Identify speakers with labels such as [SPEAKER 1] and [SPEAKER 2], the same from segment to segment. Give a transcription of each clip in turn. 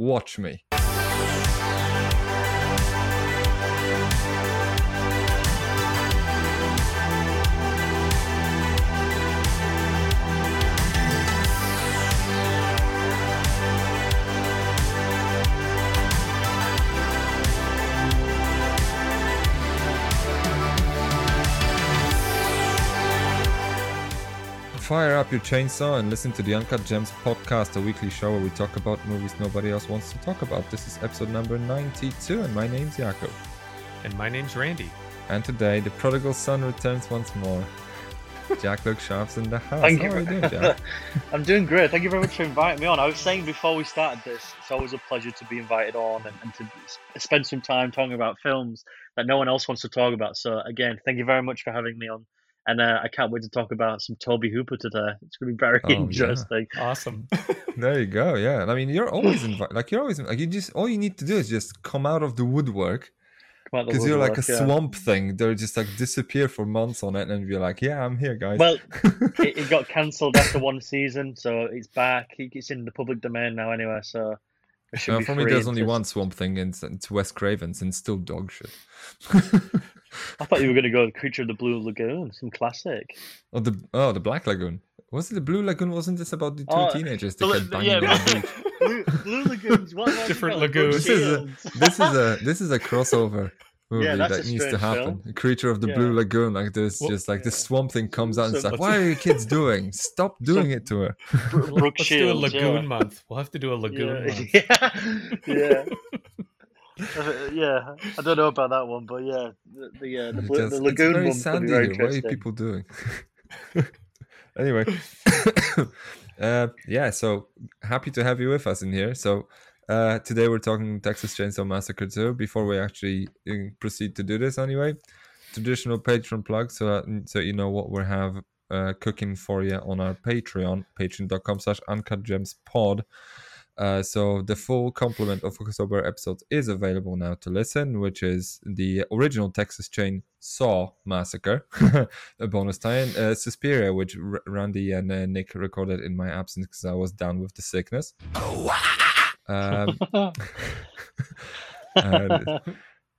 [SPEAKER 1] Watch me. Fire up your chainsaw and listen to the Uncut Gems podcast, a weekly show where we talk about movies nobody else wants to talk about. This is episode number 92, and my name's Jakub.
[SPEAKER 2] And my name's Randy.
[SPEAKER 1] And today, the prodigal son returns once more. Jak-Luke Sharp's in the house.
[SPEAKER 3] Thank
[SPEAKER 1] How
[SPEAKER 3] you.
[SPEAKER 1] are you doing, Jak?
[SPEAKER 3] I'm doing great. Thank you very much for inviting me on. I was saying before we started this, it's always a pleasure to be invited on and, and to spend some time talking about films that no one else wants to talk about. So again, thank you very much for having me on. And uh, I can't wait to talk about some Tobe Hooper today. It's going to be very
[SPEAKER 1] Oh, yeah.
[SPEAKER 3] interesting.
[SPEAKER 2] Awesome.
[SPEAKER 1] there you go. Yeah. I mean, you're always invited. Like, you're always, like, you just, all you need to do is just come out of the woodwork
[SPEAKER 3] Come out the
[SPEAKER 1] because you're like a
[SPEAKER 3] yeah.
[SPEAKER 1] swamp thing. They'll just like disappear for months on it and be like, yeah, I'm here, guys.
[SPEAKER 3] Well, it, it got cancelled after one season, so it's back. It's in the public domain now, anyway. So it should
[SPEAKER 1] Uh,
[SPEAKER 3] be
[SPEAKER 1] for me, there's only
[SPEAKER 3] until-
[SPEAKER 1] one swamp thing, and it's, it's Wes Craven's, and still dog shit.
[SPEAKER 3] I thought you were going to go with Creature of the Blue Lagoon, some classic.
[SPEAKER 1] oh, the oh, the Black Lagoon. Was it the Blue Lagoon? Wasn't this about the two
[SPEAKER 3] Oh,
[SPEAKER 1] teenagers that
[SPEAKER 3] the-
[SPEAKER 1] kept
[SPEAKER 3] the-
[SPEAKER 1] banging
[SPEAKER 3] yeah,
[SPEAKER 1] the?
[SPEAKER 3] Blue, Blue Lagoons. What was
[SPEAKER 2] Different lagoons.
[SPEAKER 1] This is a this is a this is a crossover movie
[SPEAKER 3] Yeah,
[SPEAKER 1] that needs to happen.
[SPEAKER 3] film.
[SPEAKER 1] A creature of the Blue Lagoon, like this,
[SPEAKER 2] Well-
[SPEAKER 1] just like the
[SPEAKER 3] Yeah.
[SPEAKER 1] swamp thing comes out and it's
[SPEAKER 3] So-
[SPEAKER 1] like, what are you kids doing? Stop doing it to her.
[SPEAKER 3] Brooke
[SPEAKER 2] Let's do a lagoon
[SPEAKER 3] yeah.
[SPEAKER 2] month. We'll have to do a lagoon
[SPEAKER 3] yeah.
[SPEAKER 2] month.
[SPEAKER 3] yeah, yeah. I don't know about that one, but yeah, the the, uh, the,
[SPEAKER 1] just-
[SPEAKER 3] the lagoon
[SPEAKER 1] very
[SPEAKER 3] one could
[SPEAKER 1] sandy
[SPEAKER 3] very.
[SPEAKER 1] What are people doing? anyway, uh, yeah. So happy to have you with us in here. So uh, today we're talking Texas Chainsaw Massacre 2. Before we actually uh, proceed to do this, anyway, traditional Patreon plug, so that, so you know what we have uh, cooking for you on our Patreon, patreon.com/slash Uncut Gems Pod. Uh, so the full complement of October episodes is available now to listen, which is the original Texas Chain Saw Massacre, a bonus tie-in, uh, Suspiria, which R- Randy and uh, Nick recorded in my absence because I was down with the sickness. Um, and,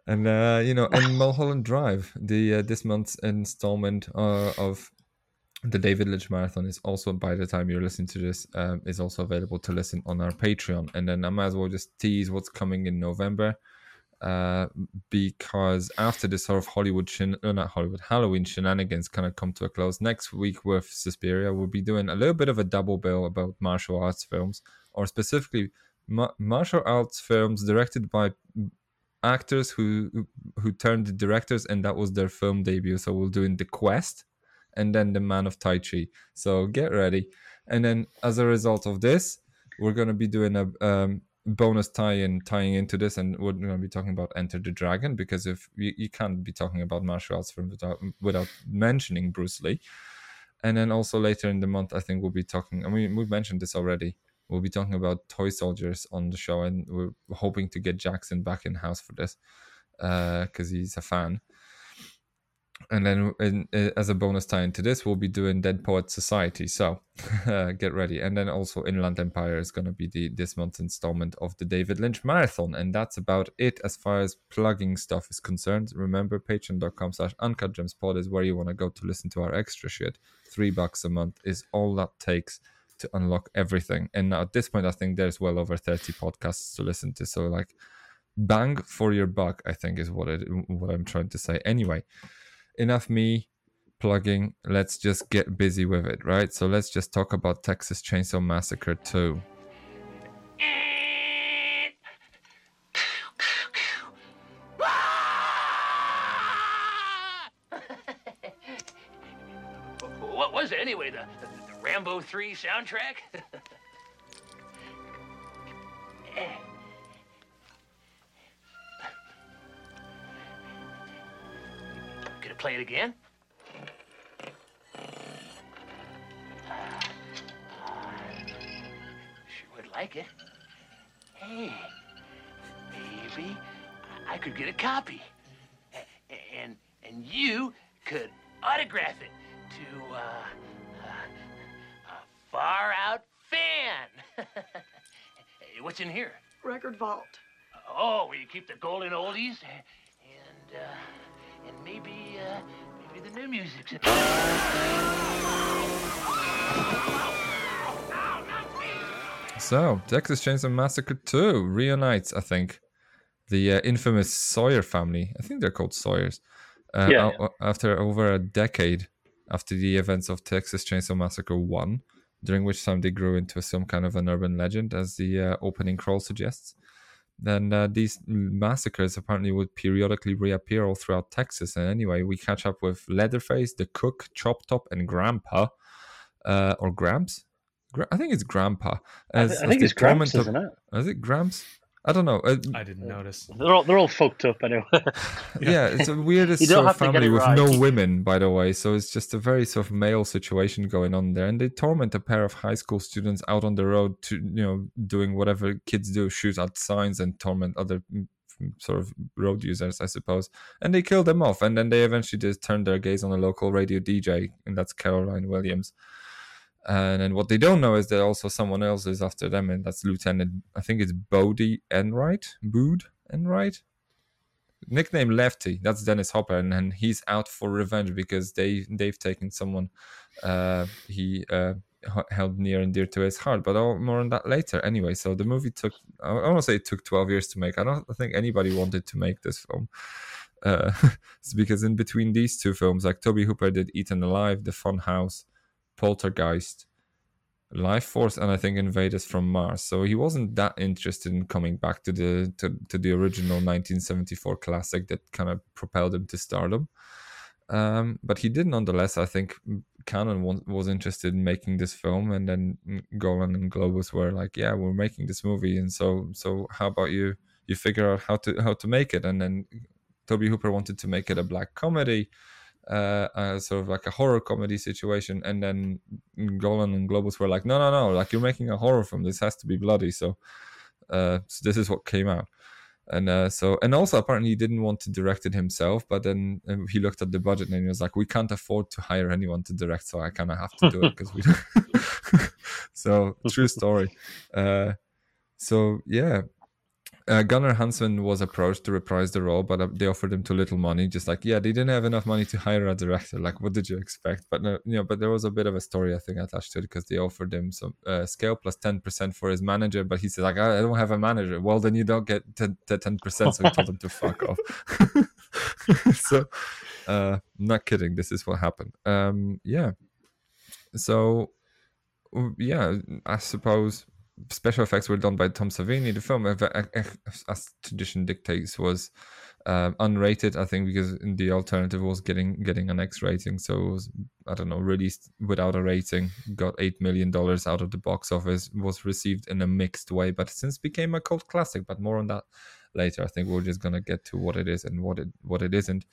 [SPEAKER 1] and uh, you know, and Mulholland Drive, the uh, this month's installment uh, of the David Lynch Marathon is also by the time you're listening to this um, is also available to listen on our Patreon. And then I might as well just tease what's coming in November. Uh, because after this sort of Hollywood, shen- uh, not Hollywood, Halloween shenanigans kind of come to a close, next week with Suspiria, we'll be doing a little bit of a double bill about martial arts films, or specifically ma- martial arts films directed by actors who who turned directors, and that was their film debut. So we'll do in The Quest, and then The Man of Tai Chi. So get ready. And then as a result of this, we're going to be doing a um, bonus tie-in tying into this, and we're going to be talking about Enter the Dragon because if you, you can't be talking about martial arts films without without mentioning Bruce Lee. And then also later in the month, I think we'll be talking. I mean, we've mentioned this already. We'll be talking about toy soldiers on the show, and we're hoping to get Jackson back in house for this because he's a fan. And then, in, uh, as a bonus tie into this, we'll be doing Dead Poet Society. So uh, get ready. And then also, Inland Empire is going to be the this month's installment of the David Lynch Marathon. And that's about it as far as plugging stuff is concerned. Remember, patreon.com slash uncut gems pod is where you want to go to listen to our extra shit. Three bucks a month is all that takes to unlock everything. And now at this point, I think there's well over 30 podcasts to listen to. So, like, bang for your buck, I think is what it what I'm trying to say. Anyway, enough me plugging. Let's just get busy with it, right? So let's just talk about Texas Chainsaw Massacre 2.
[SPEAKER 4] What was it anyway? The, the, the Rambo 3 soundtrack? play it again? Sure would like it. Hey, maybe I could get a copy. And and you could autograph it to uh, uh, a far out fan. What's in here?
[SPEAKER 5] record vault.
[SPEAKER 4] Oh, where you keep the golden oldies and uh, and maybe uh, maybe the new music.
[SPEAKER 1] So, Texas Chainsaw Massacre 2 reunites, I think, the uh, infamous Sawyer family. I think they're called Sawyers. Uh,
[SPEAKER 3] Yeah,
[SPEAKER 1] a- After over a decade after the events of Texas Chainsaw Massacre 1, during which time they grew into some kind of an urban legend, as the uh, opening crawl suggests. Then uh, these massacres apparently would periodically reappear all throughout Texas. And anyway, we catch up with Leatherface, the cook, Chop Top, and Grandpa, uh, or Gramps. Gra- I think it's Grandpa.
[SPEAKER 3] I, th- I
[SPEAKER 1] as
[SPEAKER 3] think it's Gramps, isn't it?
[SPEAKER 1] Is it Gramps? I don't know. Uh,
[SPEAKER 2] I didn't notice.
[SPEAKER 3] They're all they're all fucked up anyway.
[SPEAKER 1] yeah, it's a weirdest sort of
[SPEAKER 3] have to get
[SPEAKER 1] family
[SPEAKER 3] it
[SPEAKER 1] with
[SPEAKER 3] right.
[SPEAKER 1] no women, by the way. So it's just a very sort of male situation going on there, and they torment a pair of high school students out on the road to you know doing whatever kids do, shoot at signs and torment other mm, sort of road users, I suppose. And they kill them off, and then they eventually just turn their gaze on a local radio DJ, and that's Caroline Williams. And what they don't know is that also someone else is after them, and that's Lieutenant, I think it's Bodie Enright, Bood Enright, nickname Lefty. That's Dennis Hopper, and, and he's out for revenge because they they've taken someone uh, he uh, held near and dear to his heart. But all, more on that later. Anyway, so the movie took I want to say it took twelve years to make. I don't think anybody wanted to make this film. Uh, because in between these two films, like Tobe Hooper did Eaten Alive, The Fun House, Poltergeist, Life Force, and I think Invaders from Mars. So he wasn't that interested in coming back to the to, to the original 1974 classic that kind of propelled him to stardom. Um, but he did nonetheless. I think Cannon was, was interested in making this film, and then Golan and Globus were like, "Yeah, we're making this movie, and so so how about you you figure out how to how to make it?" And then Tobe Hooper wanted to make it a black comedy, uh, uh, sort of like a horror comedy situation, and then Golan and Globus were like, "No, no, no! Like you're making a horror film. This has to be bloody." So, uh, so this is what came out, and uh, so and also apparently he didn't want to direct it himself, but then um, he looked at the budget and he was like, "We can't afford to hire anyone to direct, so I kind of have to do it because we." so true story. Uh, so yeah, uh, Gunnar Hansen was approached to reprise the role, but uh, they offered him too little money. Just like, yeah, they didn't have enough money to hire a director. Like, what did you expect? But no, you know, but there was a bit of a story I think attached to it because they offered him some uh, scale plus ten percent for his manager, but he said like, I I don't have a manager. Well, then you don't get the ten percent. So he told him to fuck off. so, uh, not kidding. This is what happened. Um, yeah. So, yeah, I suppose special effects were done by Tom Savini. The film, as tradition dictates, was um, unrated. I think because the alternative was getting getting an X rating, so was I don't know released without a rating. Got eight million dollars out of the box office. Was received in a mixed way, but since became a cult classic. But more on that later. I think we're just gonna get to what it is and what it what it isn't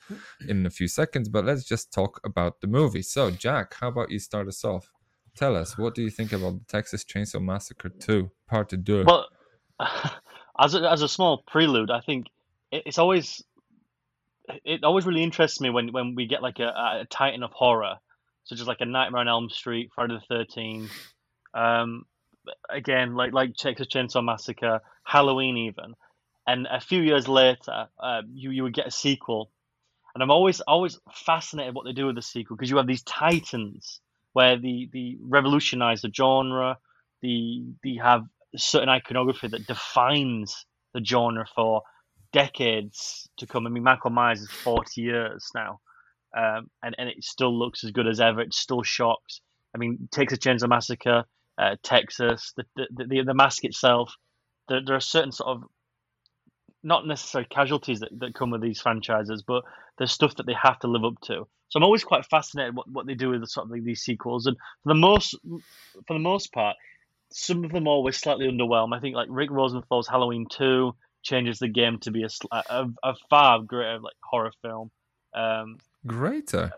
[SPEAKER 1] in a few seconds. But let's just talk about the movie. So, Jak, how about you start us off? Tell us what do you think about the Texas Chainsaw Massacre Two Part Two?
[SPEAKER 3] Well, as a, as a small prelude, I think it, it's always it always really interests me when, when we get like a, a titan of horror, such as like a Nightmare on Elm Street, Friday the Thirteenth. Um, again, like like Texas Chainsaw Massacre, Halloween, even, and a few years later, uh, you you would get a sequel, and I'm always always fascinated what they do with the sequel because you have these titans where the the revolutionize the genre, the the have certain iconography that defines the genre for decades to come. I mean, Michael Myers is 40 years now, um, and, and it still looks as good as ever. It still shocks. I mean, Texas Chainsaw Massacre, uh, Texas, the, the, the, the mask itself, there, there are certain sort of, not necessarily casualties that, that come with these franchises, but there's stuff that they have to live up to. So I'm always quite fascinated what, what they do with the, sort of like these sequels, and for the most for the most part, some of them always slightly underwhelm. I think like Rick Rosenthal's Halloween Two changes the game to be a a, a far greater like horror film. Um,
[SPEAKER 1] Greater.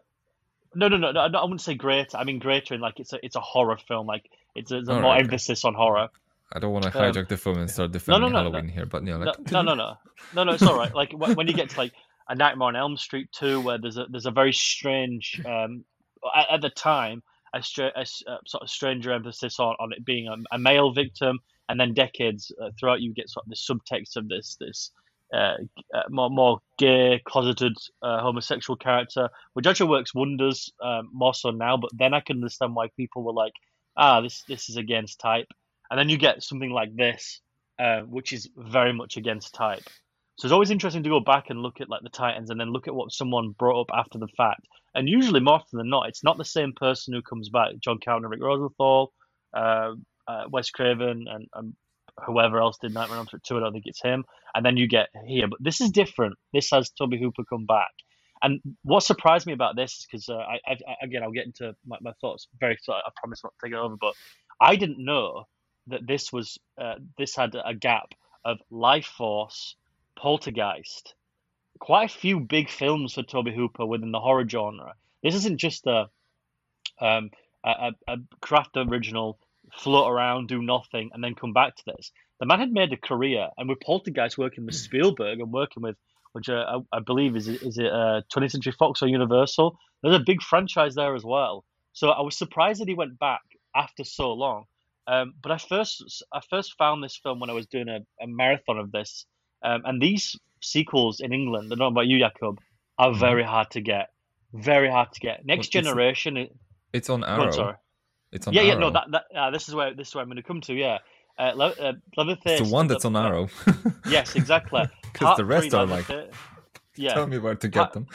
[SPEAKER 3] no, no, no, no, I wouldn't say greater. I mean greater in like it's a it's a horror film. Like it's, it's a
[SPEAKER 1] All
[SPEAKER 3] more
[SPEAKER 1] okay.
[SPEAKER 3] emphasis on horror.
[SPEAKER 1] I don't want to
[SPEAKER 3] Um,
[SPEAKER 1] hijack the film and start defending
[SPEAKER 3] no, no,
[SPEAKER 1] Halloween here, but you know,
[SPEAKER 3] No,
[SPEAKER 1] like,
[SPEAKER 3] no, no, no, no, no. It's all right. Like when you get to like a Nightmare on Elm Street two, where there's a there's a very strange um at, at the time a, stra- a a sort of stranger emphasis on, on it being a, a male victim and then decades uh, throughout, you get sort of the subtext of this this uh, uh, more more gay, closeted uh, homosexual character, which actually works wonders um, more so now. But then I can understand why people were like, ah, this this is against type, and then you get something like this, uh, which is very much against type. So it's always interesting to go back and look at like the Titans, and then look at what someone brought up after the fact. And usually, more often than not, it's not the same person who comes back. John Carpenter, Rick Rosenthal, uh, uh, Wes Craven, and, and whoever else did Nightmare on Street 2, I don't think it's him. And then you get here. But this is different. This has Tobe Hooper come back. And what surprised me about this, because uh, I, I, again, I'll get into my, my thoughts very. I promise not to take it over, but I didn't know that this was uh, this had a gap of Life Force, Poltergeist, quite a few big films for Tobe Hooper within the horror genre. This isn't just a um, a, a craft original float around, do nothing, and then come back to this. The man had made a career, and with Poltergeist working with Spielberg and working with, which uh, I, I, believe is is it uh, 20th Century Fox or Universal. There's a big franchise there as well. So I was surprised that he went back after so long. Um, but I first I first found this film when I was doing a, a marathon of this, um, and these sequels in England, I don't know about you, Jakub, are mm-hmm. very hard to get. Very hard to get. Next well, Generation.
[SPEAKER 1] It's, it's on Arrow. Oh, it's on
[SPEAKER 3] yeah,
[SPEAKER 1] Arrow.
[SPEAKER 3] yeah. No, that, that uh, this is where this is where I'm going to come to. Yeah, uh, Le- uh, Leatherface.
[SPEAKER 1] It's the one that's on Arrow.
[SPEAKER 3] yes, exactly.
[SPEAKER 1] Because the rest are like. Yeah. Tell me where to get part, them.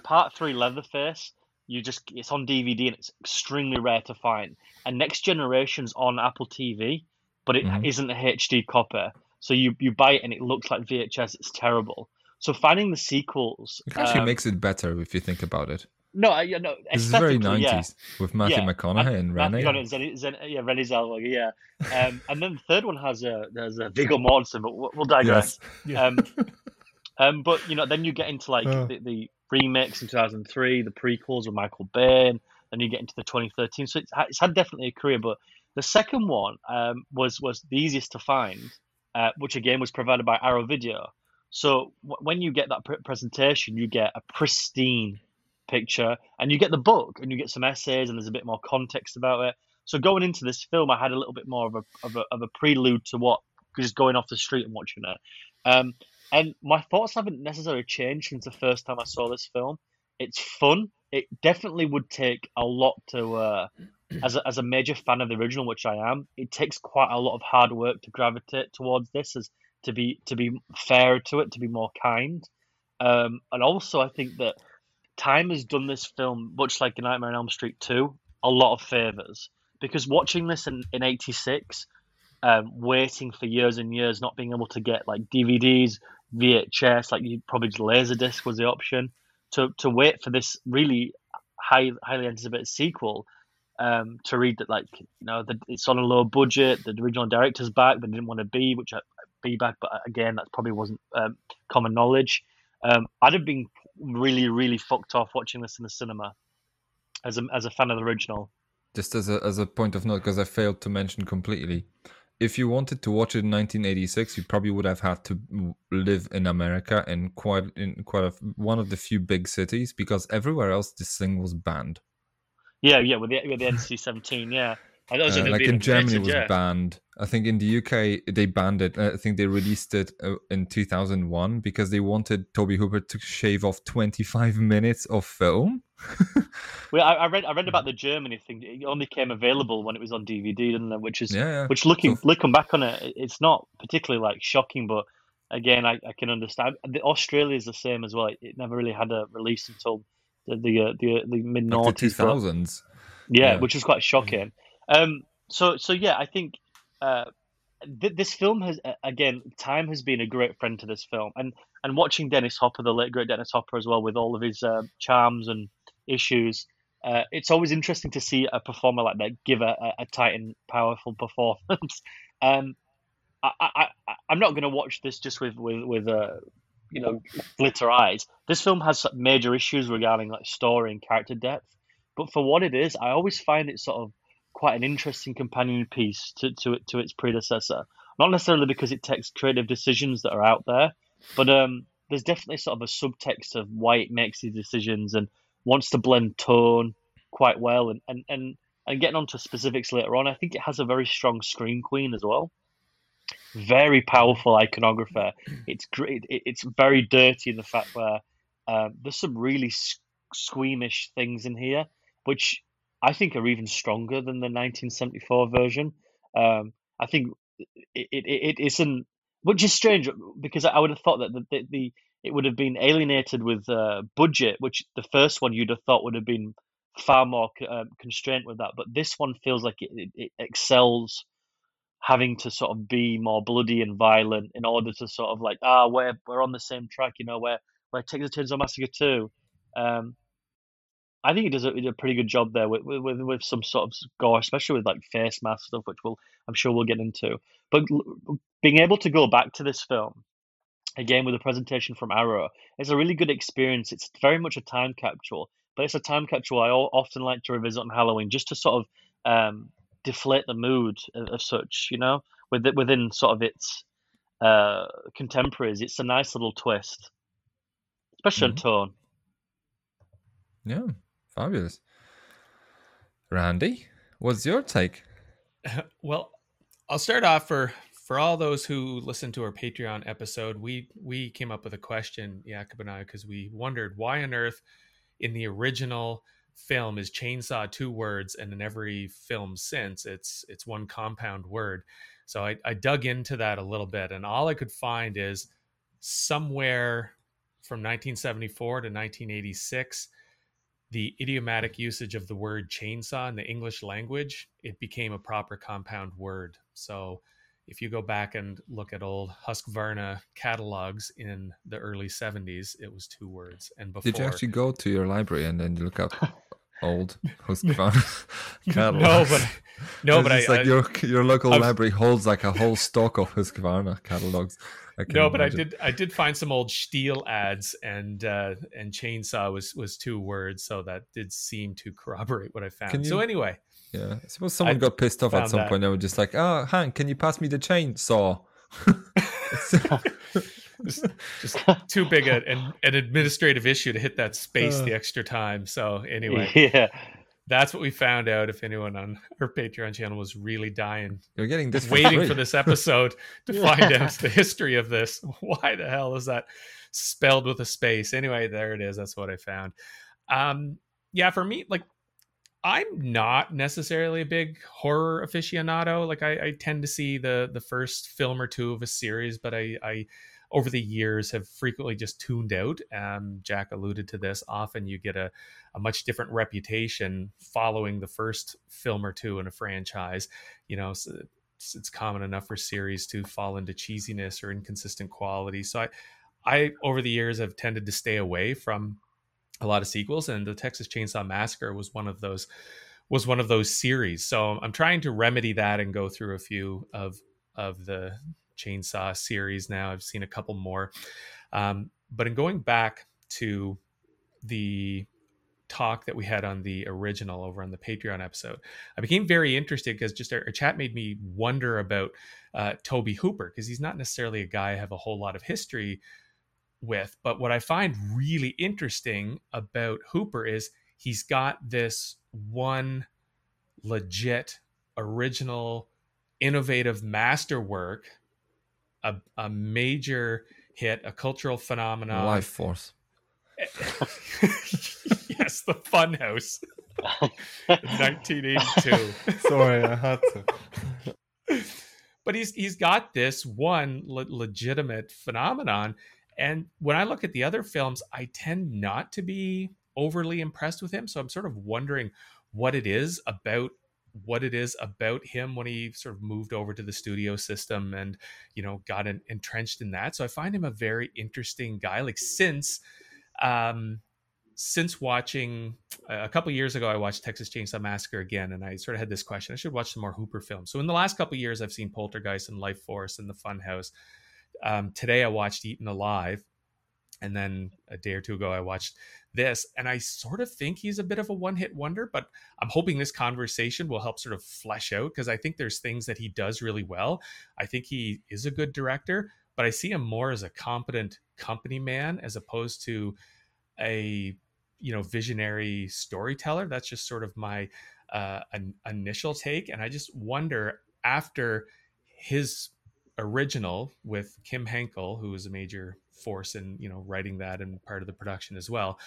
[SPEAKER 3] part three, Leatherface. You just it's on DVD and it's extremely rare to find. And Next Generation's on Apple TV, but it mm-hmm. not a HD copy. So you you buy it and it looks like VHS. It's terrible. So finding the sequels
[SPEAKER 1] it actually um, makes it better if you think about it.
[SPEAKER 3] No, yeah, no.
[SPEAKER 1] This is very nineties yeah. with Matthew yeah. McConaughey and Renee.
[SPEAKER 3] McConaughey, Zen, Zen, yeah, Renee Zellweger, yeah. Um, and then the third one has a there's a Viggo Mortensen, but we'll, we'll digress. Yes. Yeah. Um, um, but you know, then you get into like uh. the, the remakes in 2003, the prequels with Michael Bay, then you get into the 2013. So it's, it's had definitely a career. But the second one um, was was the easiest to find, uh, which again was provided by Arrow Video. So w- when you get that pr- presentation, you get a pristine picture and you get the book and you get some essays and there's a bit more context about it so going into this film i had a little bit more of a of a, of a prelude to what just going off the street and watching it um, and my thoughts haven't necessarily changed since the first time i saw this film. It's fun. It definitely would take a lot to uh, as a, as a major fan of the original which i am it takes quite a lot of hard work to gravitate towards this as to be to be fair to it to be more kind. Um, and also i think that time has done this film, much like The Nightmare on Elm Street 2, a lot of favors. Because watching this in, in 86, um, waiting for years and years, not being able to get like DVDs, VHS, like you probably Laserdisc was the option, to, to wait for this really high, highly anticipated sequel. Um, to read that, like you know, it's on a low budget. The original director's back, but didn't want to be, which I, be back. But again, that probably wasn't um, common knowledge. Um, I'd have been really, really fucked off watching this in the cinema as a, as a fan of the original.
[SPEAKER 1] Just as a, as a point of note, because I failed to mention completely, if you wanted to watch it in 1986, you probably would have had to live in America in quite in quite a, one of the few big cities, because everywhere else this thing was banned.
[SPEAKER 3] Yeah, yeah, with the with the NC-17, yeah.
[SPEAKER 1] Uh, like in Germany, it was yeah. banned. I think in the UK they banned it. I think they released it uh, in 2001 because they wanted Toby Hooper to shave off 25 minutes of film.
[SPEAKER 3] well, I, I, read I read about the Germany thing. It only came available when it was on DVD, didn't it? Which is yeah, yeah. which looking so, looking back on it, it's not particularly like shocking, but again, I, I can understand. The Australia is the same as well. It, it never really had a release until the the uh, the, the mid noughties,
[SPEAKER 1] 2000s.
[SPEAKER 3] Yeah, yeah, which is quite shocking. Um, so so yeah, I think uh, th- this film has again time has been a great friend to this film, and and watching Dennis Hopper, the late great Dennis Hopper, as well with all of his uh, charms and issues. Uh, it's always interesting to see a performer like that give a, a, a Titan powerful performance. um, I, I, I, am not going to watch this just with with with uh, you know glitter eyes. This film has major issues regarding like story and character depth, but for what it is, I always find it sort of quite an interesting companion piece to, to, to its predecessor. Not necessarily because it takes creative decisions that are out there, but um, there's definitely sort of a subtext of why it makes these decisions and wants to blend tone quite well. And, and, and, and getting onto specifics later on, I think it has a very strong scream queen as well. very powerful iconographer. It's great. It's very dirty in the fact where um, there's some really squeamish things in here, which I think are even stronger than the 1974 version. Um, I think it, it, it isn't, which is strange because I would have thought that the, the, the it would have been alienated with uh, budget, which the first one you'd have thought would have been far more um, constraint with that. But this one feels like it, it, it, excels having to sort of be more bloody and violent in order to sort of like ah we're we're on the same track, you know, where where Texas Chainsaw Massacre two. Um, I think he does a, a pretty good job there with, with with some sort of gore, especially with like face mask stuff, which we'll I'm sure we'll get into. But being able to go back to this film again with a presentation from Arrow is a really good experience. It's very much a time capsule, but it's a time capsule I often like to revisit on Halloween just to sort of um, deflate the mood of, such, you know, with within sort of its uh, contemporaries. It's a nice little twist, especially mm-hmm. on tone.
[SPEAKER 1] Yeah, fabulous. Randy, what's your take?
[SPEAKER 2] well, I'll start off for for all those who listened to our Patreon episode. We we came up with a question, Jakub and I, because we wondered why on earth in the original film is chainsaw two words and in every film since it's it's one compound word so I, I dug into that a little bit and all i could find is somewhere from 1974 to 1986 the idiomatic usage of the word chainsaw in the english language it became a proper compound word so if you go back and look at old Husqvarna catalogs in the early 70s, it was two words. And before,
[SPEAKER 1] did you actually go to your library and then look up old Husqvarna catalogs?
[SPEAKER 2] No, but no, but
[SPEAKER 1] it's
[SPEAKER 2] I,
[SPEAKER 1] like I, your your local I've, library holds like a whole stock of Husqvarna catalogs.
[SPEAKER 2] No, but I did I did find some old Stihl ads, and uh, and chainsaw was was two words, so that did seem to corroborate what I found. You, so anyway,
[SPEAKER 1] yeah, I suppose someone I got pissed off at some that. point. They were just like, "Oh, Hank, can you pass me the chainsaw?"
[SPEAKER 2] just, just, too big a, an, an administrative issue to hit that space uh, the extra time. So anyway,
[SPEAKER 3] yeah,
[SPEAKER 2] that's what we found out. If anyone on our Patreon channel was really dying,
[SPEAKER 1] you're getting this
[SPEAKER 2] waiting
[SPEAKER 1] for,
[SPEAKER 2] for this episode to yeah. find out the history of this. Why the hell is that spelled with a space? Anyway, there it is. That's what I found. Um, yeah, for me, like I'm not necessarily a big horror aficionado. Like I, I, tend to see the the first film or two of a series, but I, I over the years have frequently just tuned out. Um, Jak alluded to this. Often you get a, a much different reputation following the first film or two in a franchise. You know, it's, it's common enough for series to fall into cheesiness or inconsistent quality. So I, I over the years have tended to stay away from a lot of sequels, and the Texas Chainsaw Massacre was one of those was one of those series. So I'm trying to remedy that and go through a few of of the Chainsaw series now. I've seen a couple more, um, but in going back to the talk that we had on the original over on the Patreon episode, I became very interested because just our, our, chat made me wonder about uh, Tobe Hooper because he's not necessarily a guy I have a whole lot of history with. But what I find really interesting about Hooper is he's got this one legit, original, innovative masterwork, a, a major hit, a cultural phenomenon.
[SPEAKER 1] Life force.
[SPEAKER 2] yes, the Funhouse. 1982.
[SPEAKER 1] Sorry, I had to.
[SPEAKER 2] But he's he's got this one le- legitimate phenomenon, and when I look at the other films, I tend not to be overly impressed with him. So I'm sort of wondering what it is about what it is about him when he sort of moved over to the studio system and you know got entrenched in that. So i find him a very interesting guy. Like since um since watching a couple years ago i watched texas chainsaw massacre again and i sort of had this question i should watch some more hooper films. So in the last couple years i've seen poltergeist and life force and the funhouse. Um, today I watched Eaten Alive, and then a day or two ago I watched this, and I sort of think he's a bit of a one-hit wonder. But I'm hoping this conversation will help sort of flesh out because I think there's things that he does really well. I think he is a good director, but I see him more as a competent company man as opposed to a you know visionary storyteller. That's just sort of my uh, an initial take, and I just wonder after his original with Kim Henkel, who was a major force in you know writing that and part of the production as well.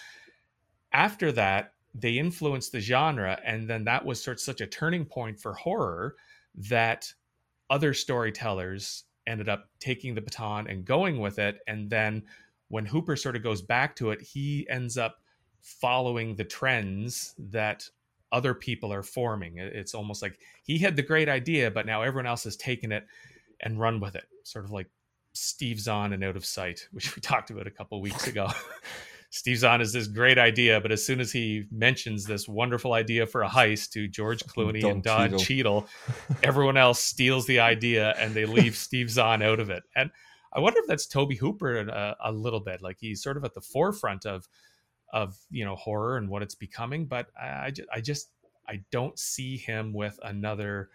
[SPEAKER 2] After that, they influenced the genre, and then that was sort of such a turning point for horror that other storytellers ended up taking the baton and going with it. And then when Hooper sort of goes back to it, he ends up following the trends that other people are forming. It's almost like he had the great idea, but now everyone else has taken it and run with it. Sort of like Steve Zahn and Out of Sight, which we talked about a couple weeks ago. Steve Zahn is this great idea, but as soon as he mentions this wonderful idea for a heist to George Clooney Don and Don Cheadle, Cheadle everyone else steals the idea and they leave Steve Zahn out of it. And I wonder if that's Tobe Hooper a, a, little bit, like he's sort of at the forefront of of you know horror and what it's becoming. But I, I just I don't see him with another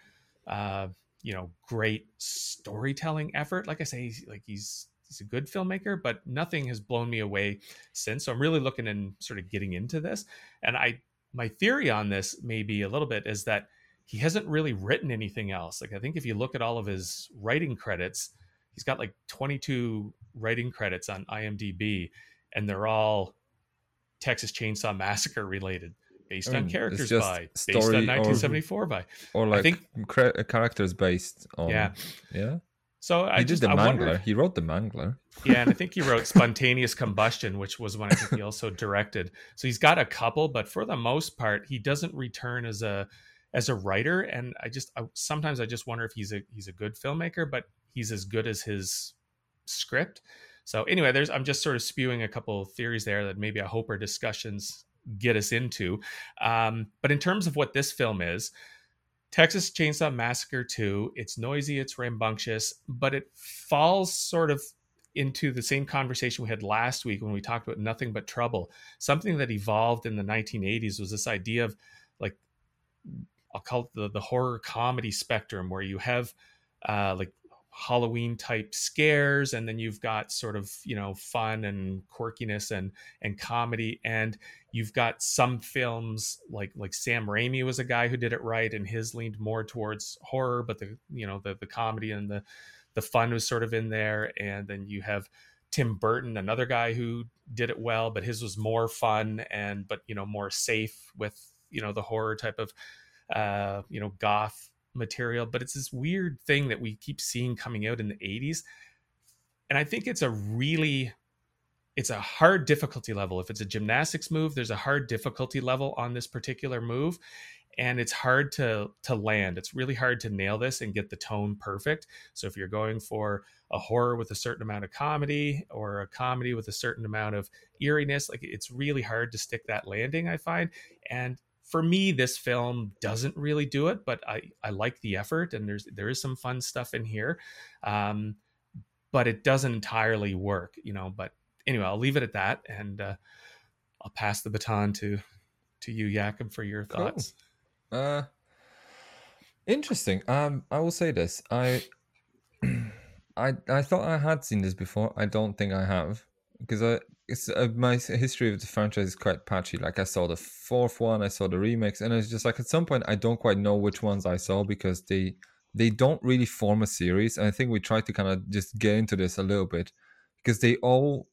[SPEAKER 2] uh, you know great storytelling effort. Like I say, he's, like he's he's a good filmmaker, but nothing has blown me away since. So I'm really looking and sort of getting into this. And I my theory on this maybe a little bit is that he hasn't really written anything else. Like I think if you look at all of his writing credits, he's got like 22 writing credits on IMDb, and they're all Texas Chainsaw Massacre related, based I mean, on mm, characters by, based on 1974 or, by,
[SPEAKER 1] or like I think uh, characters based on.
[SPEAKER 2] Yeah,
[SPEAKER 1] yeah.
[SPEAKER 2] So I
[SPEAKER 1] he
[SPEAKER 2] just,
[SPEAKER 1] did the
[SPEAKER 2] I
[SPEAKER 1] Mangler.
[SPEAKER 2] Wondered,
[SPEAKER 1] he wrote the Mangler.
[SPEAKER 2] yeah, and I think he wrote Spontaneous Combustion, which was one I think he also directed. So he's got a couple, but for the most part, he doesn't return as a as a writer. And I just I, sometimes I just wonder if he's a he's a good filmmaker, but he's as good as his script. So anyway, there's I'm just sort of spewing a couple of theories there that maybe I hope our discussions get us into. Um, but in terms of what this film is, Texas Chainsaw Massacre 2, it's noisy, it's rambunctious, but it falls sort of into the same conversation we had last week when we talked about nothing but trouble. Something that evolved in the 1980s was this idea of like I'll call it the, the horror comedy spectrum where you have uh, like Halloween type scares, and then you've got sort of you know fun and quirkiness and and comedy, and you've got some films like like Sam Raimi was a guy who did it right, and his leaned more towards horror, but the you know the the comedy and the the fun was sort of in there, and then you have Tim Burton, another guy who did it well, but his was more fun and but you know more safe with you know the horror type of uh you know goth material, but it's this weird thing that we keep seeing coming out in the 80s. And I think it's a really it's a hard difficulty level. If it's a gymnastics move, there's a hard difficulty level on this particular move and it's hard to to land. It's really hard to nail this and get the tone perfect. So if you're going for a horror with a certain amount of comedy or a comedy with a certain amount of eeriness, like it's really hard to stick that landing, I find. And for me, this film doesn't really do it, but I, I like the effort and there's there is some fun stuff in here. Um, but it doesn't entirely work, you know. But anyway, I'll leave it at that and uh, I'll pass the baton to to you, Jakub, for your thoughts.
[SPEAKER 1] Cool. Uh interesting. Um I will say this. I I I thought I had seen this before. I don't think I have because I it's uh, my history of the franchise is quite patchy. Like I saw the fourth one, I saw the remix, and it's just like at some point I don't quite know which ones I saw because they they don't really form a series. And I think we tried to kind of just get into this a little bit because they all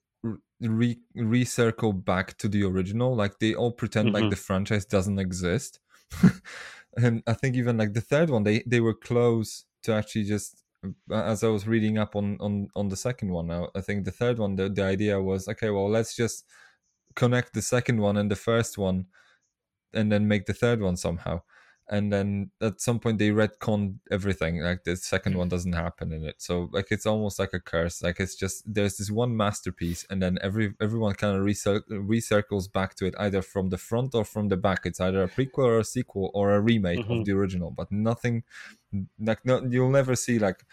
[SPEAKER 1] re- recircle back to the original. Like they all pretend mm-hmm. like the franchise doesn't exist. and I think even like the third one, they they were close to actually just as I was reading up on on on the second one now, I think the third one, the, the idea was okay, well, let's just connect the second one and the first one, and then make the third one somehow. And then at some point they retcon everything. Like the second one doesn't happen in it. So like it's almost like a curse. Like it's just there's this one masterpiece, and then every everyone kind of recir- recircles back to it either from the front or from the back. It's either a prequel or a sequel or a remake mm-hmm. of the original, but nothing like no, you'll never see like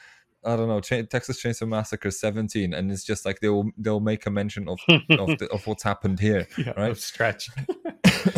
[SPEAKER 1] I don't know Ch- Texas Chainsaw Massacre 17, and it's just like they'll they'll make a mention of of, the, of what's happened here, yeah, right?
[SPEAKER 2] Stretch,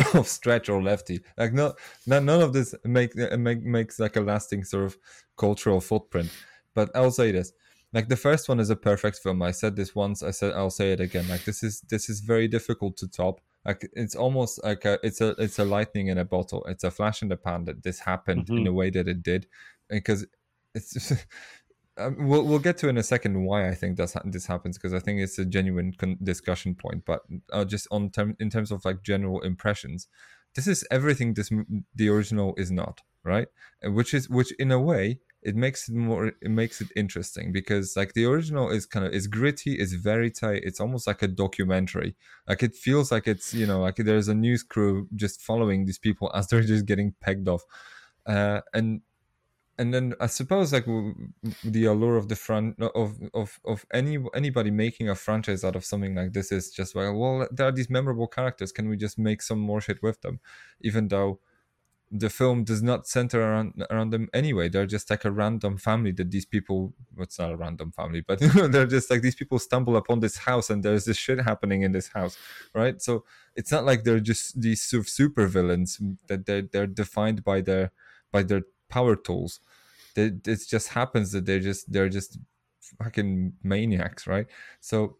[SPEAKER 1] of stretch or lefty. Like no, no none of this make, make makes like a lasting sort of cultural footprint. But I'll say this: like the first one is a perfect film. I said this once. I said I'll say it again. Like this is this is very difficult to top like it's almost like a, it's a it's a lightning in a bottle it's a flash in the pan that this happened mm-hmm. in the way that it did because it's um, we'll we'll get to in a second why I think that's, this happens because I think it's a genuine con- discussion point. But uh, just on term in terms of like general impressions, this is everything this the original is not right, which is which in a way it makes it more it makes it interesting because like the original is kind of is gritty it's very tight it's almost like a documentary like it feels like it's you know like there's a news crew just following these people as they're just getting pegged off uh, and and then I suppose like the allure of the front of of of any anybody making a franchise out of something like this is just like well there are these memorable characters. Can we just make some more shit with them? Even though the film does not center around around them anyway. They're just like a random family that these people well, it's not a random family but they're just like these people stumble upon this house and there's this shit happening in this house right? So it's not like they're just these super villains that they're, they're defined by their by their power tools it just happens that they're just they're just fucking maniacs, right? So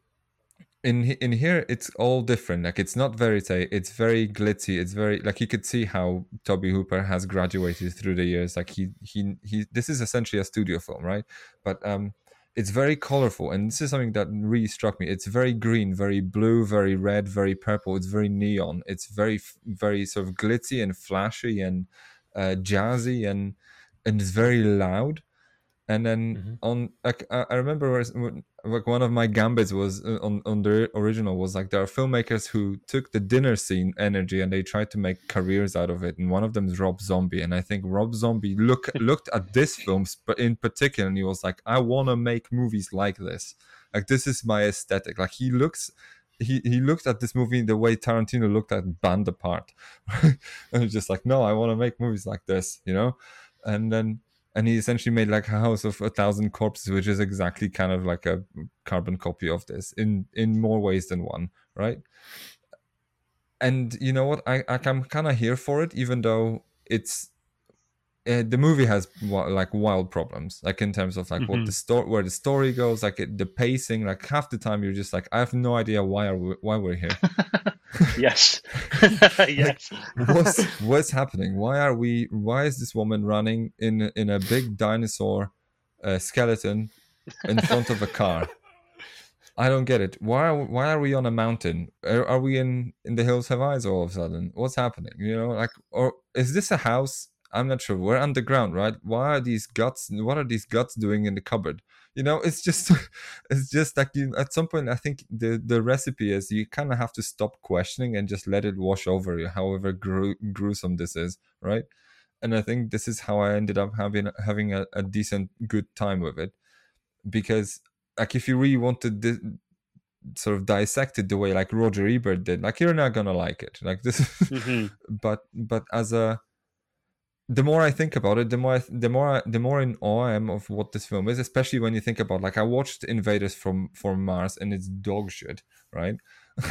[SPEAKER 1] in in here it's all different. Like it's not verite it's very glitzy it's very like you could see how Tobe Hooper has graduated through the years. Like he he he this is essentially a studio film right? But um it's very colorful and this is something that really struck me. It's very green very blue very red very purple. It's very neon. It's very very sort of glitzy and flashy and uh, jazzy and and it's very loud. And then mm-hmm. on, like, I remember like one of my gambits was uh, on on the original was like there are filmmakers who took the dinner scene energy and they tried to make careers out of it. And one of them is Rob Zombie, and I think Rob Zombie look looked at this film, but in particular, and he was like, I want to make movies like this. Like this is my aesthetic. Like he looks he he looked at this movie the way Tarantino looked at Band Apart, and he's just like, no, I want to make movies like this, you know and then and he essentially made like a house of a thousand corpses which is exactly kind of like a carbon copy of this in in more ways than one right? And you know what? I, I i'm kind of here for it even though it's uh, the movie has like wild problems like in terms of like mm-hmm. what the story where the story goes like it, the pacing like half the time you're just like i have no idea why are we, why we're here
[SPEAKER 3] yes yes
[SPEAKER 1] what's what's happening why are we why is this woman running in in a big dinosaur uh, skeleton in front of a car I don't get it. Why are why are we on a mountain? Are, are, we in in the hills have eyes all of a sudden? What's happening? You know, like or is this a house? I'm not sure. We're underground, right? Why are these guts? What are these guts doing in the cupboard? You know, it's just, it's just like you. At some point, I think the the recipe is you kind of have to stop questioning and just let it wash over you, however gru- gruesome this is, right? And I think this is how I ended up having having a, a decent, good time with it, because like if you really wanted to sort of dissect it the way like Roger Ebert did, like you're not gonna like it, like this. Mm-hmm. but but as a the more I think about it, the more I, the more I, the more in awe I am of what this film is. Especially when you think about like I watched Invaders from from Mars and it's dog shit, right?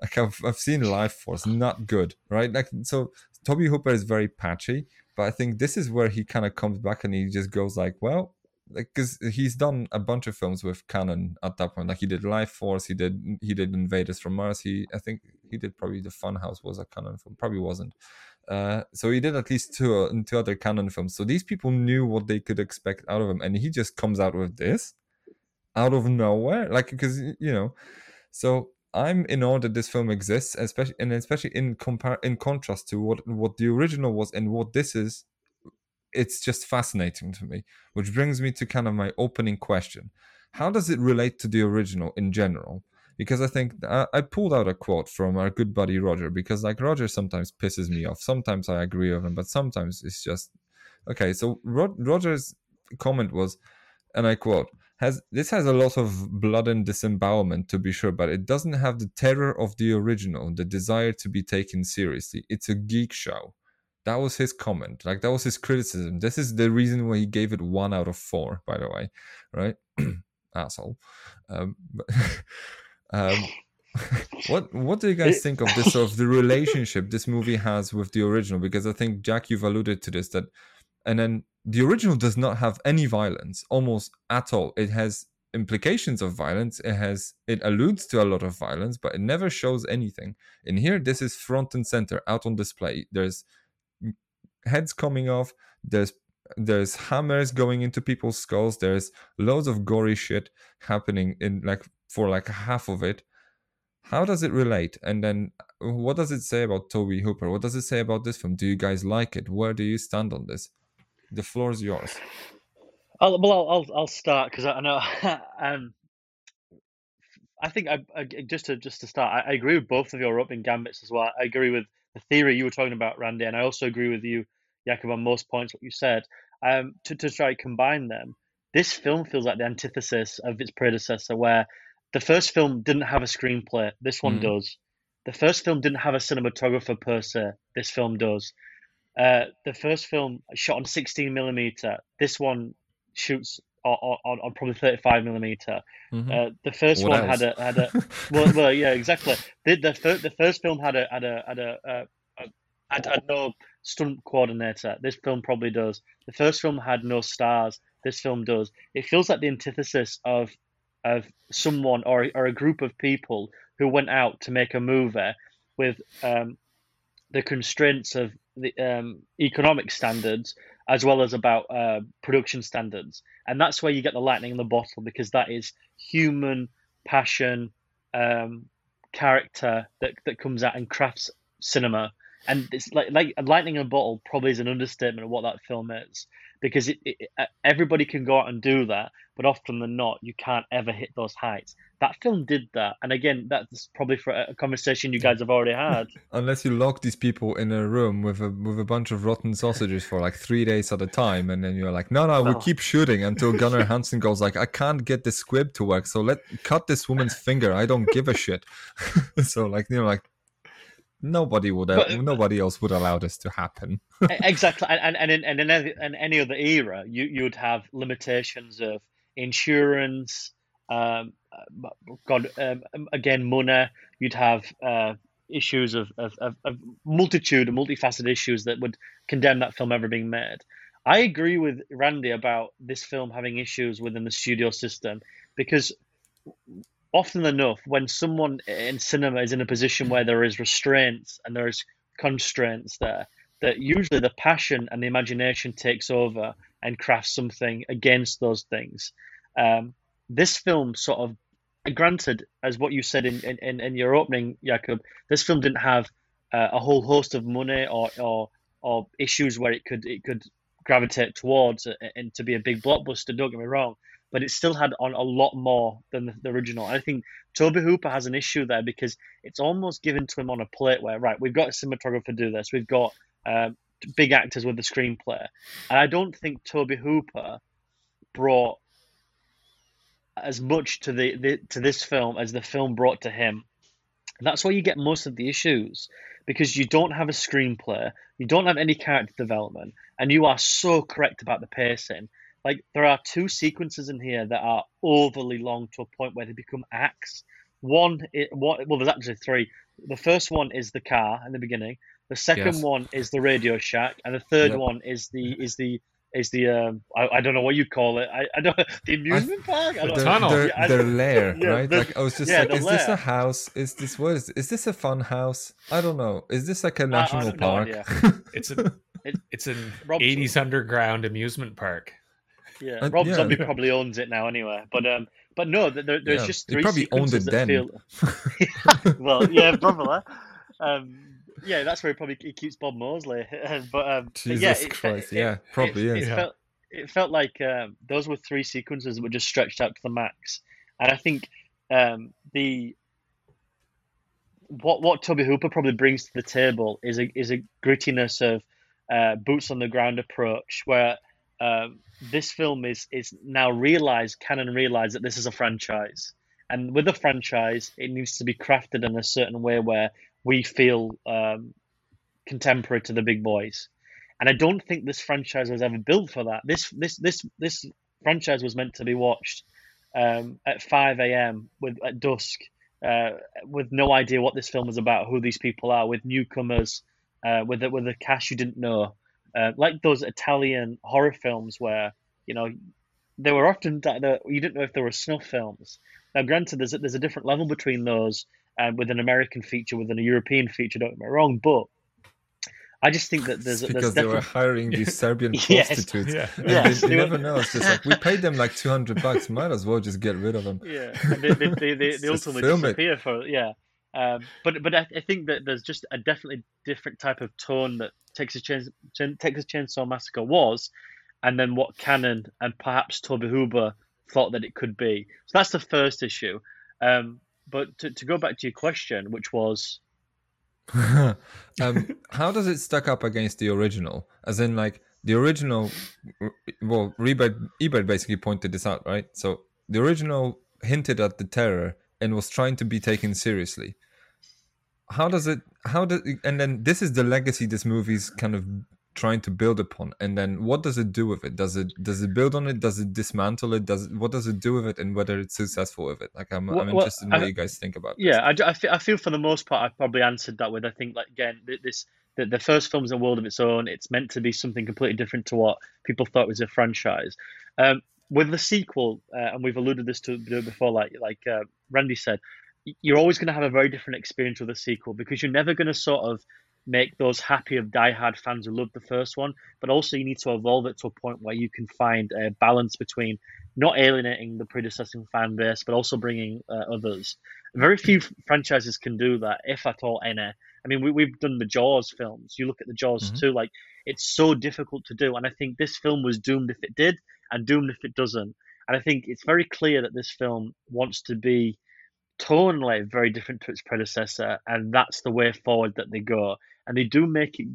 [SPEAKER 1] like I've I've seen Life Force, not good, right? Like so, Tobe Hooper is very patchy, but I think this is where he kind of comes back and he just goes like, well, because like, he's done a bunch of films with Cannon at that point. Like he did Life Force, he did he did Invaders from Mars. He I think he did probably the Funhouse was a Cannon film, probably wasn't. Uh, so he did at least two uh, two other Cannon films. So these people knew what they could expect out of him, and he just comes out with this out of nowhere, like because you know. So I'm in awe that this film exists, especially and especially in compare in contrast to what what the original was and what this is. It's just fascinating to me, which brings me to kind of my opening question: How does it relate to the original in general? because I think I, I, pulled out a quote from our good buddy Roger because like Roger sometimes pisses me off. Sometimes I agree with him, but sometimes it's just okay. So Rod, Roger's comment was, and I quote: "has This has a lot of blood and disembowelment to be sure, but it doesn't have the terror of the original, the desire to be taken seriously. It's a geek show." That was his comment. Like that was his criticism. This is the reason why he gave it one out of four. By the way, right? Asshole. Um, but Um, what what do you guys think of this sort of the relationship this movie has with the original? Because I think Jak, you've alluded to this that, and then the original does not have any violence almost at all. It has implications of violence. It has it alludes to a lot of violence, but it never shows anything. In here, this is front and center, out on display. There's heads coming off. There's there's hammers going into people's skulls. There's loads of gory shit happening in like for like half of it. How does it relate? And then what does it say about Tobe Hooper? What does it say about this film? Do you guys like it? Where do you stand on this? The floor is yours.
[SPEAKER 3] I'll, well, I'll I'll, start because I know. um, I think I, I, just to just to start, I, I, agree with both of your opening gambits as well. I agree with the theory you were talking about, Randy, and I also agree with you, Jakub, on most points what you said. Um, to to try to combine them, this film feels like the antithesis of its predecessor, where the first film didn't have a screenplay. This one mm. does. The first film didn't have a cinematographer per se. This film does. Uh, the first film shot on 16 millimeter. This one shoots on, on, on probably 35 millimeter. Mm-hmm. Uh, the first what one else? had a had a well, well yeah exactly. The the, fir- the first film had a had a had a, uh, a had, had no stunt coordinator. This film probably does. The first film had no stars. This film does. It feels like the antithesis of of someone or or a group of people who went out to make a movie with um, the constraints of the um, economic standards as well as about uh, production standards. And that's where you get the lightning in the bottle because that is human passion, um, character that, that comes out and crafts cinema. And it's like, like lightning in a bottle probably is an understatement of what that film is because it, it, everybody can go out and do that, but often than not, you can't ever hit those heights. That film did that, and again, that's probably for a conversation you guys have already had.
[SPEAKER 1] Unless you lock these people in a room with a with a bunch of rotten sausages for like three days at a time, and then you're like, no, no, we'll oh. keep shooting until Gunnar Hansen goes like, I can't get the squib to work, so let cut this woman's finger. I don't give a shit. so like you know like nobody would but, uh, nobody else would allow this to happen.
[SPEAKER 3] exactly and and in, and in any, in any other era you you'd have limitations of insurance um, uh, god um, again money. You'd have uh, issues of, of, of, of multitude of multifaceted issues that would condemn that film ever being made. I agree with randy about this film having issues within the studio system because often enough, when someone in cinema is in a position where there is restraints and there is constraints there, that usually the passion and the imagination takes over and crafts something against those things. Um, this film sort of, granted, as what you said in, in, in your opening, Jakub, this film didn't have uh, a whole host of money or, or or issues where it could it could gravitate towards and to be a big blockbuster. Don't get me wrong, but it still had on a lot more than the, the original. I think Tobe Hooper has an issue there because it's almost given to him on a plate where, right, we've got a cinematographer do this, we've got uh, big actors with the screenplay, and I don't think Tobe Hooper brought as much to the, the to this film as the film brought to him. And that's why you get most of the issues because you don't have a screenplay, you don't have any character development, and you are so correct about the pacing like there are two sequences in here that are overly long to a point where they become acts. One, it, what, well, there's actually three. The first one is the car in the beginning. The second yes. one is the Radio Shack, and the third yep. one is the is the is the um, I, I don't know what you call it. I, I don't the amusement I, park. I don't
[SPEAKER 1] the,
[SPEAKER 3] tunnel.
[SPEAKER 1] Their, yeah, their lair, yeah, right? The, like I was just yeah, like, is lair. this a house? Is this what is? Is this a fun house? I don't know. Is this like a national park?
[SPEAKER 2] it's a it's an eighties underground amusement park.
[SPEAKER 3] Yeah, uh, Rob yeah. Zombie probably owns it now anyway. But um, but no, there, there's yeah. just three.
[SPEAKER 1] He probably owned it then.
[SPEAKER 3] Feel... well, yeah, probably. Um, yeah, that's where he probably he keeps Bob Moseley. but um,
[SPEAKER 1] Jesus
[SPEAKER 3] yeah,
[SPEAKER 1] it, Christ, it, yeah, it, probably
[SPEAKER 3] it,
[SPEAKER 1] is.
[SPEAKER 3] It felt, it felt like um, those were three sequences that were just stretched out to the max, and I think um, the what what Tobe Hooper probably brings to the table is a is a grittiness of uh, boots on the ground approach where um, this film is is now realized Cannon realized that this is a franchise. And with a franchise it needs to be crafted in a certain way where we feel um, contemporary to the big boys. And i don't think this franchise was ever built for that. This this this this franchise was meant to be watched um, at 5 a.m with at dusk uh, with no idea what this film is about who these people are with newcomers uh, with with a cast you didn't know uh, like those Italian horror films where you know they were often you didn't know if they were snuff films. Now, granted, there's a, there's a different level between those uh, with an American feature, with an European feature. Don't get me wrong, but I just think that there's
[SPEAKER 1] It's
[SPEAKER 3] there's
[SPEAKER 1] because they were hiring these Serbian
[SPEAKER 3] Yes.
[SPEAKER 1] prostitutes.
[SPEAKER 2] Yeah.
[SPEAKER 1] And they,
[SPEAKER 3] they
[SPEAKER 1] you never know. It's just like we paid them like two hundred bucks. Might as well just get rid of them.
[SPEAKER 3] yeah, and they, they, they, they, they ultimately
[SPEAKER 1] film it.
[SPEAKER 3] for yeah. Um, but but I, I think that there's just a definitely different type of tone that Texas Chains, Texas Chainsaw Massacre was, and then what Cannon and perhaps Tobe Hooper thought that it could be. So that's the first issue. Um, but to, to go back to your question, which was
[SPEAKER 1] um, how does it stack up against the original? As in, like the original. Well, Ebert, Ebert basically pointed this out, right? So the original hinted at the terror and was trying to be taken seriously. How does it? How does? And then this is the legacy this movie's kind of trying to build upon. And then what does it do with it? Does it does it build on it? Does it dismantle it? Does it, what does it do with it? And whether it's successful with it? Like I'm,
[SPEAKER 3] Well-
[SPEAKER 1] I'm
[SPEAKER 3] well,
[SPEAKER 1] interested in what
[SPEAKER 3] I-
[SPEAKER 1] you guys think about. this.
[SPEAKER 3] Yeah, I, I, fe- I feel for the most part I've probably answered that with I think like again this the, the first film's a world of its own. It's meant to be something completely different to what people thought was a franchise. Um, with the sequel, uh, and we've alluded this to before, like like uh, Randy said, you're always going to have a very different experience with a sequel because you're never going to sort of make those happy of diehard fans who loved the first one, but also you need to evolve it to a point where you can find a balance between not alienating the predecessor fan base, but also bringing uh, others. Very few franchises can do that, if at all any. I mean, we, we've done the Jaws films. You look at the Jaws
[SPEAKER 1] Mhm.
[SPEAKER 3] too, like it's so difficult to do. And I think this film was doomed if it did, and doomed if it doesn't. And I think it's very clear that this film wants to be tonally very different to its predecessor, and that's the way forward that they go. And they do make it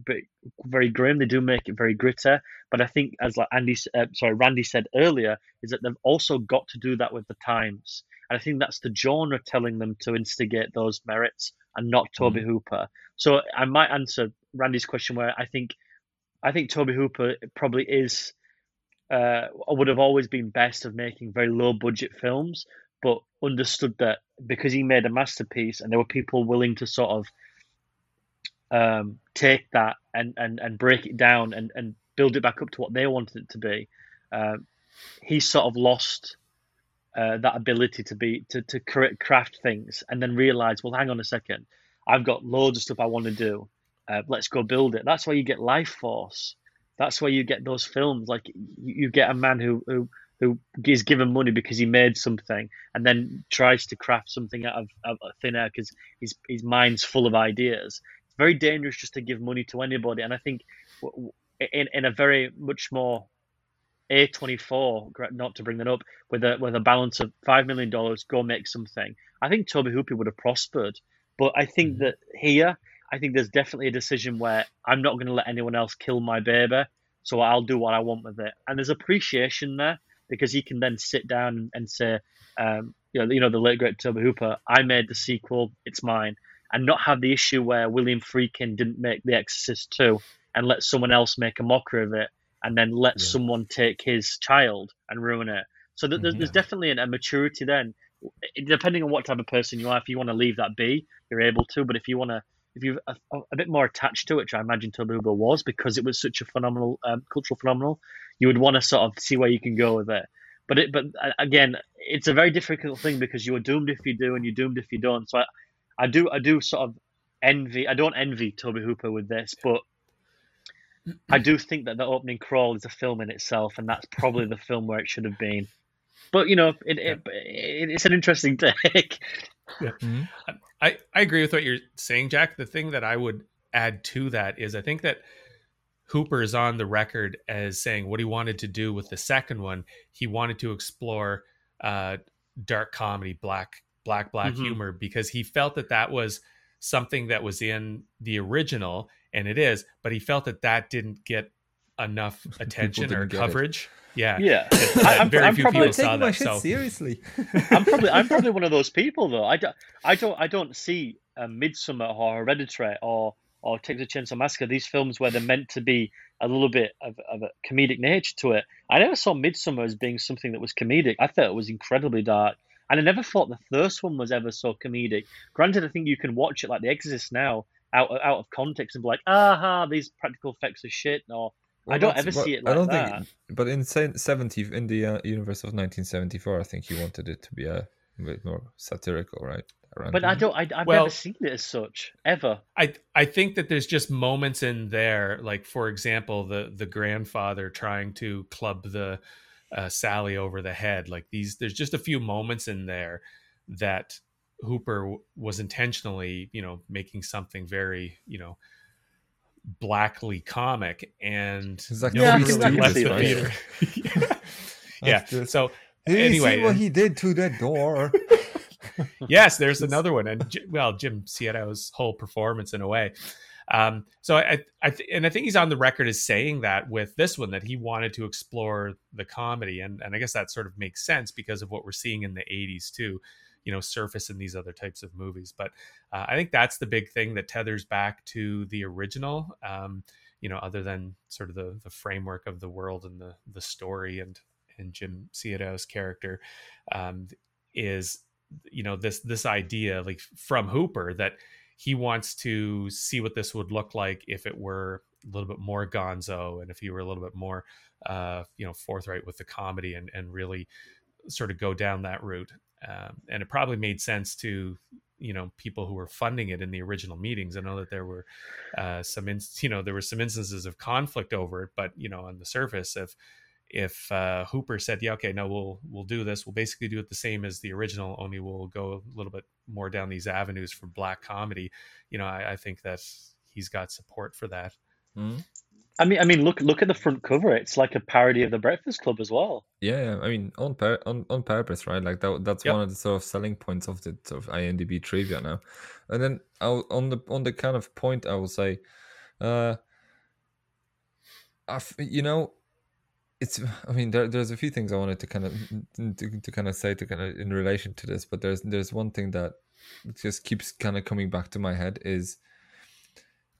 [SPEAKER 3] very grim. They do make it very gritty. But I think, as like Andy, uh, sorry, Randy said earlier, is that they've also got to do that with the times. And I think that's the genre telling them to instigate those merits and not Tobe Hooper. So I might answer Randy's question where I think, I think Tobe Hooper probably is, uh, would have always been best of making very low budget films, but understood that because he made a masterpiece and there were people willing to sort of um, take that and, and, and break it down and, and build it back up to what they wanted it to be, uh, he sort of lost uh, that ability to be to, to cra- craft things and then realize, well, hang on a second, I've got loads of stuff I want to do. Uh, let's go build it. That's why you get Lifeforce. That's why you get those films. Like you, you get a man who, who who is given money because he made something and then tries to craft something out of, out of thin air because his his mind's full of ideas. It's very dangerous just to give money to anybody. And I think in in a very much more a24, not to bring that up, with a with a balance of five million dollars, go make something. I think Tobe Hooper would have prospered, but I think mm. that here, I think there's definitely a decision where I'm not going to let anyone else kill my baby, so I'll do what I want with it. And there's appreciation there because he can then sit down and say, um, you know, you know, the late great Tobe Hooper, I made the sequel, it's mine, and not have the issue where William Friedkin didn't make The Exorcist 2 and let someone else make a mockery of it and then let
[SPEAKER 1] Yeah.
[SPEAKER 3] someone take his child and ruin it. So th- there's, there's
[SPEAKER 1] Mhm.
[SPEAKER 3] definitely an, a maturity then. Depending on what type of person you are, if you want to leave that be, you're able to. But if you want to, if you're a, a bit more attached to it, which I imagine Tobe Hooper was because it was such a phenomenal um, cultural phenomenal, you would want to sort of see where you can go with it. But it, but uh, again, it's a very difficult thing because you are doomed if you do and you're doomed if you don't. So I, I do, I do sort of envy. I don't envy Tobe Hooper with this, but I do think that the opening crawl is a film in itself, and that's probably the film where it should have been. But you know, it, it, it it's an interesting take.
[SPEAKER 2] I, I agree with what you're saying, Jak. The thing that I would add to that is I think that Hooper is on the record as saying what he wanted to do with the second one. He wanted to explore uh, dark comedy, black, black, black
[SPEAKER 3] Mhm.
[SPEAKER 2] humor, because he felt that that was something that was in the original, and it is. But he felt that that didn't get enough attention or
[SPEAKER 1] didn't it.
[SPEAKER 2] coverage. Yeah,
[SPEAKER 3] Yeah,
[SPEAKER 2] That
[SPEAKER 3] I, I'm,
[SPEAKER 2] very
[SPEAKER 3] I'm
[SPEAKER 2] few
[SPEAKER 3] probably
[SPEAKER 2] people saw that. So
[SPEAKER 1] seriously.
[SPEAKER 3] I'm probably I'm probably one of those people though. I don't I don't I don't see a Midsommar or Hereditary or or Texas Chainsaw Massacre. These films where they're meant to be a little bit of, of a comedic nature to it. I never saw Midsommar as being something that was comedic. I thought it was incredibly dark. And I never thought the first one was ever so comedic. Granted, I think you can watch it like The Exorcist now out out of context and be like, aha, these practical effects are shit, or I don't
[SPEAKER 1] that's-
[SPEAKER 3] ever see it
[SPEAKER 1] I don't
[SPEAKER 3] that.
[SPEAKER 1] think, but in se- seventy in the uh, universe of 1974, I think he wanted it to be a a bit more satirical, right? Around
[SPEAKER 3] But I don't. I, I've
[SPEAKER 2] Well-
[SPEAKER 3] never seen it as such ever.
[SPEAKER 2] I I think that there's just moments in there, like for example, the the grandfather trying to club the uh, Sally over the head. Like these, there's just a few moments in there that Hooper w- was intentionally, you know, making something very, you know, blackly comic, and
[SPEAKER 1] It's like
[SPEAKER 3] Yeah, I
[SPEAKER 2] nobody
[SPEAKER 3] can- I
[SPEAKER 2] really left the
[SPEAKER 3] that.
[SPEAKER 2] theater. yeah.
[SPEAKER 1] That's just-
[SPEAKER 2] So
[SPEAKER 1] Did
[SPEAKER 2] anyway,
[SPEAKER 1] see what he did to that door?
[SPEAKER 2] yes, there's another one, and well, Jim Siedow's whole performance in a way. Um, so I, I, th- and I think he's on the record as saying that with this one that he wanted to explore the comedy, and and I guess that sort of makes sense because of what we're seeing in the '80s too, you know, surface in these other types of movies. But uh, I think that's the big thing that tethers back to the original. Um, you know, other than sort of the the framework of the world and the the story and and Jim Siedow's character um, is you know this this idea like from Hooper that he wants to see what this would look like if it were a little bit more gonzo and if he were a little bit more uh you know forthright with the comedy and and really sort of go down that route um, and it probably made sense to you know people who were funding it in the original meetings i know that there were uh some in, you know there were some instances of conflict over it but you know on the surface if if uh, Hooper said, "Yeah, okay, no, we'll we'll do this. We'll basically do it the same as the original, only we'll go a little bit more down these avenues for black comedy." You know, I, I think that he's got support for that.
[SPEAKER 1] Hmm?
[SPEAKER 3] I mean, I mean, look look at the front cover. It's like a parody of the Breakfast Club as well.
[SPEAKER 1] Yeah, I mean, on pur- on on purpose, right? Like that. That's
[SPEAKER 2] Yep.
[SPEAKER 1] one of the sort of selling points of the sort of IMDb trivia now. And then I'll, on the on the kind of point, I will say, uh, I f- you know, it's. I mean, there, there's a few things I wanted to kind of to, to kind of say to kind of in relation to this, but there's there's one thing that just keeps kind of coming back to my head is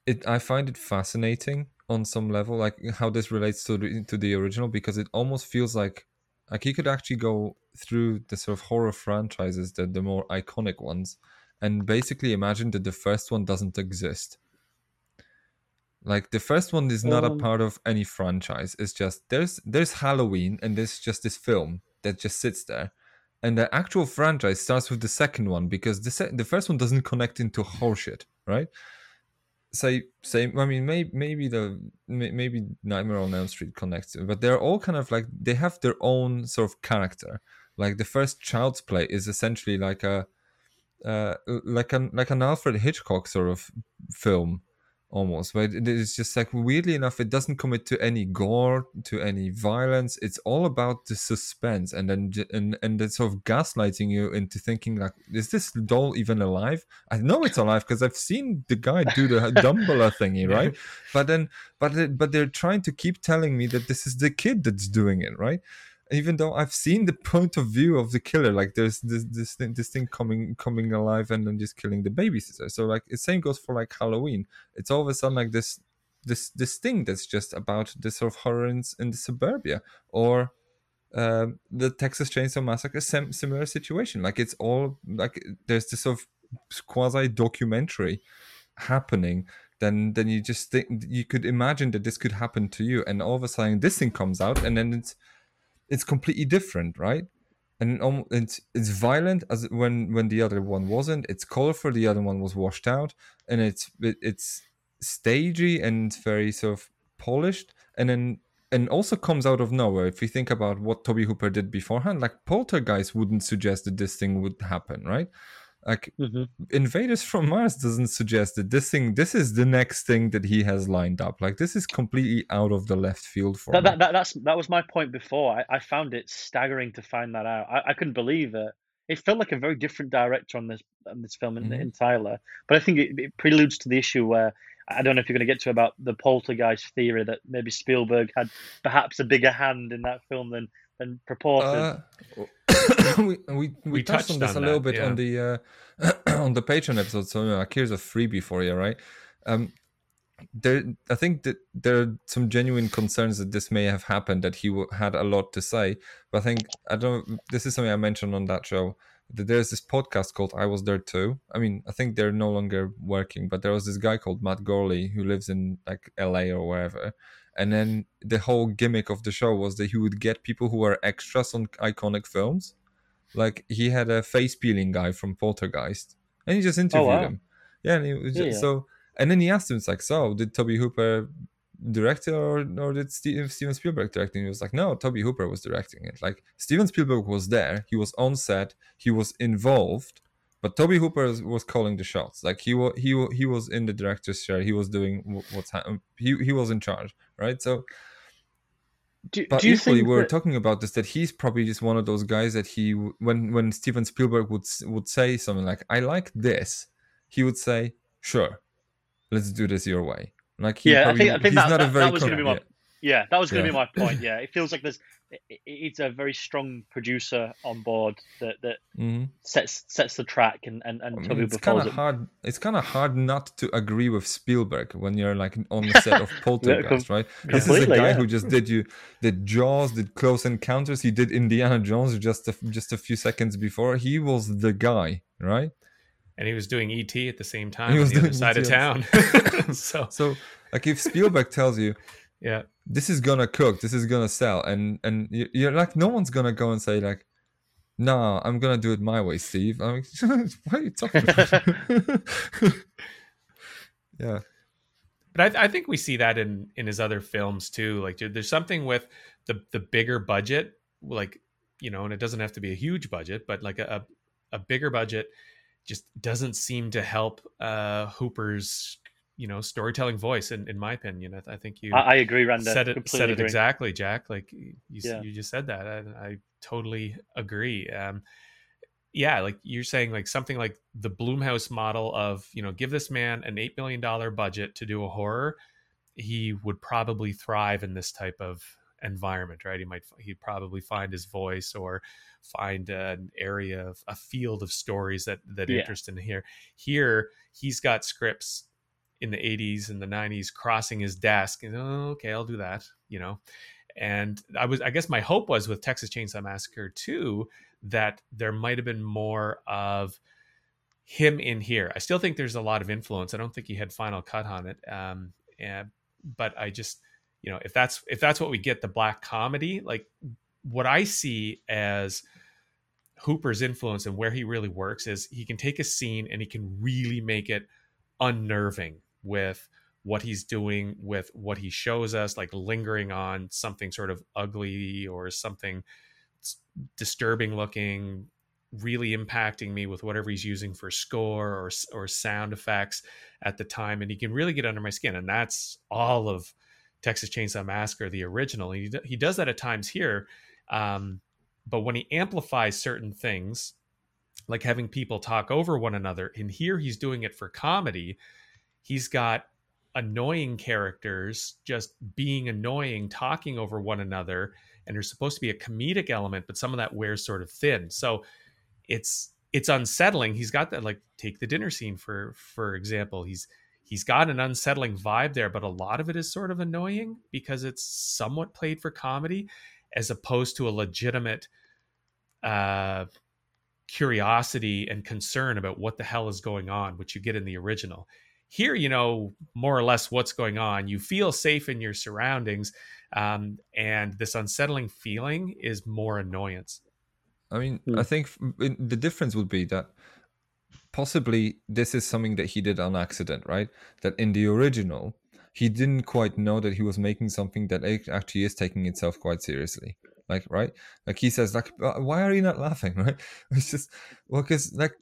[SPEAKER 1] it i find it fascinating on some level like how this relates to the, to the original because it almost feels like like you could actually go through the sort of horror franchises the, the more iconic ones and basically imagine that the first one doesn't exist like the first one is not a
[SPEAKER 3] Um.
[SPEAKER 1] part of any franchise it's just there's there's halloween and there's just this film that just sits there and the actual franchise starts with the second one because the se- the first one doesn't connect into horseshit, right? Say say I mean maybe maybe the maybe Nightmare on Elm Street connects, but they're all kind of like they have their own sort of character. Like the first Child's Play is essentially like a uh, like an like an Alfred Hitchcock sort of film almost but it is just like weirdly enough it doesn't commit to any gore to any violence. It's all about the suspense and then and and then sort of gaslighting you into thinking like is this doll even alive? I know it's alive because i've seen the guy do the Damballa thingy right? But then but but they're trying to keep telling me that this is the kid that's doing it right even though I've seen the point of view of the killer, like there's this this thing, this thing coming coming alive and then just killing the babysitter. So like the same goes for like Halloween. It's all of a sudden like this this this thing that's just about the sort of horror in, the suburbia or um, the Texas Chainsaw Massacre, sim- similar situation. Like it's all like there's this sort of quasi documentary happening. Then then you just think you could imagine that this could happen to you, and all of a sudden this thing comes out, and then it's it's completely different, right? And it's it's violent as when when the other one wasn't. It's colorful. The other one was washed out, and it's it, it's stagey and very sort of polished, and then and also comes out of nowhere. If you think about what Tobe Hooper did beforehand, like Poltergeist wouldn't suggest that this thing would happen, right? Like
[SPEAKER 3] hmm
[SPEAKER 1] Invaders from Mars doesn't suggest that this thing, this is the next thing that he has lined up. Like this is completely out of the left field for
[SPEAKER 3] That, that, that that's that was my point before. I, I found it staggering to find that out. I, I couldn't believe it. It felt like a very different director on this on this film in,
[SPEAKER 1] Mhm.
[SPEAKER 3] in Tyler. But I think it, it preludes to the issue where I don't know if you're going to get to about the poltergeist theory that maybe Spielberg had perhaps a bigger hand in that film than than purported.
[SPEAKER 1] Uh, we, we we
[SPEAKER 2] We
[SPEAKER 1] touched, on this
[SPEAKER 2] on
[SPEAKER 1] a little
[SPEAKER 2] that,
[SPEAKER 1] bit on the uh, on the Patreon episode. So uh, here's a freebie for you, right? Um, there, I think that there are some genuine concerns that this may have happened. That he w- had a lot to say, but I think I don't. This is something I mentioned on that show. That there's this podcast called "I Was There Too." I mean, I think they're no longer working, but there was this guy called Matt Gourley who lives in like L.A. or wherever, and then the whole gimmick of the show was that he would get people who are extras on iconic films like he had a face peeling guy from Poltergeist, and he just oh, interviewed
[SPEAKER 3] wow.
[SPEAKER 1] him. Yeah, and he was just,
[SPEAKER 3] yeah.
[SPEAKER 1] so, and then he asked him, it's like, so did Tobe Hooper direct it or, or did Steve, Steven Spielberg direct it? And he was like, no, Tobe Hooper was directing it. Like Steven Spielberg was there, he was on set, he was involved, but Tobe Hooper was, calling the shots. Like he was he he was in the director's chair, he was doing what's happening. He he was in charge, right? So
[SPEAKER 3] Do,
[SPEAKER 1] but
[SPEAKER 3] do you
[SPEAKER 1] equally, we we're
[SPEAKER 3] that-
[SPEAKER 1] talking about this that he's probably just one of those guys that he, when when Steven Spielberg would would say something like, "I like this," he would say, "Sure, let's do this your way." Like he
[SPEAKER 3] Yeah, I think- I think
[SPEAKER 1] he's
[SPEAKER 3] that-
[SPEAKER 1] not a very
[SPEAKER 3] that was gonna be my- Yeah, that was going to
[SPEAKER 1] Yeah.
[SPEAKER 3] be my point. Yeah, it feels like there's it's a very strong producer on board that that
[SPEAKER 1] yeah. Mhm.
[SPEAKER 3] sets sets the track and and, and
[SPEAKER 1] I mean,
[SPEAKER 3] Tobe
[SPEAKER 1] it's kind of
[SPEAKER 3] it.
[SPEAKER 1] hard. It's kind of hard not to agree with Spielberg when you're like on the set of Poltergeist, right? This is a guy
[SPEAKER 3] yeah.
[SPEAKER 1] who just did you did Jaws, did Close Encounters. He did Indiana Jones just a, just a few seconds before. He was the guy, right?
[SPEAKER 2] and he was doing ET at the same time
[SPEAKER 1] He
[SPEAKER 2] on
[SPEAKER 1] was
[SPEAKER 2] the other
[SPEAKER 1] doing
[SPEAKER 2] side of town. so
[SPEAKER 1] So, like, if Spielberg tells you
[SPEAKER 2] yeah,
[SPEAKER 1] this is gonna cook, this is gonna sell, and and you- you're like, no one's gonna go and say like, "No, I'm gonna do it my way, Steve." I'm like, what are you talking about? yeah,
[SPEAKER 2] but I, I think we see that in in his other films too. Like there- there's something with the the bigger budget, like you know, and it doesn't have to be a huge budget, but like a a bigger budget just doesn't seem to help uh Hooper's you know storytelling voice. In in my opinion, I, I think you
[SPEAKER 3] I, I agree, Randa.
[SPEAKER 2] said it
[SPEAKER 3] completely
[SPEAKER 2] said it
[SPEAKER 3] agree.
[SPEAKER 2] exactly, Jak. Like you
[SPEAKER 3] Yeah.
[SPEAKER 2] you just said that. I, I totally agree. Um, yeah, like you're saying, like something like the Blumhouse model of you know, give this man an eight million dollar budget to do a horror, he would probably thrive in this type of environment, right? He might he'd probably find his voice or find an area of a field of stories that that
[SPEAKER 3] Yeah.
[SPEAKER 2] interest him here. Here, he's got scripts in the 80s and the 90s crossing his desk and oh, okay i'll do that you know? And i was i guess my hope was with texas chainsaw massacre 2 that there might have been more of him in here. I still think there's a lot of influence. I don't think he had final cut on it um and but i just you know if that's if that's what we get the black comedy like what i see as hooper's influence and where he really works is he can take a scene and he can really make it unnerving with what he's doing with what he shows us like lingering on something sort of ugly or something disturbing looking really impacting me with whatever he's using for score or or sound effects at the time and he can really get under my skin and that's all of Texas Chainsaw Massacre the original he, he does that at times here um, but when he amplifies certain things like having people talk over one another and here he's doing it for comedy he's got annoying characters just being annoying talking over one another and there's supposed to be a comedic element but some of that wears sort of thin. So it's it's unsettling. He's got that like take the dinner scene for for example. He's he's got an unsettling vibe there but a lot of it is sort of annoying because it's somewhat played for comedy as opposed to a legitimate uh curiosity and concern about what the hell is going on which you get in the original here you know more or less what's going on you feel safe in your surroundings um, and this unsettling feeling is more annoyance
[SPEAKER 1] I mean,
[SPEAKER 3] Hmm.
[SPEAKER 1] I think the difference would be that possibly this is something that he did on accident, right? That in the original, he didn't quite know that he was making something that actually is taking itself quite seriously. Like, right? Like he says, like, "Uh, why are you not laughing, right? It's just, well, because like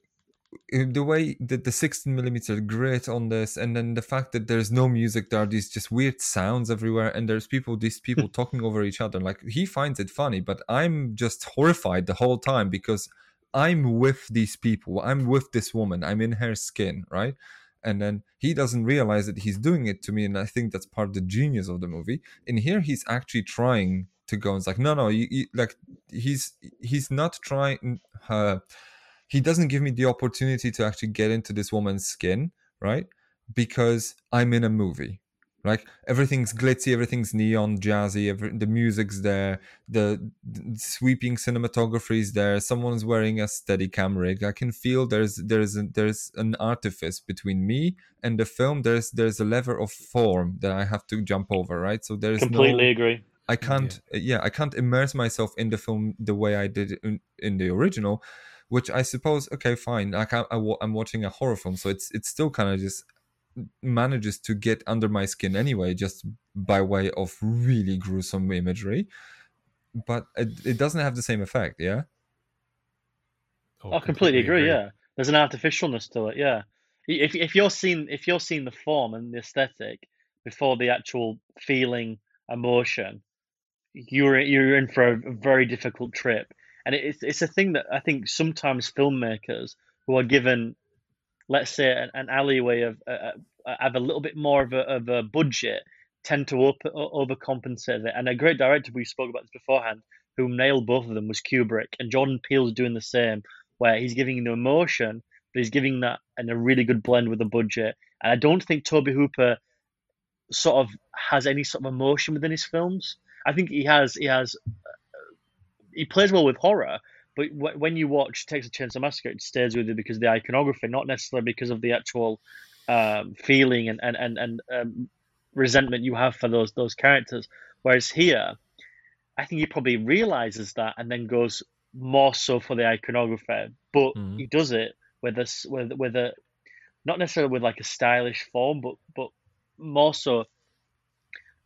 [SPEAKER 1] the way that the 16 millimeter grit on this, and then the fact that there's no music, there are these just weird sounds everywhere, and there's people, these people talking over each other. Like he finds it funny, but I'm just horrified the whole time because I'm with these people. I'm with this woman. I'm in her skin, right? And then he doesn't realize that he's doing it to me, and I think that's part of the genius of the movie. In here, he's actually trying to go. And it's like, no, no, you, you, like he's he's not trying. Uh, he doesn't give me the opportunity to actually get into this woman's skin, right? Because I'm in a movie. Like everything's glitzy, everything's neon, jazzy. Every, the music's there, the, the sweeping cinematography is there. Someone's wearing a steady cam rig. I can feel there's there's a, there's an artifice between me and the film. There's there's a lever of form that I have to jump over, right? So there's
[SPEAKER 3] Completely
[SPEAKER 1] no
[SPEAKER 3] agree.
[SPEAKER 1] I can't, uh, yeah, I can't immerse myself in the film the way I did in, in the original, which I suppose, okay, fine. Like I, I, am watching a horror film, so it's it's still kind of just manages to get under my skin anyway, just by way of really gruesome imagery. But it, it doesn't have the same effect, yeah.
[SPEAKER 3] Oh, I completely agree, agree. Yeah, there's an artificialness to it. Yeah, if if you're seeing if you're seeing the form and the aesthetic before the actual feeling emotion, you're you're in for a very difficult trip. And it's it's a thing that I think sometimes filmmakers who are given, let's say, an, an alleyway of uh, uh have a little bit more of a, of a budget, tend to up, overcompensate it. And a great director we spoke about this beforehand, who nailed both of them, was Kubrick, and Jordan Peele's doing the same, where he's giving the emotion, but he's giving that in a really good blend with the budget. And I don't think Tobe Hooper sort of has any sort of emotion within his films. I think he has he has he plays well with horror, but when you watch Texas Chainsaw Massacre, it stays with you because of the iconography, not necessarily because of the actual um, feeling and and and, and um, resentment you have for those those characters. Whereas here, I think he probably realizes that and then goes more so for the iconography, but mm-hmm. he does it with a with with a not necessarily with like a stylish form, but but more so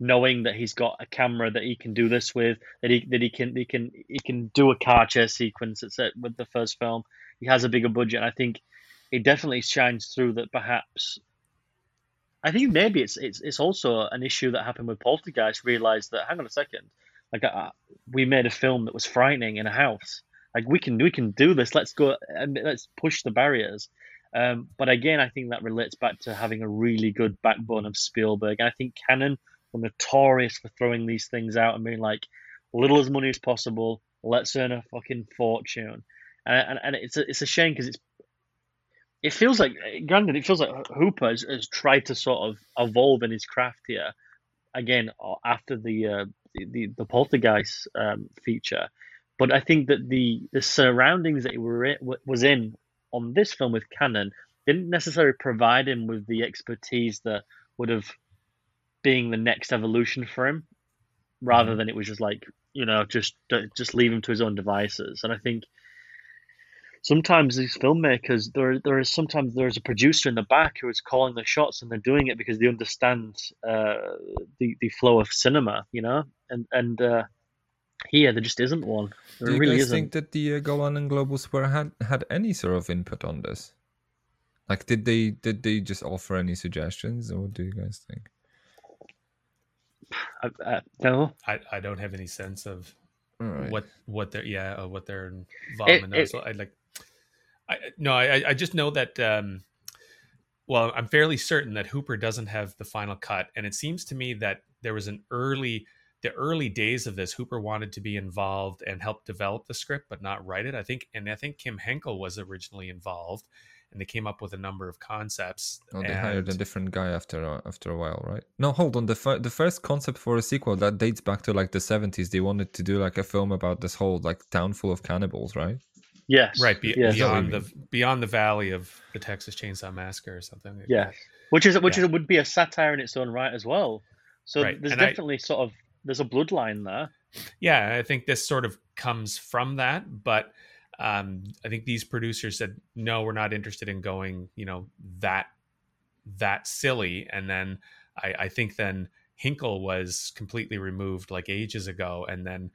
[SPEAKER 3] knowing that he's got a camera that he can do this with, that he that he can he can he can do a car chase sequence. It's it with the first film. He has a bigger budget, and I think it definitely shines through that. Perhaps, I think maybe it's it's it's also an issue that happened with Poltergeist. Realized that hang on a second, like uh, we made a film that was frightening in a house. Like we can we can do this. Let's go and let's push the barriers. Um, but again, I think that relates back to having a really good backbone of Spielberg. And I think Cannon were notorious for throwing these things out and being like, little as money as possible, let's earn a fucking fortune. And, and, and it's a, it's a shame because it's it feels like granted it feels like Hooper has, has, tried to sort of evolve in his craft here again after the uh, the, the, poltergeist um, feature but I think that the the surroundings that he were in, was in on this film with Cannon didn't necessarily provide him with the expertise that would have being the next evolution for him, rather mm-hmm. than it was just like you know just just leave him to his own devices. And I think sometimes these filmmakers there there is sometimes there's a producer in the back who is calling the shots and they're doing it because they understand uh, the the flow of cinema, you know, and and. Uh, here, there just isn't one. There
[SPEAKER 1] Do you
[SPEAKER 3] really
[SPEAKER 1] guys
[SPEAKER 3] isn't.
[SPEAKER 1] think that the uh, Golan and Globus were had had any sort of input on this? Like, did they did they just offer any suggestions, or what do you guys think?
[SPEAKER 3] Uh, uh, no,
[SPEAKER 2] I, I don't have any sense of right. what what their yeah uh, what their involvement it, is. I like I no I I just know that um well I'm fairly certain that Hooper doesn't have the final cut, and it seems to me that there was an early the early days of this, Hooper wanted to be involved and help develop the script, but not write it. I think, and I think Kim Henkel was originally involved, and they came up with a number of concepts.
[SPEAKER 1] Oh, they
[SPEAKER 2] and...
[SPEAKER 1] hired a different guy after uh, after a while, right? No, hold on. The fir- the first concept for a sequel that dates back to like the seventies. They wanted to do like a film about this whole like town full of cannibals, right?
[SPEAKER 3] Yes.
[SPEAKER 2] Right. Be- yes. Beyond the beyond the valley of the Texas Chainsaw Massacre or something.
[SPEAKER 3] Yeah. Which is which yeah. is, would be a satire in its own right as well. So right. there's and definitely I, sort of there's a bloodline there.
[SPEAKER 2] Yeah, I think this sort of comes from that, but um, I think these producers said, no, we're not interested in going, you know, that that silly. And then I, I think then Henkel was completely removed like ages ago. And then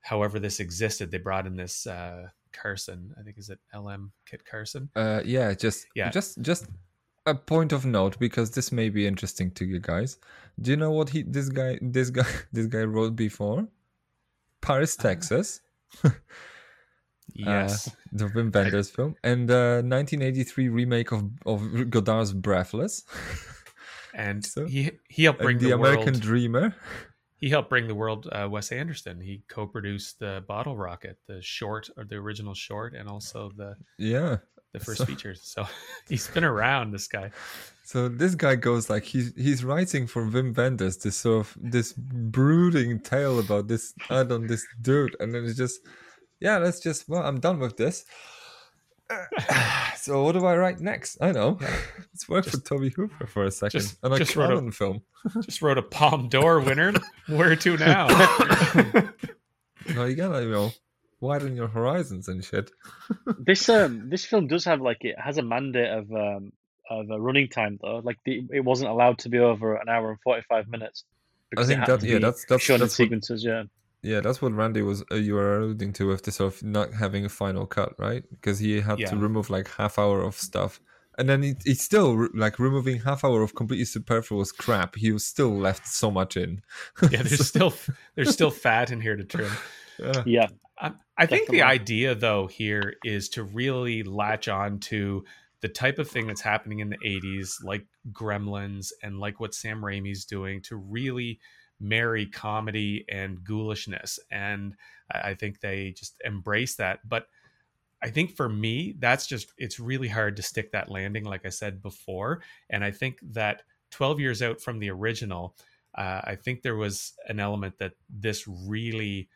[SPEAKER 2] however this existed, they brought in this uh Carson. I think is it LM Kit Carson?
[SPEAKER 1] Uh yeah, just yeah. just just a point of note because this may be interesting to you guys. Do you know what he this guy this guy this guy wrote before? Paris, uh, Texas.
[SPEAKER 2] Yes, uh,
[SPEAKER 1] the Wim Wenders film, and the uh, 1983 remake of of Godard's Breathless.
[SPEAKER 2] and so, he he helped bring
[SPEAKER 1] the,
[SPEAKER 2] the,
[SPEAKER 1] American
[SPEAKER 2] world,
[SPEAKER 1] Dreamer.
[SPEAKER 2] He helped bring the world uh, Wes Anderson. He co-produced the Bottle Rocket, the short or the original short, and also the
[SPEAKER 1] yeah
[SPEAKER 2] the first so, features. So he's been around. This guy.
[SPEAKER 1] So this guy goes like he's he's writing for Wim Wenders this sort of this brooding tale about this I don't this dude, and then it's just yeah, let's just well, I'm done with this. so what do I write next? I know. Let's work for Tobe Hooper for a second.
[SPEAKER 2] just-
[SPEAKER 1] and a
[SPEAKER 2] just wrote a-
[SPEAKER 1] Cannon film.
[SPEAKER 2] Just wrote a Palme d'Or winner. Where to now?
[SPEAKER 1] No, you gotta, you know, widen your horizons and shit.
[SPEAKER 3] This um this film does have like it has a mandate of um of a running time though. Like the, it wasn't allowed to be over an hour and forty five minutes. because it
[SPEAKER 1] think
[SPEAKER 3] had
[SPEAKER 1] that- yeah,
[SPEAKER 3] be
[SPEAKER 1] that's- that's-
[SPEAKER 3] shown in
[SPEAKER 1] that's what-
[SPEAKER 3] sequences. Yeah,
[SPEAKER 1] Yeah, that's what Randy was uh, you were alluding to with the sort of not having a final cut, right? Because he had
[SPEAKER 2] Yeah.
[SPEAKER 1] to remove like half hour of stuff, and then he, he's still re- like removing half hour of completely superfluous crap. He was still left so much in.
[SPEAKER 2] yeah, there's still there's still fat in here to trim.
[SPEAKER 1] Yeah.
[SPEAKER 3] yeah,
[SPEAKER 2] I, I think the idea, though, here is to really latch on to the type of thing that's happening in the 80s, like Gremlins and like what Sam Raimi's doing, to really marry comedy and ghoulishness. And I, think they just embrace that. But I think for me, that's just, it's really hard to stick that landing, like I said before. And I think that 12 years out from the original, uh, I think there was an element that this really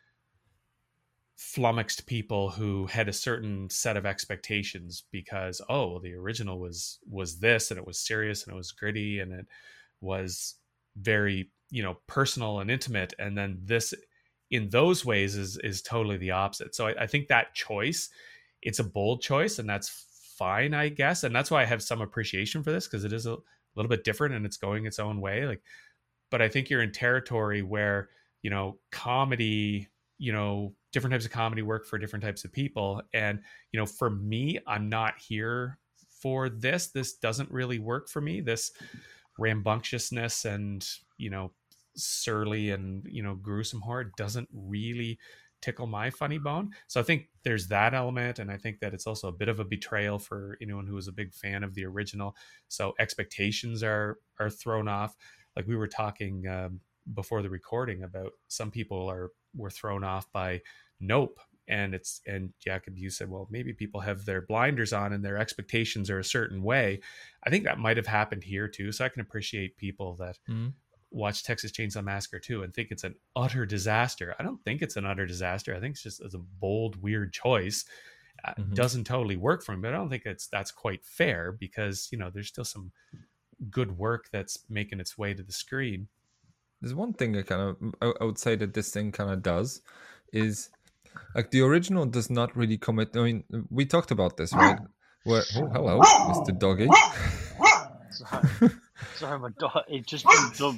[SPEAKER 2] flummoxed people who had a certain set of expectations because oh the original was was this and it was serious and it was gritty and it was very you know personal and intimate and then this in those ways is is totally the opposite. So i, I think that choice it's a bold choice and that's fine i guess. And that's why i have some appreciation for this because it is a little bit different and it's going its own way like but i think you're in territory where you know comedy you know different types of comedy work for different types of people. And you know for me i'm not here for this. This doesn't really work for me. This rambunctiousness and you know surly and you know gruesome horror doesn't really tickle my funny bone. So i think there's that element and i think that it's also a bit of a betrayal for anyone who was a big fan of the original. So expectations are are thrown off. Like we were talking um, before the recording about some people are were thrown off by nope. And it's and Jakub you said well maybe people have their blinders on and their expectations are a certain way. I think that might have happened here too so i can appreciate people that
[SPEAKER 1] Mhm.
[SPEAKER 2] Watch texas chainsaw massacre too and think it's an utter disaster i don't think it's an utter disaster i think it's just it's a bold weird choice uh,
[SPEAKER 1] Mhm.
[SPEAKER 2] doesn't totally work for me but i don't think it's that's quite fair because you know there's still some good work that's making its way to the screen
[SPEAKER 1] There's one thing I kind of I, I would say that this thing kind of does is like the original does not really commit. I mean, we talked about this, right? Where oh hello, Mr. Doggy.
[SPEAKER 3] sorry, sorry, my dog. It just jumped up.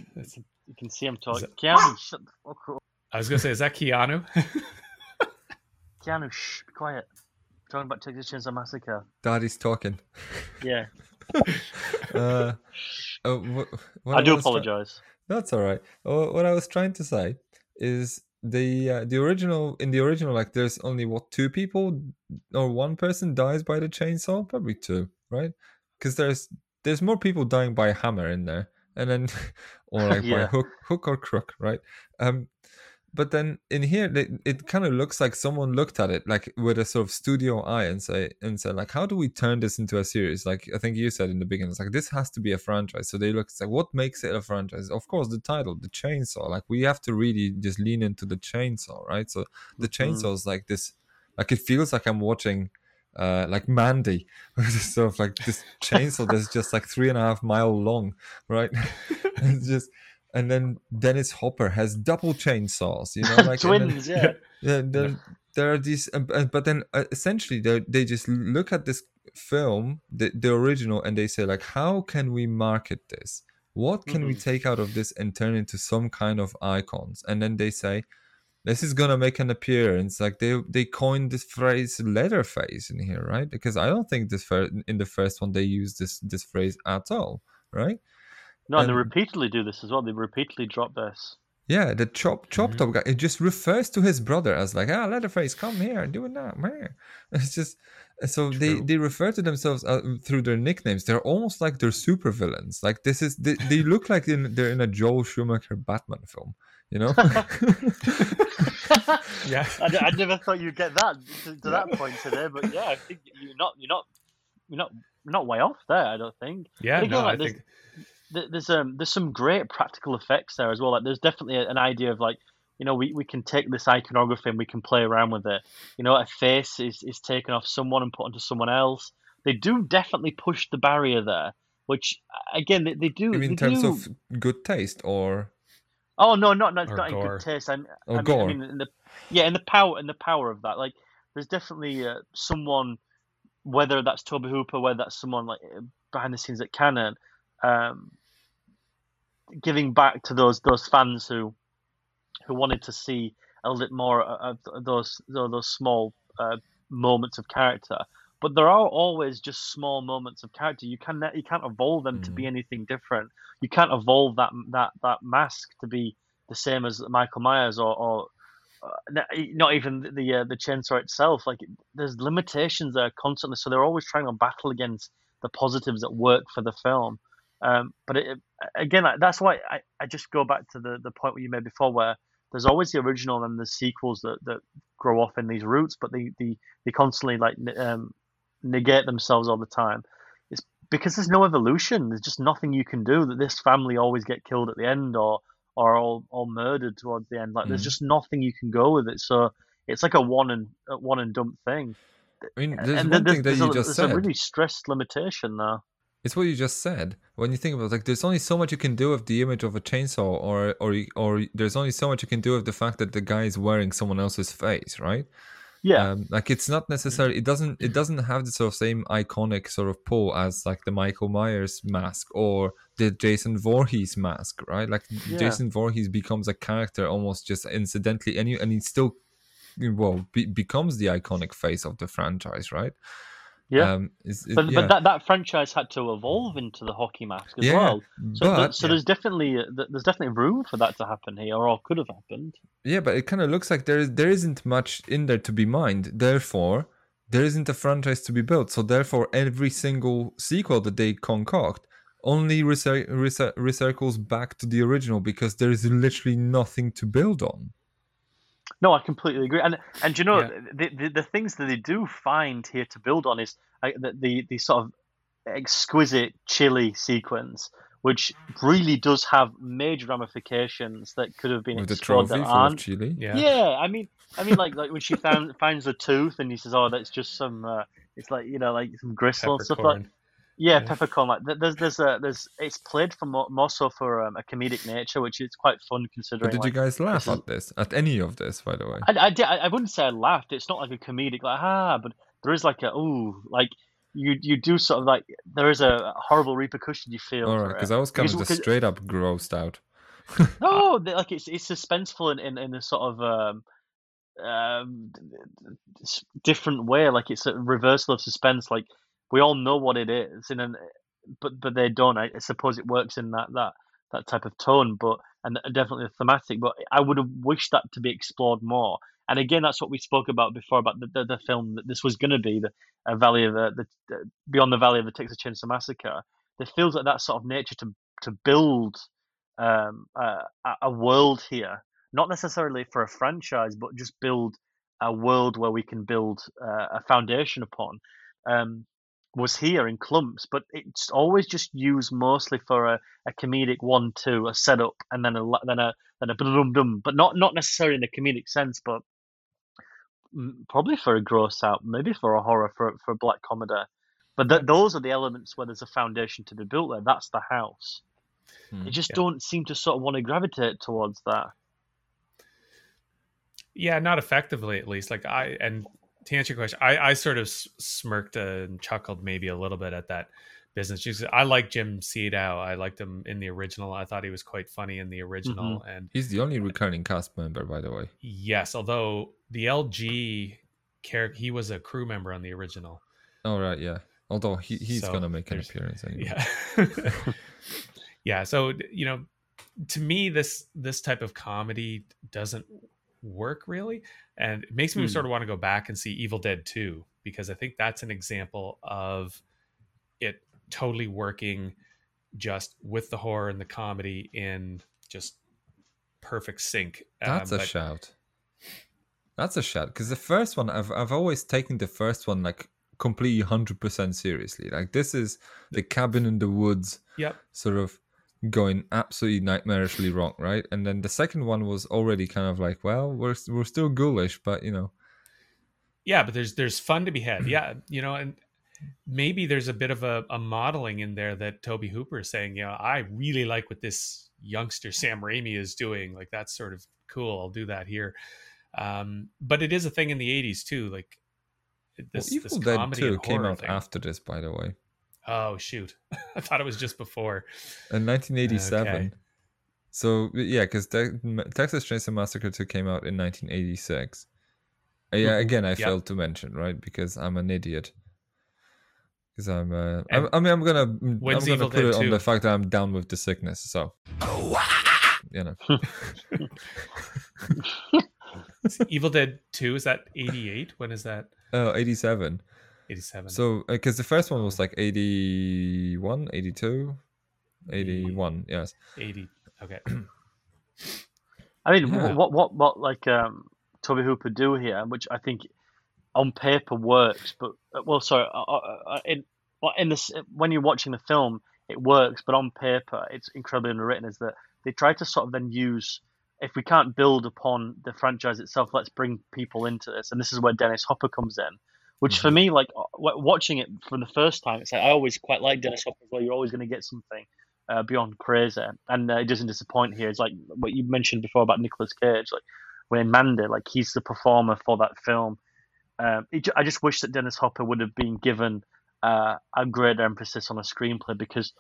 [SPEAKER 3] You can see him talking. Keanu, shut the fuck up.
[SPEAKER 2] i was gonna say is that keanu
[SPEAKER 3] Keanu, shh, be quiet. talking about Texas Chainsaw Massacre.
[SPEAKER 1] Daddy's talking.
[SPEAKER 3] Yeah,
[SPEAKER 1] Uh, uh, what, what
[SPEAKER 3] I do
[SPEAKER 1] was try-
[SPEAKER 3] apologize.
[SPEAKER 1] That's all right. Uh, What I was trying to say is the uh, the original in the original like there's only what two people or one person dies by the chainsaw probably two right because there's there's more people dying by hammer in there and then or like by
[SPEAKER 3] Yeah.
[SPEAKER 1] hook hook or crook right? Um but then in here it, it kind of looks like someone looked at it like with a sort of studio eye and say and said like how do we turn this into a series? Like i think you said in the beginning it's like this has to be a franchise. So they look it's like what makes it a franchise? Of course the title the chainsaw like we have to really just lean into the chainsaw right? So the
[SPEAKER 3] Mhm.
[SPEAKER 1] chainsaw is like this like it feels like i'm watching uh like mandy sort of like this chainsaw that's just like three and a half mile long right it's just and then Dennis Hopper has double chainsaws, you know, like and then-
[SPEAKER 3] Twins, yeah.
[SPEAKER 1] yeah, there, there are these, uh, uh, but then uh, essentially they they just look at this film, the the original, and they say like, how can we market this? What can we
[SPEAKER 3] Mhm.
[SPEAKER 1] take out of this and turn into some kind of icons? And then they say, this is gonna make an appearance. Like they they coined this phrase "Leatherface" in here, right? Because I don't think this fir- in the first one they used this this phrase at all, right?
[SPEAKER 3] No, and they repeatedly do this as well. They repeatedly drop this.
[SPEAKER 1] Yeah, the chop chop
[SPEAKER 2] Mhm.
[SPEAKER 1] top guy. It just refers to his brother as like, ah, Leatherface, come here, do it now, man. It's just so they
[SPEAKER 2] True.
[SPEAKER 1] they refer to themselves uh, through their nicknames. They're almost like they're super villains. Like this is they, they look like in, they're in a Joel Schumacher Batman film. You know?
[SPEAKER 2] yeah
[SPEAKER 3] I, I, never thought you'd get that to, to that point today, but yeah, I think you're not you're not you're not you're not way off there. I don't think.
[SPEAKER 2] yeah
[SPEAKER 3] But again,
[SPEAKER 2] no i
[SPEAKER 3] there's-
[SPEAKER 2] think
[SPEAKER 3] There's um there's some great practical effects there as well. Like there's definitely an idea of like you know, we, we can take this iconography and we can play around with it. You know, a face is, is taken off someone and put onto someone else. They do definitely push the barrier there, which again they, they do.
[SPEAKER 1] You mean
[SPEAKER 3] they
[SPEAKER 1] in terms
[SPEAKER 3] do-
[SPEAKER 1] of good taste or
[SPEAKER 3] Oh no, not not, not in good taste. I'm,
[SPEAKER 1] Or
[SPEAKER 3] I mean. I mean, in the yeah, in the power in the power of that. Like, there's definitely uh, someone, whether that's Tobe Hooper, whether that's someone like uh, behind the scenes at Cannon, um, giving back to those those fans who who wanted to see a little bit more of of those those small uh, moments of character. But there are always just small moments of character. You can you can't evolve them to be anything different. You can't evolve that that that mask to be the same as Michael Myers or, or uh, not even the the, uh, the chainsaw itself. Like there's limitations there constantly, so they're always trying to battle against the positives that work for the film. Um, but it, again, that's why I, I just go back to the, the point where you made before, where there's always the original and the sequels that, that grow off in these roots, but they, they, they constantly like um, negate themselves all the time. It's because there's no evolution. There's just nothing you can do. That this family always get killed at the end or or all, all murdered towards the end. Like there's
[SPEAKER 1] Mhm.
[SPEAKER 3] just nothing you can go with it. So it's like a one and a one and dump thing.
[SPEAKER 1] I mean there's
[SPEAKER 3] and
[SPEAKER 1] one
[SPEAKER 3] there's,
[SPEAKER 1] thing that you
[SPEAKER 3] a,
[SPEAKER 1] just
[SPEAKER 3] there's
[SPEAKER 1] said.
[SPEAKER 3] a really stressed limitation there.
[SPEAKER 1] It's what you just said. When you think about it, like, there's only so much you can do with the image of a chainsaw, or or or there's only so much you can do with the fact that the guy is wearing someone else's face, right?
[SPEAKER 3] Yeah.
[SPEAKER 1] Um, like it's not necessarily. It doesn't. It doesn't have the sort of same iconic sort of pull as like the Michael Myers mask or the Jason Voorhees mask, right? Like
[SPEAKER 3] Yeah.
[SPEAKER 1] Jason Voorhees becomes a character almost just incidentally, and you and he still, well, be, becomes the iconic face of the franchise, right?
[SPEAKER 3] Yeah.
[SPEAKER 1] Um, is, is-
[SPEAKER 3] but
[SPEAKER 1] yeah.
[SPEAKER 3] but that, that franchise had to evolve into the hockey mask as
[SPEAKER 1] yeah,
[SPEAKER 3] well. So, th-
[SPEAKER 1] but
[SPEAKER 3] so there's definitely there's definitely room for that to happen here, or could have happened.
[SPEAKER 1] Yeah, but it kind of looks like there is there isn't much in there to be mined. Therefore, there isn't a franchise to be built. So therefore, every single sequel that they concoct only recir- recir- recircles back to the original because there is literally nothing to build on.
[SPEAKER 3] No, I completely agree. And and you know
[SPEAKER 2] Yeah.
[SPEAKER 3] the, the the things that they do find here to build on is uh, the, the the sort of exquisite chili sequence, which really does have major ramifications that could have been
[SPEAKER 1] With the
[SPEAKER 3] explored
[SPEAKER 1] trophy
[SPEAKER 3] that aren't.
[SPEAKER 1] chili.
[SPEAKER 2] Yeah.
[SPEAKER 3] Yeah, I mean, I mean, like like when she found finds the tooth and he says, "Oh, that's just some," uh, it's like you know, like some gristle and stuff like. Yeah, peppercorn. Like there's there's a there's it's played for more, more so for um, a comedic nature, which is quite fun considering.
[SPEAKER 1] But did
[SPEAKER 3] like,
[SPEAKER 1] you guys laugh
[SPEAKER 3] this is-
[SPEAKER 1] at this? At any of this, by the way?
[SPEAKER 3] I, I, did- I wouldn't say I laughed. It's not like a comedic like ah, but there is like a ooh, like you you do sort of like there is a horrible repercussion you feel.
[SPEAKER 1] All right, because I was kind of just straight up grossed out.
[SPEAKER 3] No, like it's it's suspenseful in in, in a sort of um um different way. Like it's a reversal of suspense. Like we all know what it is, and but but they don't. I, suppose it works in that that that type of tone, but and definitely the thematic. But I would have wished that to be explored more. And again, that's what we spoke about before about the the, the film that this was going to be the uh, Valley of the, the, the Beyond the Valley of the Texas Chainsaw Massacre. It feels like that sort of nature to to build um, a, a- a world here, not necessarily for a franchise, but just build a world where we can build uh, a foundation upon. Um, was here in clumps, but it's always just used mostly for a, a comedic one-two, a setup, and then a then a then a dum dum, but not not necessarily in a comedic sense, but mm, probably for a gross out, maybe for a horror, for for a black comedy. But th- those are the elements where there's a foundation to be built there. That's the house.
[SPEAKER 1] Hmm.
[SPEAKER 3] They just
[SPEAKER 2] Yeah.
[SPEAKER 3] don't seem to sort of want to gravitate towards that.
[SPEAKER 2] Yeah, not effectively at least. Like I and to answer your question, I, I sort of smirked and chuckled maybe a little bit at that business. Just I like Jim Siedow. I liked him in the original. I thought he was quite funny in the original. Mm-hmm. And
[SPEAKER 1] He's the only recurring cast member, by the way.
[SPEAKER 2] yes, although the LG character, he was a crew member on the original.
[SPEAKER 1] All right, yeah. Although he, he's
[SPEAKER 2] So,
[SPEAKER 1] gonna make an appearance anyway.
[SPEAKER 2] Yeah. yeah. So you know, to me, this this type of comedy doesn't work really, and it makes me
[SPEAKER 3] Hmm.
[SPEAKER 2] sort of want to go back and see Evil Dead Two because I think that's an example of it totally working just with the horror and the comedy in just perfect sync.
[SPEAKER 1] That's
[SPEAKER 2] Um,
[SPEAKER 1] a
[SPEAKER 2] but-
[SPEAKER 1] shout. That's a shout because the first one I've I've always taken the first one like completely hundred percent seriously. Like this is the cabin in the woods
[SPEAKER 2] Yep.
[SPEAKER 1] sort of going absolutely nightmarishly wrong, right? And then the second one was already kind of like, well, we're we're still ghoulish, but you know,
[SPEAKER 2] yeah but there's there's fun to be had. Yeah you know and maybe there's a bit of a, a modeling in there that tobe hooper is saying yeah i really like what this youngster sam raimi is doing. Like that's sort of cool. I'll do that here. Um but it is a thing in the 80s too. Like this,
[SPEAKER 1] well, Evil
[SPEAKER 2] this
[SPEAKER 1] Dead
[SPEAKER 2] comedy
[SPEAKER 1] 2
[SPEAKER 2] and
[SPEAKER 1] came out
[SPEAKER 2] thing.
[SPEAKER 1] after this, by the way,
[SPEAKER 2] oh shoot i thought it was just before
[SPEAKER 1] in 1987.
[SPEAKER 2] Okay.
[SPEAKER 1] So yeah, because Texas Chainsaw Massacre 2 came out in 1986. Uh, Yeah,
[SPEAKER 2] Mhm.
[SPEAKER 1] again, I
[SPEAKER 2] Yep.
[SPEAKER 1] failed to mention right because I'm an idiot. Because I'm, uh, I'm, I mean, I'm gonna, I'm gonna
[SPEAKER 2] Evil
[SPEAKER 1] put
[SPEAKER 2] Dead
[SPEAKER 1] it on the fact that I'm down with the sickness. So, you know,
[SPEAKER 2] evil dead 2 is that 88 when is that
[SPEAKER 1] oh, 87.
[SPEAKER 2] 87
[SPEAKER 1] So, because the first one was like 81, 82, 81. Yes.
[SPEAKER 2] 80 okay
[SPEAKER 3] I mean,
[SPEAKER 1] Yeah.
[SPEAKER 3] what what what like um, Tobe Hooper do here, which I think on paper works, but uh, well, sorry, uh, uh, uh, in well, in this when you're watching the film, it works, but on paper, it's incredibly underwritten. Is that they try to sort of then use if we can't build upon the franchise itself, let's bring people into this, and this is where Dennis Hopper comes in. Which for me, like uh, w- watching it for the first time, it's like I always quite like Dennis Hopper as well. You're always going to get something uh, beyond crazy, and uh, it doesn't disappoint here. It's like what you mentioned before about Nicolas Cage, like when Mandy, like he's the performer for that film. Um, it, I just wish that Dennis Hopper would have been given uh, a greater emphasis on a screenplay because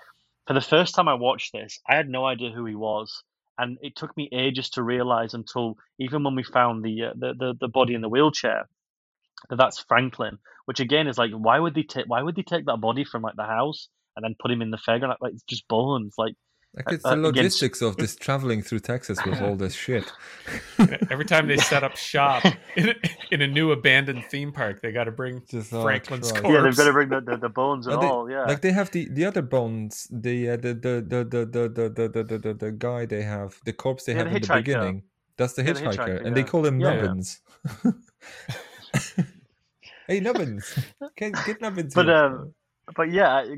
[SPEAKER 3] for the first time I watched this, I had no idea who he was, and it took me ages to realize until even when we found the uh, the, the the body in the wheelchair that's Franklin, which again is like, why would they take why would they take that body from like the house and then put him in the fairground? Like it's just bones. Like
[SPEAKER 1] like it's the logistics again. of this traveling through Texas with all this shit.
[SPEAKER 2] Every time they set up shop in a, in a new abandoned theme park, they got to bring
[SPEAKER 1] Just,
[SPEAKER 2] Franklin's corpse.
[SPEAKER 3] Yeah, they better bring the, the, the bones and
[SPEAKER 1] they,
[SPEAKER 3] all. Yeah,
[SPEAKER 1] like they have the, the other bones, the, uh, the, the, the the the the the the the guy they have, the corpse they
[SPEAKER 3] yeah,
[SPEAKER 1] have
[SPEAKER 3] the
[SPEAKER 1] in the beginning. That's the hitchhiker,
[SPEAKER 3] hitchhiker
[SPEAKER 1] and
[SPEAKER 3] yeah.
[SPEAKER 1] they call him
[SPEAKER 3] yeah,
[SPEAKER 1] Nubbins hey Nubbins, get, get Nubbins.
[SPEAKER 3] But um, but yeah, I-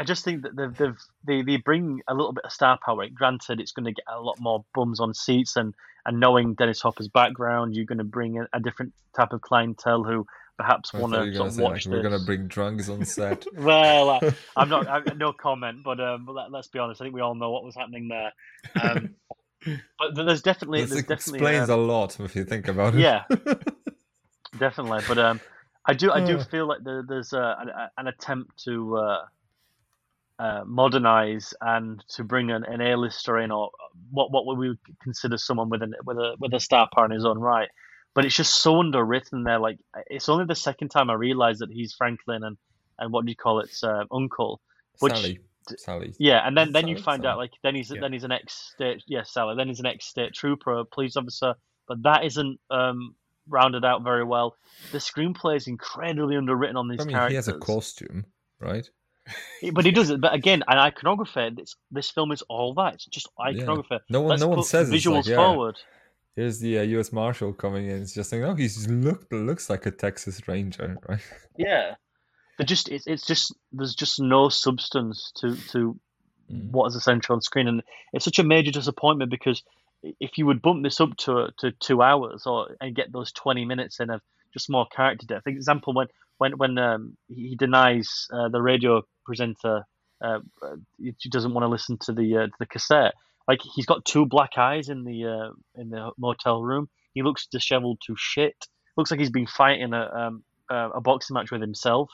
[SPEAKER 3] I just think that they've, they've they they bring a little bit of star power. Granted, it's going to get a lot more bums on seats, and and knowing Dennis Hopper's background, you're going to bring a, a different type of clientele who perhaps want to sort of watch
[SPEAKER 1] like, we're gonna bring drunks on set.
[SPEAKER 3] Well, uh, I'm not. I, no comment, but um, but let, let's be honest. I think we all know what was happening there. Um, but there's definitely
[SPEAKER 1] this
[SPEAKER 3] there's definitely
[SPEAKER 1] explains
[SPEAKER 3] um,
[SPEAKER 1] a lot if you think about it.
[SPEAKER 3] yeah, definitely. But um, I do I do feel like there, there's a, an, an attempt to uh, uh, modernize and to bring an, an A-lister in, or what what would we would consider someone with an with a with a star power in his own right. But it's just so underwritten there. Like it's only the second time I realized that he's Franklin and and what do you call it, uh, uncle. Which-
[SPEAKER 1] Sally. Sally.
[SPEAKER 3] Yeah, and then
[SPEAKER 1] Is
[SPEAKER 3] then you find
[SPEAKER 1] Sally.
[SPEAKER 3] out like then he's
[SPEAKER 2] Yeah.
[SPEAKER 3] then he's an ex state yes Sally then he's an ex state trooper, police officer, but that isn't um rounded out very well. The screenplay is incredibly underwritten on these
[SPEAKER 1] I mean,
[SPEAKER 3] characters.
[SPEAKER 1] he has a costume, right?
[SPEAKER 3] but he does it. But again, an iconography. This this film is all that. It's just iconography.
[SPEAKER 1] No one,
[SPEAKER 3] Let's
[SPEAKER 1] no one says
[SPEAKER 3] visuals
[SPEAKER 1] like, yeah,
[SPEAKER 3] forward.
[SPEAKER 1] Here's the uh, U.S. Marshal coming in. It's just saying, oh, he's look looks like a Texas Ranger, right?
[SPEAKER 3] Yeah, but just it's it's just there's just no substance to to
[SPEAKER 1] Mm.
[SPEAKER 3] what is essential on screen, and it's such a major disappointment because if you would bump this up to to two hours or and get those twenty minutes in of just more character depth. For example, when when when um, he denies uh, the radio presenter, uh, uh, he doesn't want to listen to the uh, the cassette. Like he's got two black eyes in the uh, in the motel room. He looks dishevelled to shit. Looks like he's been fighting a um, a boxing match with himself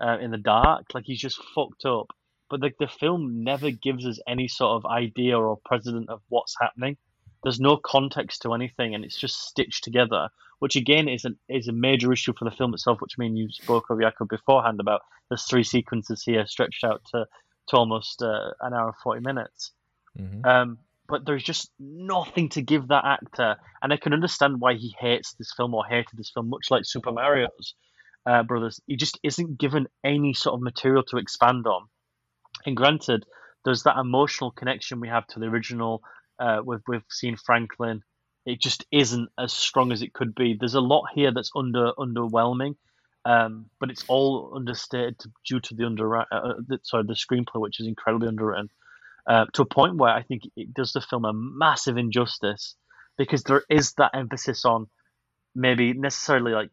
[SPEAKER 3] uh, in the dark. Like he's just fucked up. But the the film never gives us any sort of idea or precedent of what's happening. There's no context to anything, and it's just stitched together. Which again is an is a major issue for the film itself. Which I mean you spoke of Jakub beforehand about. There's three sequences here stretched out to to almost uh, an hour and forty minutes.
[SPEAKER 1] hmm
[SPEAKER 3] Um, but there's just nothing to give that actor, and I can understand why he hates this film or hated this film, much like Super Mario's uh, brothers. He just isn't given any sort of material to expand on. And granted, there's that emotional connection we have to the original uh, with with seeing Franklin. It just isn't as strong as it could be. There's a lot here that's under underwhelming, um, but it's all understated to, due to the under uh, uh, the, sorry the screenplay, which is incredibly underwritten. uh, to a point where I think it does the film a massive injustice because there is that emphasis on maybe necessarily like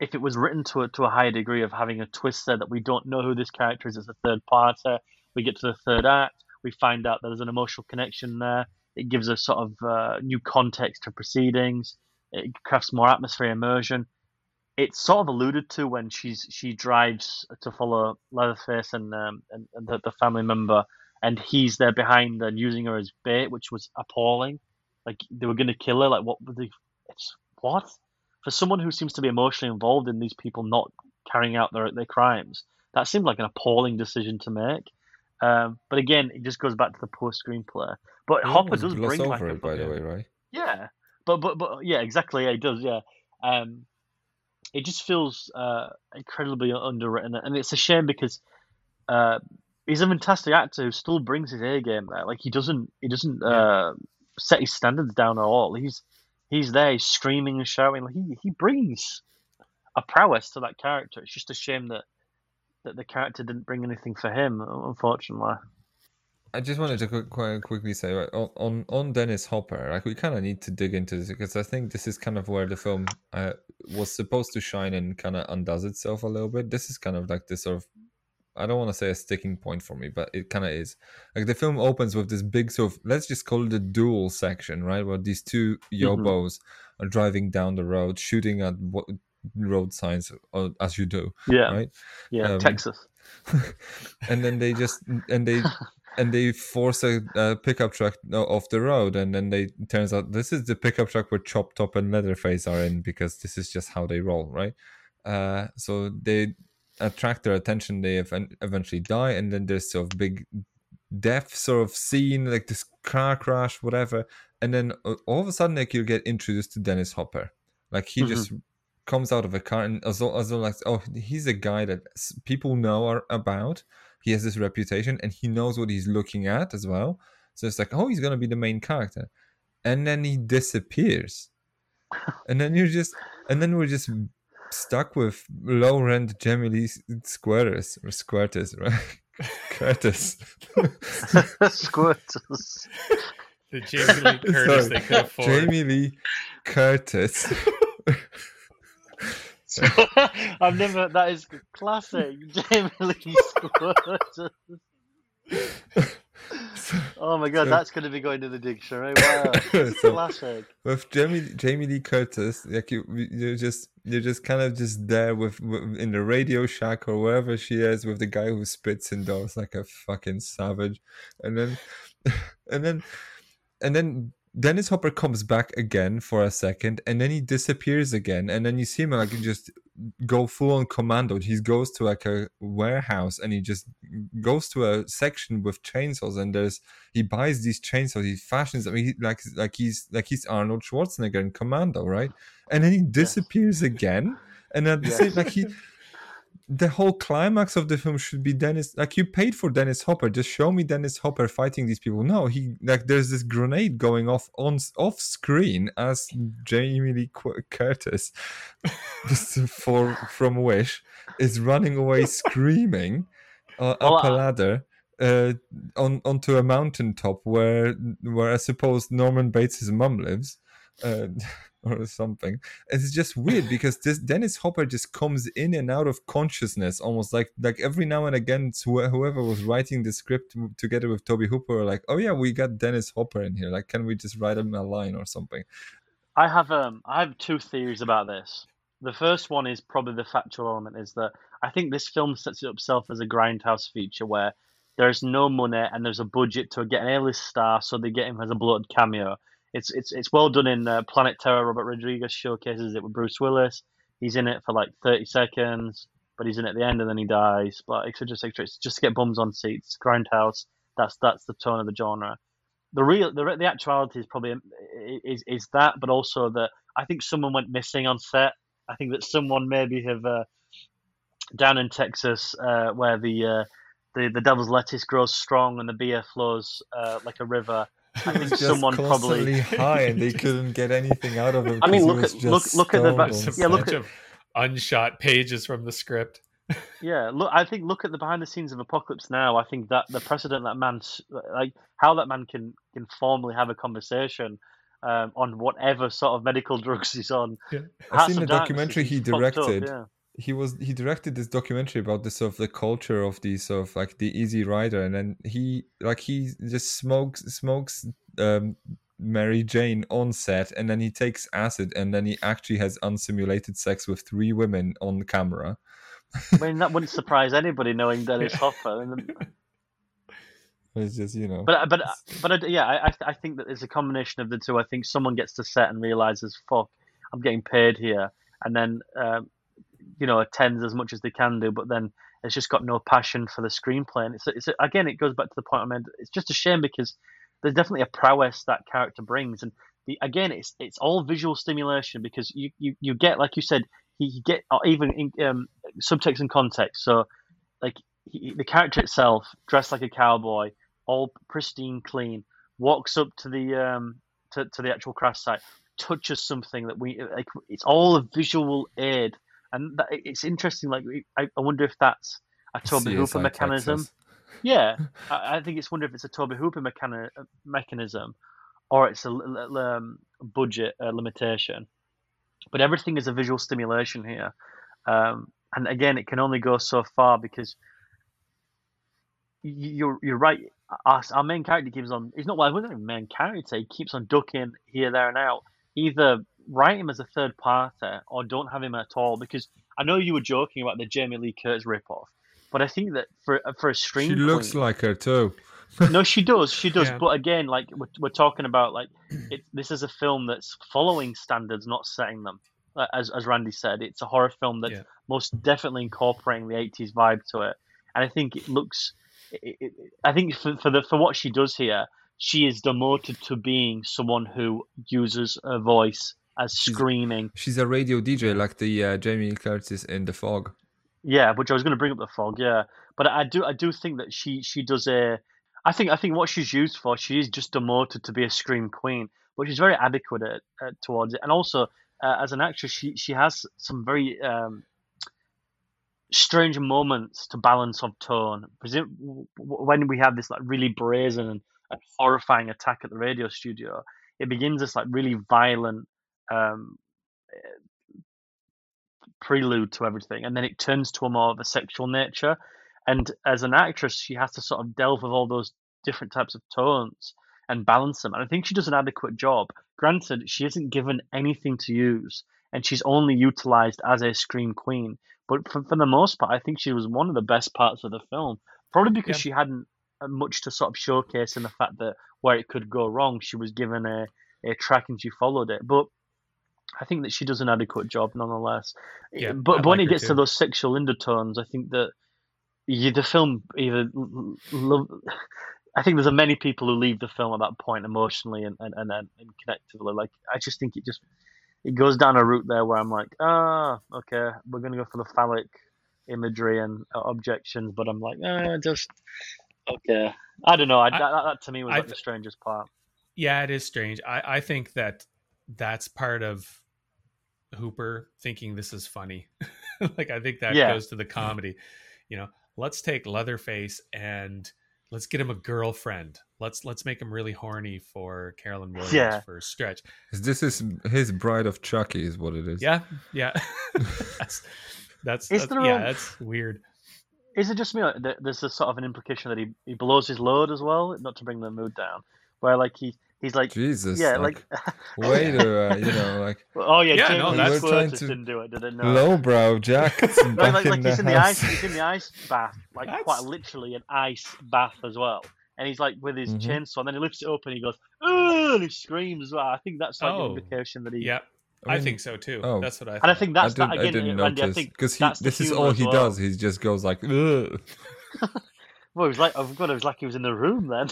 [SPEAKER 3] if it was written to a, to a higher degree of having a twist there that we don't know who this character is as a third party. We get to the third act, we find out that there's an emotional connection there. It gives us sort of uh, new context to proceedings. It crafts more atmosphere, immersion. It's sort of alluded to when she's she drives to follow Leatherface and um, and, and the, the family member, and he's there behind and using her as bait, which was appalling. Like they were going to kill her. Like what? They, it's what? For someone who seems to be emotionally involved in these people not carrying out their their crimes, that seemed like an appalling decision to make. Um, but again, it just goes back to the poor screenplay. But
[SPEAKER 1] You
[SPEAKER 3] Hopper does bring
[SPEAKER 1] over it, by the way, right?
[SPEAKER 3] yeah, but but but yeah, exactly. Yeah, it does. Yeah, um, it just feels uh, incredibly underwritten, and it's a shame because uh, he's a fantastic actor who still brings his A game there. Like he doesn't he doesn't uh, set his standards down at all. He's he's there, he's screaming and shouting. Like he he brings a prowess to that character. It's just a shame that that the character didn't bring anything for him, unfortunately.
[SPEAKER 1] I just wanted to quick, quite quickly say right, on, on Dennis Hopper, like we kind of need to dig into this because I think this is kind of where the film uh, was supposed to shine and kind of undoes itself a little bit. This is kind of like this sort of I don't want to say a sticking point for me, but it kind of is. Like the film opens with this big sort of let's just call it a duel section, right? Where these two yobos are driving down the road, shooting at what road signs uh, as you do,
[SPEAKER 3] Yeah,
[SPEAKER 1] right?
[SPEAKER 3] yeah,
[SPEAKER 1] Um,
[SPEAKER 3] Texas.
[SPEAKER 1] and then they just and they and they force a, a pickup truck off the road and then they it turns out this is the pickup truck where chop top and leatherface are in because this is just how they roll right uh so they attract their attention they ev- eventually die and then there's sort of big death sort of scene like this car crash whatever and then uh, all of a sudden like you get introduced to dennis hopper like he
[SPEAKER 3] Mhm.
[SPEAKER 1] just comes out of a car and as though like oh he's a guy that people know are about he has this reputation and he knows what he's looking at as well. So it's like oh he's gonna be the main character. And then he disappears. And then you're just and then we're just stuck with low rent Jamie Lee Squirters or Squirters right? Curtis.
[SPEAKER 3] Squirters.
[SPEAKER 2] The Jamie Lee Curtis
[SPEAKER 1] Sorry,
[SPEAKER 2] they could afford.
[SPEAKER 1] Jamie Lee Curtis
[SPEAKER 3] I've never. That is classic. Jamie Lee Squirters. Oh my god,
[SPEAKER 1] So-
[SPEAKER 3] that's going to be going to the dictionary. Wow,
[SPEAKER 1] so
[SPEAKER 3] classic.
[SPEAKER 1] with Jamie Jamie Lee Curtis, like you, you're just you're just kind of just there with, with in the Radio Shack or wherever she is with the guy who spits indoors like a fucking savage, and then and then and then Dennis Hopper comes back again for a second, and then he disappears again, and then you see him like he just go full on commando. He goes to like a warehouse and he just goes to a section with chainsaws, and there's he buys these chainsaws, he fashions them, he, like like he's like he's Arnold Schwarzenegger in Commando, right? And then he disappears again, and at the
[SPEAKER 3] Yes.
[SPEAKER 1] same like he. The whole climax of the film should be Dennis. Like you paid for Dennis Hopper, just show me Dennis Hopper fighting these people. No, he like there's this grenade going off on off screen as Jamie Lee Qu- Curtis, for from Wish, is running away screaming uh,
[SPEAKER 3] Well,
[SPEAKER 1] up a ladder uh, on onto a mountaintop where where I suppose Norman Bates' mum lives. Uh, or something. It's just weird because this Dennis Hopper just comes in and out of consciousness, almost like like every now and again, wh- whoever was writing the script together with Tobe Hooper, like, oh yeah, we got Dennis Hopper in here. Like, can we just write him a line or something?
[SPEAKER 3] I have um I have two theories about this. The first one is probably the factual element is that I think this film sets it itself as a grindhouse feature where there's no money and there's a budget to get an A-list star, so they get him as a bloated cameo. It's it's it's well done in uh, Planet Terror. Robert Rodriguez showcases it with Bruce Willis. He's in it for like 30 seconds, but he's in at the end and then he dies. But etc. etc. It's just to get bums on seats. Grindhouse. That's that's the tone of the genre the real the, the actuality is probably is is that, but also that I think someone went missing on set. I think that someone maybe have uh, down in Texas uh, where the uh, the the devil's lettuce grows strong and the beer flows uh, like a river. I think
[SPEAKER 1] Just
[SPEAKER 3] someone
[SPEAKER 1] constantly
[SPEAKER 3] probably.
[SPEAKER 1] high and they couldn't get anything out of him.
[SPEAKER 3] I mean,
[SPEAKER 1] 'cause he
[SPEAKER 3] look at- look- look at the
[SPEAKER 1] stoned
[SPEAKER 3] va-
[SPEAKER 1] on
[SPEAKER 2] There's a
[SPEAKER 3] Yeah, look
[SPEAKER 2] bunch
[SPEAKER 1] set.
[SPEAKER 2] of unshot pages from the script.
[SPEAKER 3] Yeah, look. I think look at the behind the scenes of Apocalypse Now. I think that the precedent that man, like how that man can can formally have a conversation um, on whatever sort of medical drugs he's on.
[SPEAKER 1] I've
[SPEAKER 3] Hearts
[SPEAKER 1] seen the documentary he
[SPEAKER 3] is fucked up,
[SPEAKER 1] directed.
[SPEAKER 3] yeah.
[SPEAKER 1] He was he directed this documentary about the sort of the culture of the sort of like the easy rider and then he like he just smokes smokes um mary jane on set and then he takes acid and then he actually has unsimulated sex with three women on camera
[SPEAKER 3] I mean, that wouldn't surprise anybody knowing Dennis Hopper.
[SPEAKER 1] It's just you know
[SPEAKER 3] But but but yeah, I I- I think that it's a combination of the two. I think someone gets to set and realizes, "Fuck, I'm getting paid here," and then um, you know attends as much as they can do, but then it's just got no passion for the screenplay. And it's it's again, it goes back to the point I made. It's just a shame because there's definitely a prowess that character brings, and the, again, it's it's all visual stimulation because you you, you get like you said, he, you get or even in, um, subtext and context. So like he, the character itself, dressed like a cowboy all pristine, clean, walks up to the um to, to the actual crash site, touches something that we like. It's all a visual aid, and that, it's interesting. Like I, I wonder if that's a Tobe Hooper mechanism.
[SPEAKER 1] Texas.
[SPEAKER 3] Yeah, I, I think it's wonder if it's a Tobe Hooper mechani- mechanism, or it's a um, budget uh, limitation. But everything is a visual stimulation here, um, and again, it can only go so far because you're you're right. Our, our main character keeps on. He's not well. Not even main character. He keeps on ducking here, there, and out. Either write him as a third party or don't have him at all. Because I know you were joking about the Jamie Lee Curtis ripoff, but I think that for for a stream,
[SPEAKER 1] she looks like her too
[SPEAKER 3] no, she does. She does.
[SPEAKER 2] Yeah.
[SPEAKER 3] But again, like we're, we're talking about, like it, this is a film that's following standards, not setting them. Uh, As as Randy said, it's a horror film that's
[SPEAKER 2] Yeah.
[SPEAKER 3] most definitely incorporating the '80s vibe to it, and I think it looks. It, it, I think for, for the for what she does here, she is demoted to being someone who uses her voice as
[SPEAKER 1] She's-
[SPEAKER 3] screaming.
[SPEAKER 1] she's a radio dj like the uh, jamie curtis in the fog
[SPEAKER 3] Yeah, which I was going to bring up the fog. Yeah, but I do I do think that she she does a. I think I think what she's used for, she is just demoted to be a scream queen, but she's very adequate at, at, towards it. And also, uh, as an actress, she she has some very um, strange moments to balance of tone. Presume w- w- when we have this like really brazen and, and horrifying attack at the radio studio, it begins this like really violent. Um, prelude to everything, and then it turns to a more of a sexual nature. And as an actress, she has to sort of delve with all those different types of tones and balance them. And I think she does an adequate job. Granted, she isn't given anything to use, and she's only utilized as a scream queen. But for, for the most part, I think she was one of the best parts of the film. Probably because
[SPEAKER 2] Yeah.
[SPEAKER 3] she hadn't uh, much to sort of showcase in the fact that where it could go wrong, she was given a, a track and she followed it. But I think that she does an adequate job nonetheless.
[SPEAKER 2] Yeah,
[SPEAKER 3] but, when it gets
[SPEAKER 2] too.
[SPEAKER 3] to those sexual undertones, I think that you, the film either love. I think there's a many people who leave the film at that point emotionally and and, and, and connectively. Like I just think it just it goes down a route there where I'm like, ah, okay, we're gonna go for the phallic imagery and uh, objections, but I'm like, ah, just okay. I don't know. I,
[SPEAKER 2] I-
[SPEAKER 3] that, that, to me was like
[SPEAKER 2] th-
[SPEAKER 3] the strangest part.
[SPEAKER 2] yeah, it is strange. I, I think that that's part of Hooper thinking this is funny. like I think that
[SPEAKER 3] Yeah.
[SPEAKER 2] goes to the comedy. You know, let's take Leatherface and let's get him a girlfriend. Let's let's make him really horny for Caroline Williams
[SPEAKER 3] Yeah.
[SPEAKER 2] for a stretch.
[SPEAKER 1] this is his bride of chucky is what it is
[SPEAKER 2] Yeah, yeah. that's that's, that's yeah,
[SPEAKER 3] a-
[SPEAKER 2] that's weird.
[SPEAKER 3] Is it just me? There's a sort of an implication that he, he blows his load as well, not to bring the mood down. Where like he he's like
[SPEAKER 1] jesus
[SPEAKER 3] yeah
[SPEAKER 1] like,
[SPEAKER 3] like
[SPEAKER 1] way to uh, you know like
[SPEAKER 3] oh yeah,
[SPEAKER 2] Yeah,
[SPEAKER 3] Jamie
[SPEAKER 2] no, that's-
[SPEAKER 3] Curtis
[SPEAKER 1] We're trying to-
[SPEAKER 3] didn't do it, did it? No.
[SPEAKER 1] lowbrow jack
[SPEAKER 3] No,
[SPEAKER 1] back
[SPEAKER 3] like, like
[SPEAKER 1] in
[SPEAKER 3] he's
[SPEAKER 1] the
[SPEAKER 3] in the ice. He's in the ice bath, like
[SPEAKER 2] That's-
[SPEAKER 3] quite literally an ice bath as well. And he's like with his
[SPEAKER 1] Mhm.
[SPEAKER 3] chainsaw, and then he lifts it up and he goes, "Ugh," and he screams as well. I think that's like
[SPEAKER 2] Oh,
[SPEAKER 3] an indication that he.
[SPEAKER 2] Yeah, I,
[SPEAKER 1] mean,
[SPEAKER 2] think so too.
[SPEAKER 1] oh.
[SPEAKER 2] That's what I.
[SPEAKER 3] And I
[SPEAKER 2] thought.
[SPEAKER 3] think
[SPEAKER 1] I
[SPEAKER 3] that's
[SPEAKER 1] didn't,
[SPEAKER 3] that
[SPEAKER 1] I didn't
[SPEAKER 3] Randy. I
[SPEAKER 1] notice
[SPEAKER 3] think
[SPEAKER 1] because he this is all he
[SPEAKER 3] well.
[SPEAKER 1] does. He just goes like, Ugh.
[SPEAKER 3] Well, it was like, oh god, it was like he was in the room then.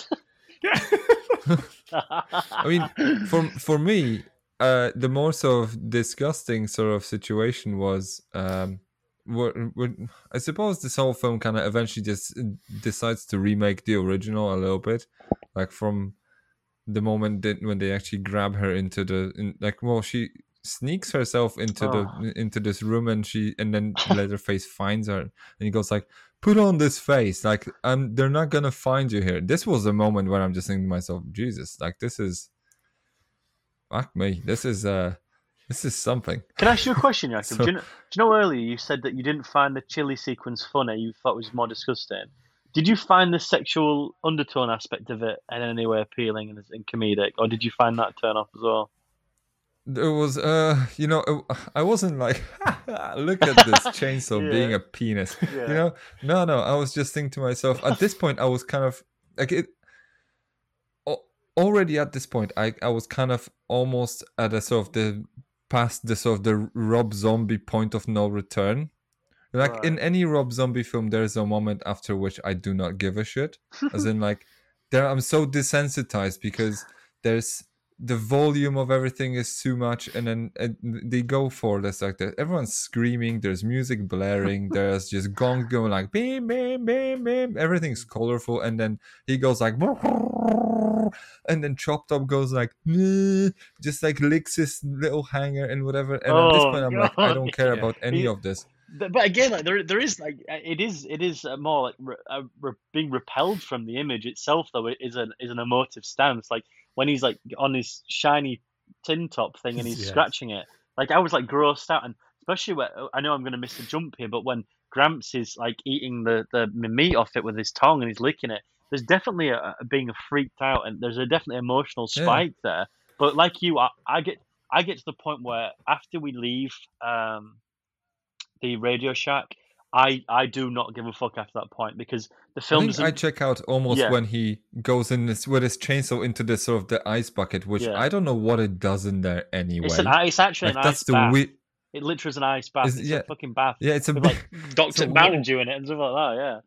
[SPEAKER 2] Yeah.
[SPEAKER 1] I mean, for for me, uh, the more sort of disgusting sort of situation was, um, I suppose this whole film kind of eventually just decides to remake the original a little bit, like from the moment that when they actually grab her into the in, like well she sneaks herself into
[SPEAKER 3] Oh.
[SPEAKER 1] the into this room and she and then Leatherface finds her and he goes like put on this face like um they're not gonna find you here this was a moment where I'm just thinking to myself Jesus like this is fuck me this is uh this is something
[SPEAKER 3] Can I ask you a question, Jakub?
[SPEAKER 1] So-
[SPEAKER 3] do, you know, do you know earlier you said that you didn't find the chili sequence funny? You thought it was more disgusting. Did you find the sexual undertone aspect of it in any way appealing and, and comedic, or did you find that turn off as well?
[SPEAKER 1] There was uh you know I wasn't like look at this chainsaw being a penis
[SPEAKER 3] Yeah.
[SPEAKER 1] you know? No no i was just thinking to myself at this point i was kind of like it already at this point i i was kind of almost at a sort of the past the sort of the rob zombie point of no return. Like in any rob zombie film there's a moment after which i do not give a shit. As in like there i'm so desensitized because there's the volume of everything is too much and then uh, they go for this like that everyone's screaming there's music blaring there's just gong going like beam beam beam beam everything's colorful and then he goes like and then chop top goes like just like licks his little hanger and whatever and at this
[SPEAKER 3] Oh,
[SPEAKER 1] point i'm like i don't care about any of this
[SPEAKER 3] But, but again, like there, there is like uh, it is, it is uh, more like re, uh, re, being repelled from the image itself. Though it is an is an emotive stance. Like when he's like on his shiny tin top thing and he's
[SPEAKER 2] Yes.
[SPEAKER 3] scratching it. Like I was like grossed out, and especially when I know I'm going to miss a jump here, but when Gramps is like eating the the meat off it with his tongue and he's licking it, there's definitely a, a being freaked out, and there's a definitely emotional
[SPEAKER 1] Yeah.
[SPEAKER 3] spike there. But like you, I, I get I get to the point where after we leave um, the Radio Shack, I I do not give a fuck after that point because the film doesn't.
[SPEAKER 1] I check out almost
[SPEAKER 3] Yeah.
[SPEAKER 1] when he goes in this with his chainsaw into the sort of the ice bucket, which
[SPEAKER 3] Yeah.
[SPEAKER 1] I don't know what it does in there anyway.
[SPEAKER 3] it's an it's actually
[SPEAKER 1] like
[SPEAKER 3] an
[SPEAKER 1] that's
[SPEAKER 3] ice
[SPEAKER 1] the
[SPEAKER 3] bath.
[SPEAKER 1] we-
[SPEAKER 3] It literally is an ice bath.
[SPEAKER 1] Is-
[SPEAKER 3] it's
[SPEAKER 1] yeah.
[SPEAKER 3] a fucking bath
[SPEAKER 1] yeah, it's a
[SPEAKER 3] with like Doctor Mountain in it and stuff like that.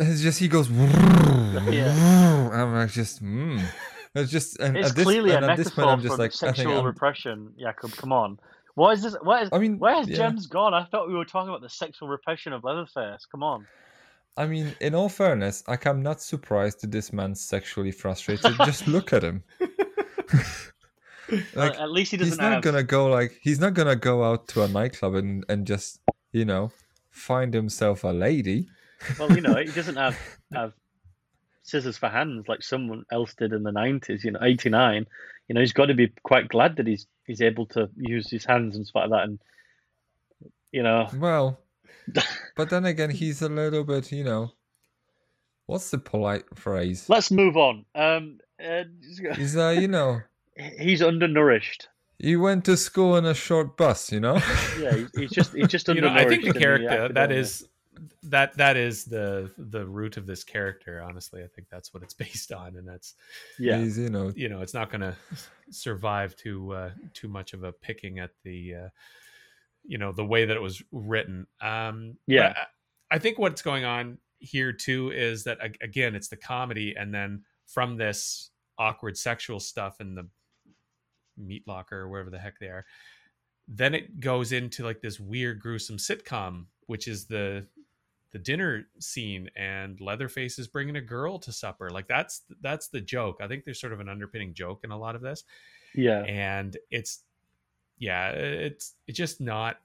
[SPEAKER 3] Yeah.
[SPEAKER 1] It's just he goes. I'm like just. Mm. It's just and
[SPEAKER 3] It's
[SPEAKER 1] at this,
[SPEAKER 3] clearly a
[SPEAKER 1] and at this point I'm just like I
[SPEAKER 3] sexual repression. Jakub, come on. What is this? What is?
[SPEAKER 1] I mean,
[SPEAKER 3] Where's
[SPEAKER 1] yeah.
[SPEAKER 3] Gems gone? I thought we were talking about the sexual repression of Leatherface. Come on.
[SPEAKER 1] I mean, in all fairness, like I'm not surprised that this man's sexually frustrated. just look at him. like
[SPEAKER 3] at least he doesn't
[SPEAKER 1] he's not
[SPEAKER 3] have.
[SPEAKER 1] gonna go like he's not gonna go out to a nightclub and and just you know find himself a lady.
[SPEAKER 3] Well, you know, he doesn't have have scissors for hands like someone else did in the nineties. You know, eighty nine. You know, he's got to be quite glad that he's he's able to use his hands and stuff like that. And you know,
[SPEAKER 1] Well, but then again, he's a little bit, you know, what's the polite phrase?
[SPEAKER 3] let's move on. Um, uh,
[SPEAKER 1] He's uh, you know,
[SPEAKER 3] he's undernourished.
[SPEAKER 1] he went to school in a short bus, you know.
[SPEAKER 3] Yeah, he's, he's just he's just
[SPEAKER 2] you know,
[SPEAKER 3] undernourished.
[SPEAKER 2] I think the character that
[SPEAKER 3] academia.
[SPEAKER 2] is that that is the the root of this character. Honestly, I think that's what it's based on, and that's
[SPEAKER 3] yeah.
[SPEAKER 1] He's, you know,
[SPEAKER 2] you know it's not going to survive too uh, too much of a picking at the uh, you know the way that it was written. Um,
[SPEAKER 3] Yeah.
[SPEAKER 2] I, I think what's going on here too is that again it's the comedy, and then from this awkward sexual stuff in the meat locker or wherever the heck they are, then it goes into like this weird gruesome sitcom, which is the the dinner scene and Leatherface is bringing a girl to supper. Like that's that's the joke. I think there's sort of an underpinning joke in a lot of this,
[SPEAKER 3] Yeah.
[SPEAKER 2] and it's yeah, it's it's just not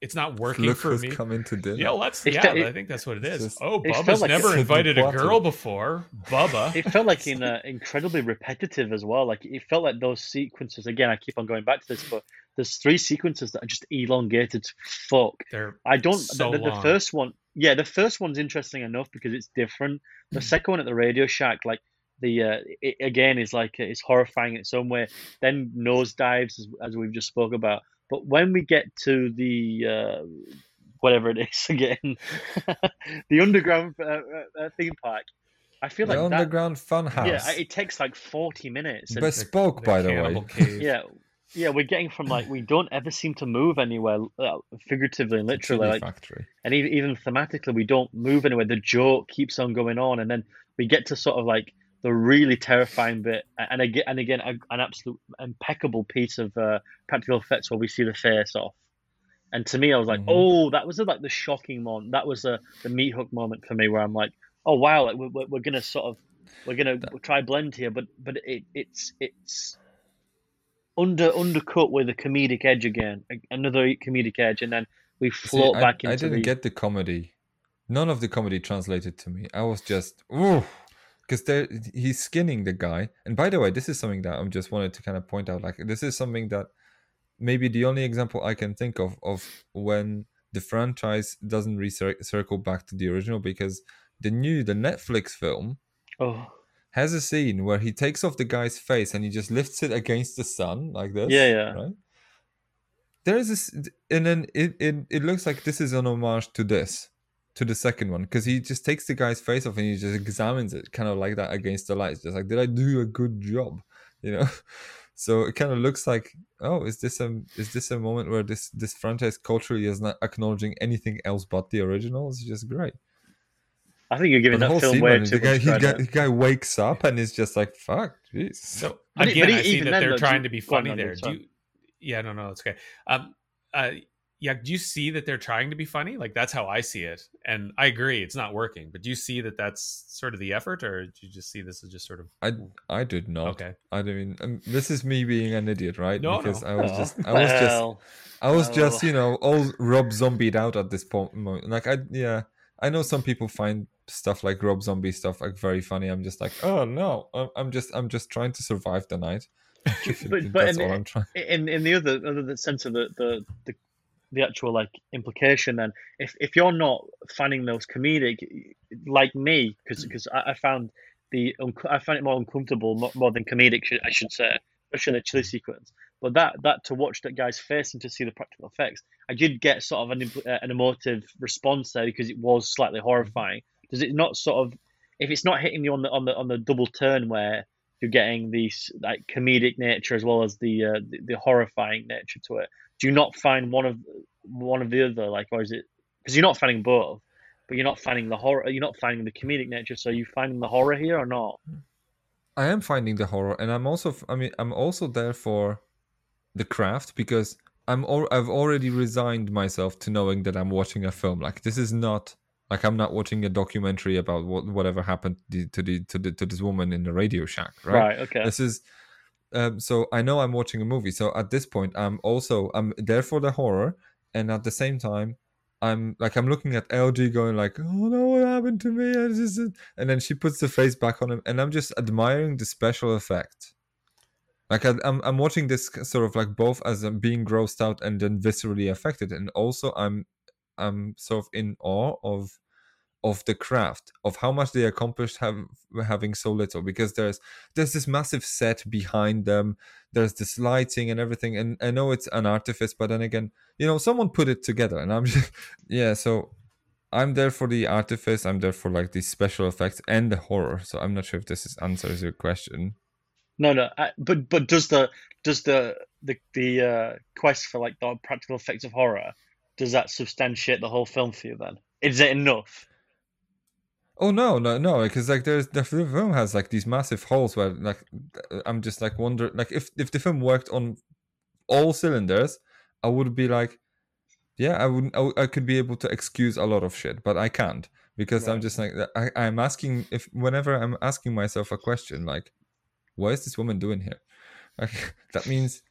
[SPEAKER 2] it's not working
[SPEAKER 1] look
[SPEAKER 2] for
[SPEAKER 1] who's
[SPEAKER 2] me.
[SPEAKER 1] come into dinner.
[SPEAKER 2] Yeah, let's
[SPEAKER 3] It's
[SPEAKER 2] yeah,
[SPEAKER 3] the-
[SPEAKER 2] I think that's what
[SPEAKER 1] it's just-
[SPEAKER 2] oh,
[SPEAKER 3] it
[SPEAKER 2] Bubba's
[SPEAKER 3] like
[SPEAKER 2] never invited a girl before. Bubba.
[SPEAKER 3] It felt like in uh, incredibly repetitive as well. Like it felt like those sequences. Again, I keep on going back to this, but there's three sequences that are just elongated fuck.
[SPEAKER 2] They're
[SPEAKER 3] I don't.
[SPEAKER 2] So
[SPEAKER 3] the, the, the first one, yeah, the first one's interesting enough because it's different. The second one at the Radio Shack, like the uh, it, again is like it's horrifying in its own way. Then nosedives, as, as we've just spoke about. But when we get to the uh, whatever it is again, the underground uh, uh, uh, theme park, I feel
[SPEAKER 1] the
[SPEAKER 3] like that.
[SPEAKER 1] underground fun house.
[SPEAKER 3] Yeah, it takes like forty minutes. and-
[SPEAKER 1] Bespoke, by the way.
[SPEAKER 2] cannibal cave.
[SPEAKER 3] yeah, yeah, we're getting from like we don't ever seem to move anywhere, uh, figuratively and literally, like,
[SPEAKER 1] factory.
[SPEAKER 3] and even even thematically, we don't move anywhere. The joke keeps on going on, and then we get to sort of like the really terrifying bit, and again, and again, an absolute impeccable piece of uh, practical effects where we see the face off. And to me, I was like,
[SPEAKER 1] Mhm.
[SPEAKER 3] oh, that was like the shocking moment. That was the the meat hook moment for me, where I'm like, oh wow, like we're, we're, we're gonna sort of we're gonna try blend here, but but it it's it's under undercut with a comedic edge again, another comedic edge, and then we float
[SPEAKER 1] I,
[SPEAKER 3] back
[SPEAKER 1] I
[SPEAKER 3] into I
[SPEAKER 1] didn't
[SPEAKER 3] the.
[SPEAKER 1] get the comedy. None of the comedy translated to me. I was just ooh, because he's skinning the guy. And by the way, this is something that I'm just wanted to kind of point out. Like this is something that maybe the only example I can think of of when the franchise doesn't recircle back to the original because the new the Netflix film
[SPEAKER 3] oh,
[SPEAKER 1] has a scene where he takes off the guy's face and he just lifts it against the sun like this.
[SPEAKER 3] Yeah, yeah.
[SPEAKER 1] Right. There is this, and then it, it it looks like this is an homage to this, to the second one, because he just takes the guy's face off and he just examines it, kind of like that against the lights, just like, did I do a good job? You know. So it kind of looks like, oh, is this a is this a moment where this this franchise culturally is not acknowledging anything else but the original? It's just great.
[SPEAKER 3] I think you're giving
[SPEAKER 1] But the
[SPEAKER 3] that
[SPEAKER 1] whole
[SPEAKER 3] film
[SPEAKER 1] scene,
[SPEAKER 3] way
[SPEAKER 1] man,
[SPEAKER 3] too
[SPEAKER 1] the guy,
[SPEAKER 3] much
[SPEAKER 1] he guy,
[SPEAKER 3] credit.
[SPEAKER 1] the guy wakes up and is just like, fuck, jeez.
[SPEAKER 2] So
[SPEAKER 3] But it-
[SPEAKER 2] again,
[SPEAKER 3] but
[SPEAKER 2] I see
[SPEAKER 3] even
[SPEAKER 2] that they're
[SPEAKER 3] though,
[SPEAKER 2] trying
[SPEAKER 3] you-
[SPEAKER 2] to be
[SPEAKER 3] go on,
[SPEAKER 2] funny there. Do you, yeah, no, no, it's okay. Um, uh, yeah, do you see that they're trying to be funny? Like that's how I see it, and I agree it's not working. But do you see that that's sort of the effort, or do you just see this as just sort of
[SPEAKER 1] I I did not.
[SPEAKER 2] okay?
[SPEAKER 1] I mean, um, this is me being an idiot, right?
[SPEAKER 2] No,
[SPEAKER 1] because
[SPEAKER 2] no.
[SPEAKER 1] I was
[SPEAKER 3] Oh,
[SPEAKER 1] just, I was just, I was just, you know, all Rob Zombied out at this point. mo- Like, I, yeah, I know some people find stuff like Rob Zombie stuff like very funny. I'm just like, oh no, I'm- I'm just, I'm just trying to survive the night.
[SPEAKER 3] but- but
[SPEAKER 1] That's
[SPEAKER 3] in-
[SPEAKER 1] all I'm trying.
[SPEAKER 3] in in the other other the sense of the the the, the actual like implication then if if you're not finding those comedic like me because I, I found the I find it more uncomfortable more, more than comedic should, I should say especially the chili sequence but that that to watch that guy's face and to see the practical effects I did get sort of an uh, an emotive response there because it was slightly horrifying does it not sort of if it's not hitting you on the on the on the double turn where you're getting these like comedic nature as well as the uh, the, the horrifying nature to it. Do you not find one of one of the other like, or is it because you're not finding both, but you're not finding the horror, you're not finding the comedic nature. So are you finding the horror here or not?
[SPEAKER 1] I am finding the horror, and I'm also, I mean, I'm also there for the craft because I'm, al- I've already resigned myself to knowing that I'm watching a film. Like this is not like I'm not watching a documentary about what whatever happened to the, to the to the to this woman in the Radio Shack, right?
[SPEAKER 3] okay.
[SPEAKER 1] This is, um, so I know I'm watching a movie. So at this point, I'm also I'm there for the horror, and at the same time, I'm like I'm looking at LG going like, oh no, what happened to me? And, then she puts the face back on him, and I'm just admiring the special effect. Like I, I'm I'm watching this sort of like both as I'm being grossed out and then viscerally affected, and also I'm I'm sort of in awe of of the craft of how much they accomplished have, having so little because there's there's this massive set behind them there's this lighting and everything and i know it's an artifice but then again you know someone put it together and i'm just yeah so i'm there for the artifice i'm there for like the special effects and the horror so i'm not sure if this is answers your question
[SPEAKER 3] No, no. I, but but does the does the the the uh, quest for like the practical effects of horror does that substantiate the whole film for you? Then is it enough?
[SPEAKER 1] Oh no, no, no! Because like there's the film has like these massive holes where like I'm just like wondering like if if the film worked on all cylinders, I would be like, yeah, I would I, I, w- I could be able to excuse a lot of shit, but I can't because I'm just like I, I'm asking if whenever I'm asking myself a question like, what is this woman doing here? Like that means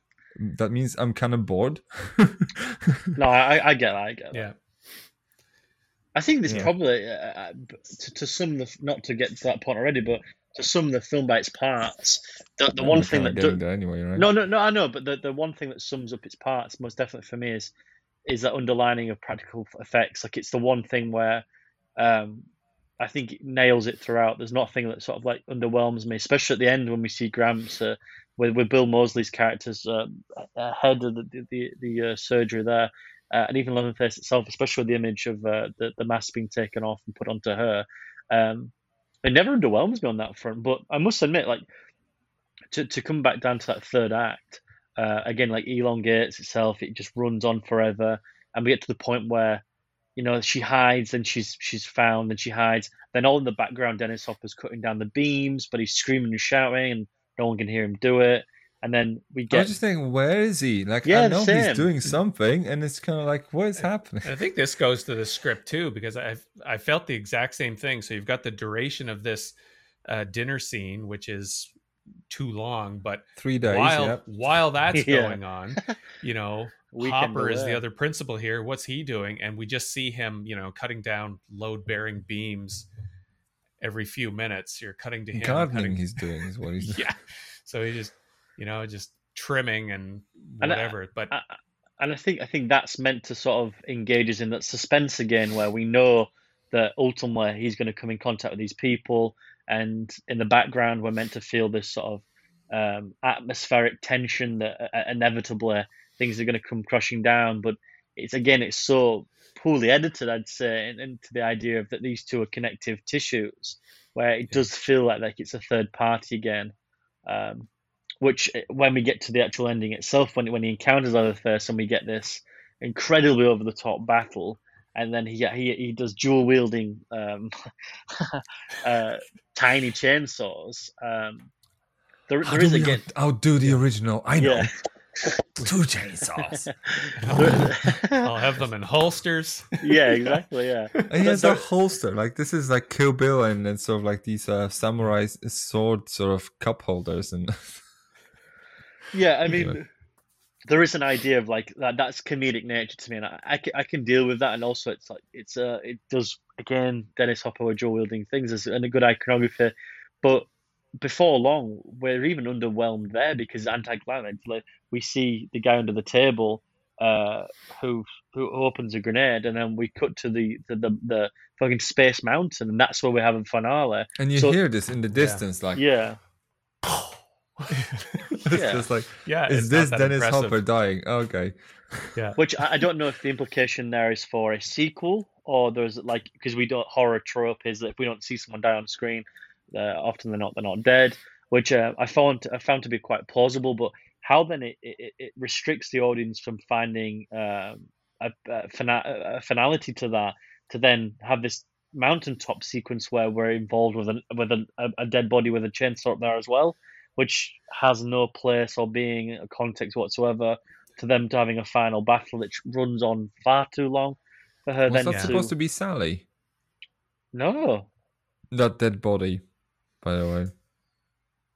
[SPEAKER 1] that means I'm kind of bored.
[SPEAKER 3] No, I I get that. I get that.
[SPEAKER 2] Yeah,
[SPEAKER 3] I think there's
[SPEAKER 1] Yeah.
[SPEAKER 3] probably uh, uh, to, to sum the not to get to that point already, but to sum the film by its parts, the, the one thing that do,
[SPEAKER 1] anyway, right?
[SPEAKER 3] no no no I know, but the, the one thing that sums up its parts most definitely for me is is that underlining of practical effects. Like it's the one thing where um, I think it nails it throughout. There's nothing that sort of like underwhelms me, especially at the end when we see Gramps uh, with with Bill Moseley's character's uh, ahead of the the, the uh, surgery there, uh, and even Leatherface itself, especially with the image of uh, the the mask being taken off and put onto her. Um, it never underwhelms me on that front, but I must admit, like to to come back down to that third act uh, again, like elongates itself. It just runs on forever, and we get to the point where you know she hides, and she's she's found, and she hides. Then all in the background, Dennis Hopper's cutting down the beams, but he's screaming and shouting, and no one can hear him do it. And then we get.
[SPEAKER 1] I
[SPEAKER 3] get
[SPEAKER 1] was just thinking, where is he? Like,
[SPEAKER 3] Yeah,
[SPEAKER 1] I know
[SPEAKER 3] same.
[SPEAKER 1] he's doing something, and it's kind of like, what is happening?
[SPEAKER 2] I think this goes to the script too, because I I felt the exact same thing. So you've got the duration of this uh, dinner scene, which is too long. But
[SPEAKER 1] Three days.
[SPEAKER 2] while
[SPEAKER 1] Yep.
[SPEAKER 2] while that's
[SPEAKER 3] Yeah.
[SPEAKER 2] going on, you know, Hopper is the other principal here. What's he doing? And we just see him, you know, cutting down load bearing beams every few minutes. You're cutting to him.
[SPEAKER 1] Gardening
[SPEAKER 2] cutting-
[SPEAKER 1] he's doing is what he's
[SPEAKER 2] yeah. So he just, you know, just trimming and
[SPEAKER 3] And I-
[SPEAKER 2] whatever. but
[SPEAKER 3] I- and I think I think that's meant to sort of engage us in that suspense again, where we know that ultimately he's going to come in contact with these people, and in the background we're meant to feel this sort of um, atmospheric tension that uh, inevitably things are going to come crashing down. But it's again, it's so poorly edited, I'd say, into the idea of that these two are connective tissues, where it does feel like like it's a third party again. Um, which uh, when we get to the actual ending itself, when when he encounters Leatherface and we get this incredibly over the top battle, and then he he he does dual wielding um, uh, tiny chainsaws. Um, there
[SPEAKER 1] How
[SPEAKER 3] there
[SPEAKER 1] do
[SPEAKER 3] is
[SPEAKER 1] we
[SPEAKER 3] again.
[SPEAKER 1] out- outdo the original? I know.
[SPEAKER 3] Yeah.
[SPEAKER 1] Two chainsaws.
[SPEAKER 2] I'll have them in holsters.
[SPEAKER 3] yeah, exactly. Yeah,
[SPEAKER 1] And he has
[SPEAKER 3] there-
[SPEAKER 1] a holster. Like this is like Kill Bill and then sort of like these uh, samurai s- sword sort of cup holders and
[SPEAKER 3] yeah. I
[SPEAKER 1] Yeah.
[SPEAKER 3] mean, there is an idea of like that. That's comedic nature to me, and I, I, can, I can deal with that. And also, it's like it's uh, it does again. Dennis Hopper with dual wielding things is and a good iconography, but before long, we're even underwhelmed there because anti-climax. Like we see the guy under the table, uh, who who opens a grenade, and then we cut to the the the, the fucking space mountain, and that's where we have a finale.
[SPEAKER 1] and you
[SPEAKER 3] So-
[SPEAKER 1] hear this in the distance like
[SPEAKER 3] Yeah,
[SPEAKER 1] it's
[SPEAKER 3] Yeah.
[SPEAKER 1] just like
[SPEAKER 2] yeah.
[SPEAKER 1] is this Dennis
[SPEAKER 2] impressive.
[SPEAKER 1] Hopper dying? Okay.
[SPEAKER 2] Yeah.
[SPEAKER 3] which I, I don't know if the implication there is for a sequel or there's like because we don't horror trope is that if we don't see someone die on screen, uh, often they're not they're not dead, which uh, I found I found to be quite plausible. But how then it, it, it restricts the audience from finding um, a, a, fina- a finality to that to then have this mountaintop sequence where we're involved with an with a, a dead body with a chainsaw up there as well, which has no place or being a context whatsoever to them to having a final battle that runs on far too long for her
[SPEAKER 1] Was
[SPEAKER 3] then
[SPEAKER 1] that
[SPEAKER 3] to
[SPEAKER 1] supposed to be Sally?
[SPEAKER 3] no
[SPEAKER 1] That dead body, by the way.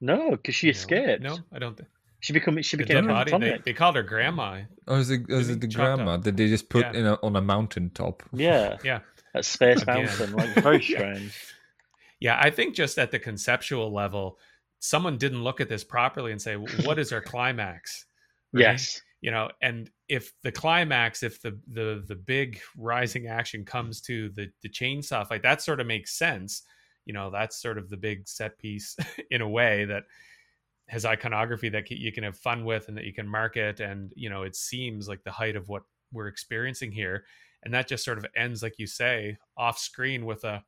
[SPEAKER 3] no because she
[SPEAKER 2] No,
[SPEAKER 3] escaped
[SPEAKER 2] No, I don't think.
[SPEAKER 3] she become she became
[SPEAKER 2] dead
[SPEAKER 3] a
[SPEAKER 2] body. They, they called her grandma.
[SPEAKER 1] Or is it, is it the
[SPEAKER 2] he
[SPEAKER 1] grandma
[SPEAKER 2] up?
[SPEAKER 1] that they just put
[SPEAKER 2] Yeah.
[SPEAKER 1] in a, on a mountaintop?
[SPEAKER 3] yeah
[SPEAKER 2] Yeah.
[SPEAKER 3] at space
[SPEAKER 2] Again.
[SPEAKER 3] mountain like very
[SPEAKER 2] Yeah.
[SPEAKER 3] strange
[SPEAKER 2] Yeah, I think just at the conceptual level, someone didn't look at this properly and say, "What is our climax?" Right?
[SPEAKER 3] yes
[SPEAKER 2] You know, and if the climax, if the the the big rising action comes to the the chainsaw fight, that sort of makes sense. You know, that's sort of the big set piece in a way that has iconography that you can have fun with and that you can market, and you know, it seems like the height of what we're experiencing here, and that just sort of ends, like you say, off screen with a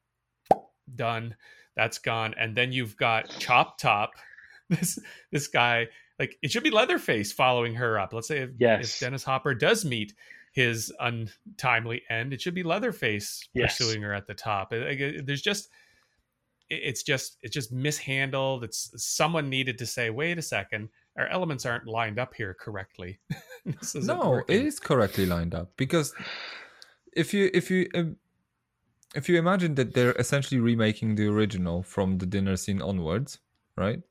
[SPEAKER 2] done that's gone and then you've got chop top this this guy like it should be leatherface following her up let's say if,
[SPEAKER 3] Yes.
[SPEAKER 2] if dennis hopper does meet his untimely end it should be leatherface
[SPEAKER 3] Yes.
[SPEAKER 2] pursuing her at the top It- it- there's just it's just it's just mishandled it's someone needed to say wait a second our elements aren't lined up here correctly this
[SPEAKER 1] no,
[SPEAKER 2] working.
[SPEAKER 1] it is correctly lined up because if you if you um, if you imagine that they're essentially remaking the original from the dinner scene onwards, right?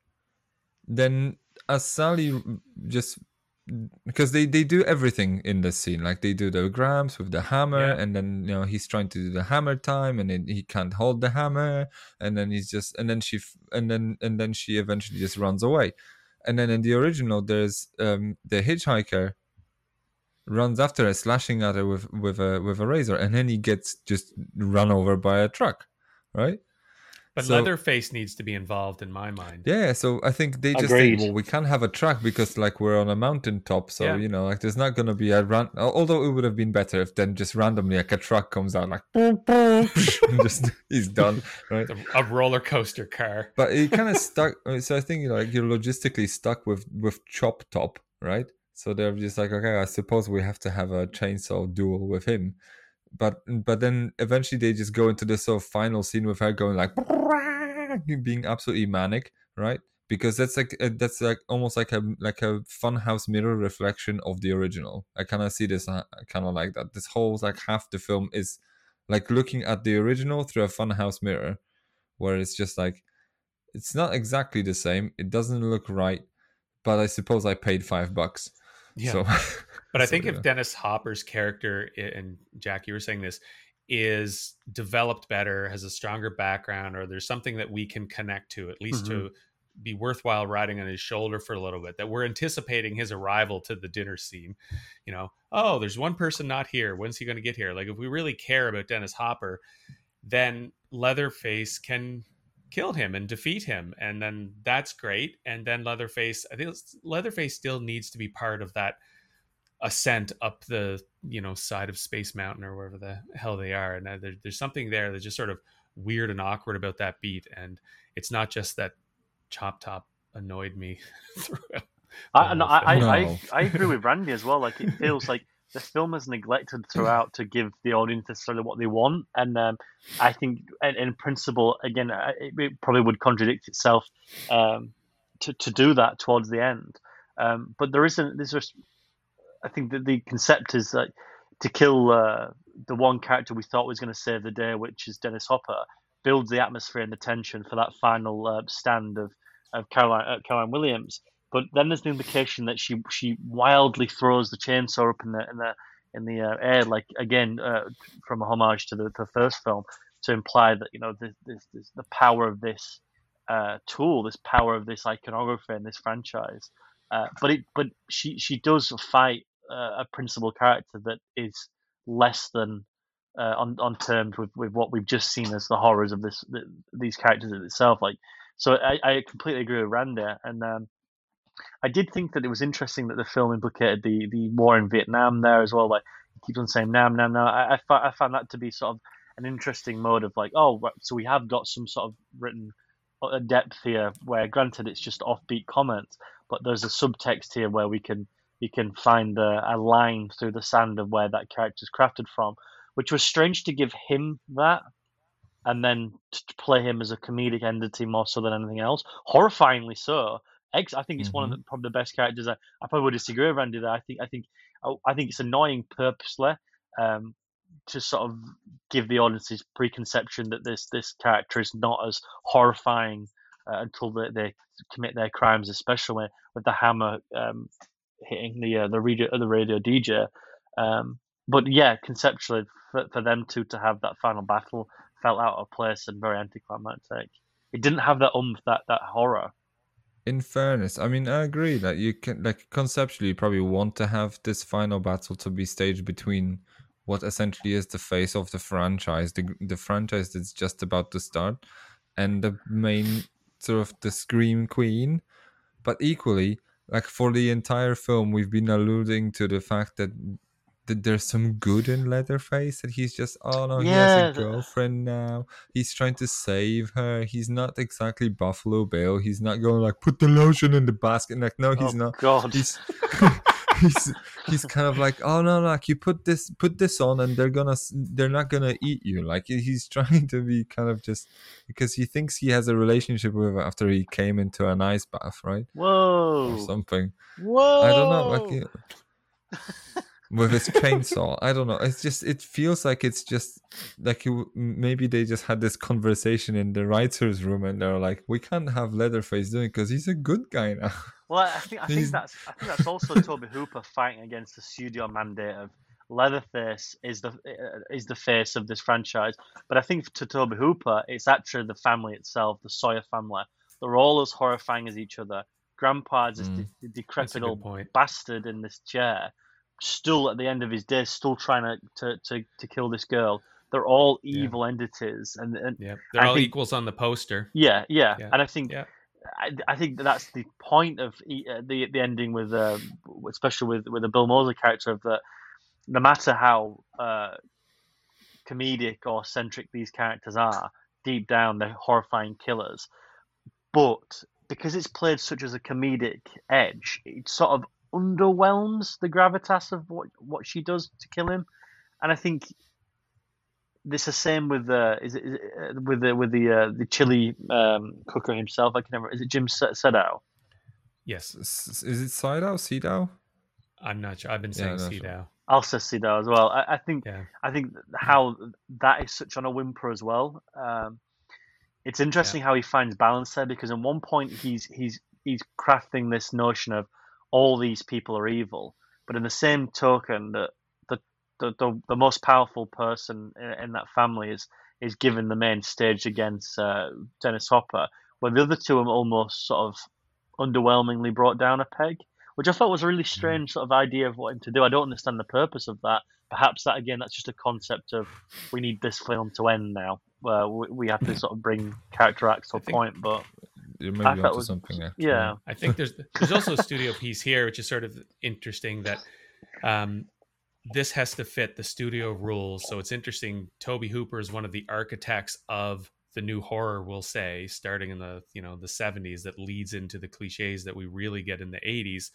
[SPEAKER 1] Then as Sally just because they they do everything in this scene like they do the grams with the hammer
[SPEAKER 2] Yeah.
[SPEAKER 1] and then you know he's trying to do the hammer time and then he can't hold the hammer and then he's just and then she and then and then she eventually just runs away and then in the original there's um the hitchhiker runs after her slashing at her with with a with a razor and then he gets just run over by a truck right
[SPEAKER 2] but
[SPEAKER 1] so-
[SPEAKER 2] leatherface needs to be involved in my mind
[SPEAKER 1] yeah, so I think they just
[SPEAKER 3] Agreed.
[SPEAKER 1] think, well, we can't have a truck because like we're on a mountaintop, so
[SPEAKER 2] Yeah.
[SPEAKER 1] you know, like there's not gonna be a run. Although it would have been better if then just randomly like a truck comes out like boom, boom, and just he's done, right?
[SPEAKER 2] A, a roller coaster car
[SPEAKER 1] But it kind of stuck. uh, So I think you know, like you're logistically stuck with with Chop Top, right? So they're just like, okay, I suppose we have to have a chainsaw duel with him. But but then eventually they just go into this sort of final scene with her going like being absolutely manic, right? Because that's like that's like almost like a like a funhouse mirror reflection of the original. I kind of see this kind of like that. This whole like half the film is like looking at the original through a funhouse mirror, where it's just like it's not exactly the same. It doesn't look right, but I suppose I paid five bucks.
[SPEAKER 2] Yeah.
[SPEAKER 1] So,
[SPEAKER 2] But I
[SPEAKER 1] so,
[SPEAKER 2] think
[SPEAKER 1] yeah.
[SPEAKER 2] if Dennis Hopper's character and Jak, you were saying this is developed better, has a stronger background, or there's something that we can connect to, at least to mm-hmm. be worthwhile riding on his shoulder for a little bit. That we're anticipating his arrival to the dinner scene. You know, oh, there's one person not here. When's he going to get here? Like, if we really care about Dennis Hopper, then Leatherface can kill him and defeat him, and then that's great. And then Leatherface, I think Leatherface still needs to be part of that ascent up the you know side of Space Mountain or wherever the hell they are. And uh, there, there's something there that's just sort of weird and awkward about that beat. And it's not just that Chop Top annoyed me throughout.
[SPEAKER 3] I, no,
[SPEAKER 2] whole
[SPEAKER 3] I, I,
[SPEAKER 2] film.
[SPEAKER 3] I, I agree with Randy as well. Like it feels like the film is neglected throughout to give the audience necessarily what they want, and um, I think, in, in principle, again, it, it probably would contradict itself um, to to do that towards the end. Um, but there isn't. There's just, I think that the concept is that to kill uh, the one character we thought was going to save the day, which is Dennis Hopper, builds the atmosphere and the tension for that final uh, stand of of Caroline uh, Caroline Williams. But then there's the implication that she she wildly throws the chainsaw up in the in the in the uh, air, like again uh, from a homage to the, the first film, to imply that you know this, this, this the power of this uh, tool, this power of this iconography and this franchise. Uh, but it but she she does fight uh, a principal character that is less than uh, on on terms with, with what we've just seen as the horrors of this th these characters in itself. Like so, I, I completely agree with Randy, and um, I did think that it was interesting that the film implicated the the war in Vietnam there as well. Like he keeps on saying Nam Nam Nam. I I, I found that to be sort of an interesting mode of like, oh, so we have got some sort of written uh, depth here, where granted it's just offbeat comments, but there's a subtext here where we can you can find a, a line through the sand of where that character's crafted from, which was strange to give him that, and then to play him as a comedic entity more so than anything else. Horrifyingly so. I think it's one of the, probably the best characters. I, I probably would disagree with Randy there. I think I think I, I think it's annoying purposely um, to sort of give the audience this preconception that this this character is not as horrifying uh, until they, they commit their crimes, especially with the hammer um, hitting the uh, the radio the radio DJ. Um, but yeah, conceptually, for, for them two to have that final battle felt out of place and very anticlimactic. It didn't have that umph, that that horror.
[SPEAKER 1] In fairness, I mean, I agree that you can, like, conceptually, you probably want to have this final battle to be staged between what essentially is the face of the franchise, the the franchise that's just about to start, and the main sort of the scream queen. But equally, like for the entire film, we've been alluding to the fact that. That there's some good in Leatherface, that he's just, oh no, he has a girlfriend now. He's trying to save her. He's not exactly Buffalo Bill. He's not going like put the lotion in the basket. Like no, he's
[SPEAKER 3] oh
[SPEAKER 1] not.
[SPEAKER 3] God.
[SPEAKER 1] He's he's he's kind of like oh no, like you put this put this on and they're gonna they're not gonna eat you. Like he's trying to be kind of just because he thinks he has a relationship with her after he came into an ice bath, right, or
[SPEAKER 3] Whoa.
[SPEAKER 1] something.
[SPEAKER 3] Whoa.
[SPEAKER 1] I don't know, like. you- with his chainsaw. I don't know. It's just it feels like it's just like you, maybe they just had this conversation in the writers' room and they're like, we can't have Leatherface doing because he's a good guy now.
[SPEAKER 3] Well, I think I think
[SPEAKER 1] He's-
[SPEAKER 3] that's I think that's also Tobe Hooper fighting against the studio mandate of Leatherface is the uh, is the face of this franchise. But I think to Tobe Hooper, it's actually the family itself, the Sawyer family. They're all as horrifying as each other. Grandpa's this
[SPEAKER 1] Mm.
[SPEAKER 3] de- decrepit old
[SPEAKER 2] point.
[SPEAKER 3] bastard in this chair, still at the end of his days, still trying to to, to, to kill this girl. They're all
[SPEAKER 2] Yeah.
[SPEAKER 3] evil entities, and, and
[SPEAKER 2] Yeah, they're
[SPEAKER 3] I
[SPEAKER 2] all
[SPEAKER 3] think-
[SPEAKER 2] equals on the poster.
[SPEAKER 3] yeah, yeah,
[SPEAKER 2] Yeah,
[SPEAKER 3] and I think
[SPEAKER 2] yeah.
[SPEAKER 3] I, I think that that's the point of uh, the the ending with, uh, especially with with the Bill Moseley character of that. No matter how uh, comedic or centric these characters are, deep down they're horrifying killers. But because it's played such as a comedic edge, it sort of underwhelms the gravitas of what what she does to kill him, and I think this the same with uh, is it, is it uh, with the with the uh, the chili um, cooker himself. I can never is it Jim Se- Sedow?
[SPEAKER 2] Yes,
[SPEAKER 1] S- s- Is it Sidao? Sidao?
[SPEAKER 2] I'm not sure. I've been saying
[SPEAKER 1] no,
[SPEAKER 2] see
[SPEAKER 1] sure.
[SPEAKER 3] I'll say Sedow as well. I, I think
[SPEAKER 2] Yeah.
[SPEAKER 3] I think how that is such on a whimper as well. Um, it's interesting how he finds balance there because at one point he's he's he's crafting this notion of all these people are evil, but in the same token that the the, the, the most powerful person in, in, that family is is given the main stage against uh, Dennis Hopper, where the other two are almost sort of underwhelmingly brought down a peg, which I thought was a really mm. strange sort of idea of what him to do. I don't understand the purpose of that. Perhaps that again, that's just a concept of we need this film to end now. Where we have to sort of bring character acts to a point, but
[SPEAKER 1] you maybe onto was, something there.
[SPEAKER 3] Yeah,
[SPEAKER 2] I think there's there's also a studio piece here, which is sort of interesting that um, this has to fit the studio rules. So it's interesting. Tobe Hooper is one of the architects of the new horror. We'll say starting in the you know the 70s that leads into the cliches that we really get in the 80s.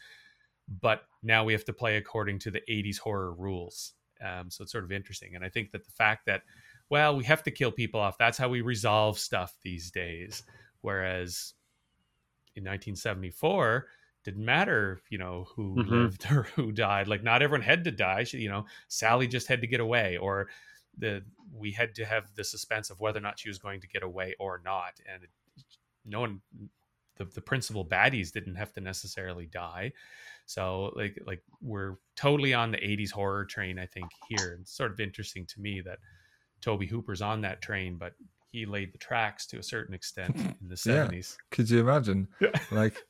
[SPEAKER 2] But now we have to play according to the 80s horror rules. Um, so it's sort of interesting, and I think that the fact that well, we have to kill people off. That's how we resolve stuff these days. Whereas in 1974, didn't matter, you know, who mm-hmm. lived or who died. Like not everyone had to die. She, you know, Sally just had to get away, or the we had to have the suspense of whether or not she was going to get away or not. And it, no one, the the principal baddies didn't have to necessarily die. So like like we're totally on the 80s horror train. I think here. It's sort of interesting to me that Tobe Hooper's on that train, but he laid the tracks to a certain extent in the 70s. Yeah.
[SPEAKER 1] Could you imagine? like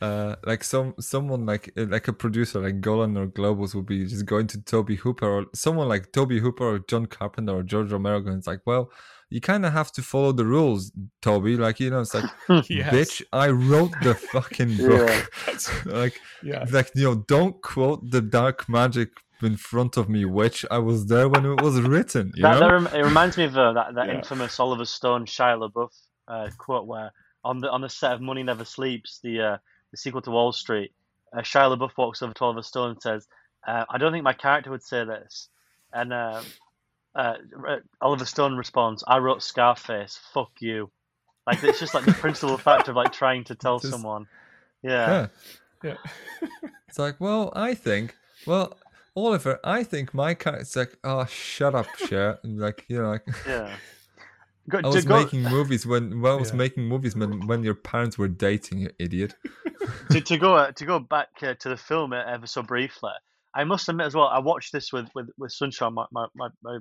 [SPEAKER 1] uh, like some someone like uh, like a producer like Golan or Globus would be just going to Tobe Hooper or someone like Tobe Hooper or John Carpenter or George Romero and it's like, well, you kind of have to follow the rules, Tobe. Like you know, it's like, yes. bitch, I wrote the fucking book. Yeah. like, yeah. like you know, don't quote the dark magic in front of me, which I was there when it was written. You
[SPEAKER 3] that,
[SPEAKER 1] know?
[SPEAKER 3] That rem- it reminds me of uh, that that yeah. infamous Oliver Stone Shia LaBeouf uh, quote where on the on the set of Money Never Sleeps, the uh, the sequel to Wall Street, uh, Shia LaBeouf walks over to Oliver Stone and says, uh, "I don't think my character would say this," and uh, uh, Oliver Stone responds, "I wrote Scarface. Fuck you." Like it's just like the principal fact of like trying to tell just, someone. Yeah.
[SPEAKER 2] Yeah.
[SPEAKER 1] yeah. it's like, well, I think, well, Oliver, I think my character's like, oh, shut up, Cher. like, you know, like,
[SPEAKER 3] yeah.
[SPEAKER 1] Go, I was go, making movies when, when I was yeah. making movies when, when your parents were dating, you idiot.
[SPEAKER 3] to, to go uh, to go back uh, to the film uh, ever so briefly, I must admit as well, I watched this with with, with Sunshine, my my, my,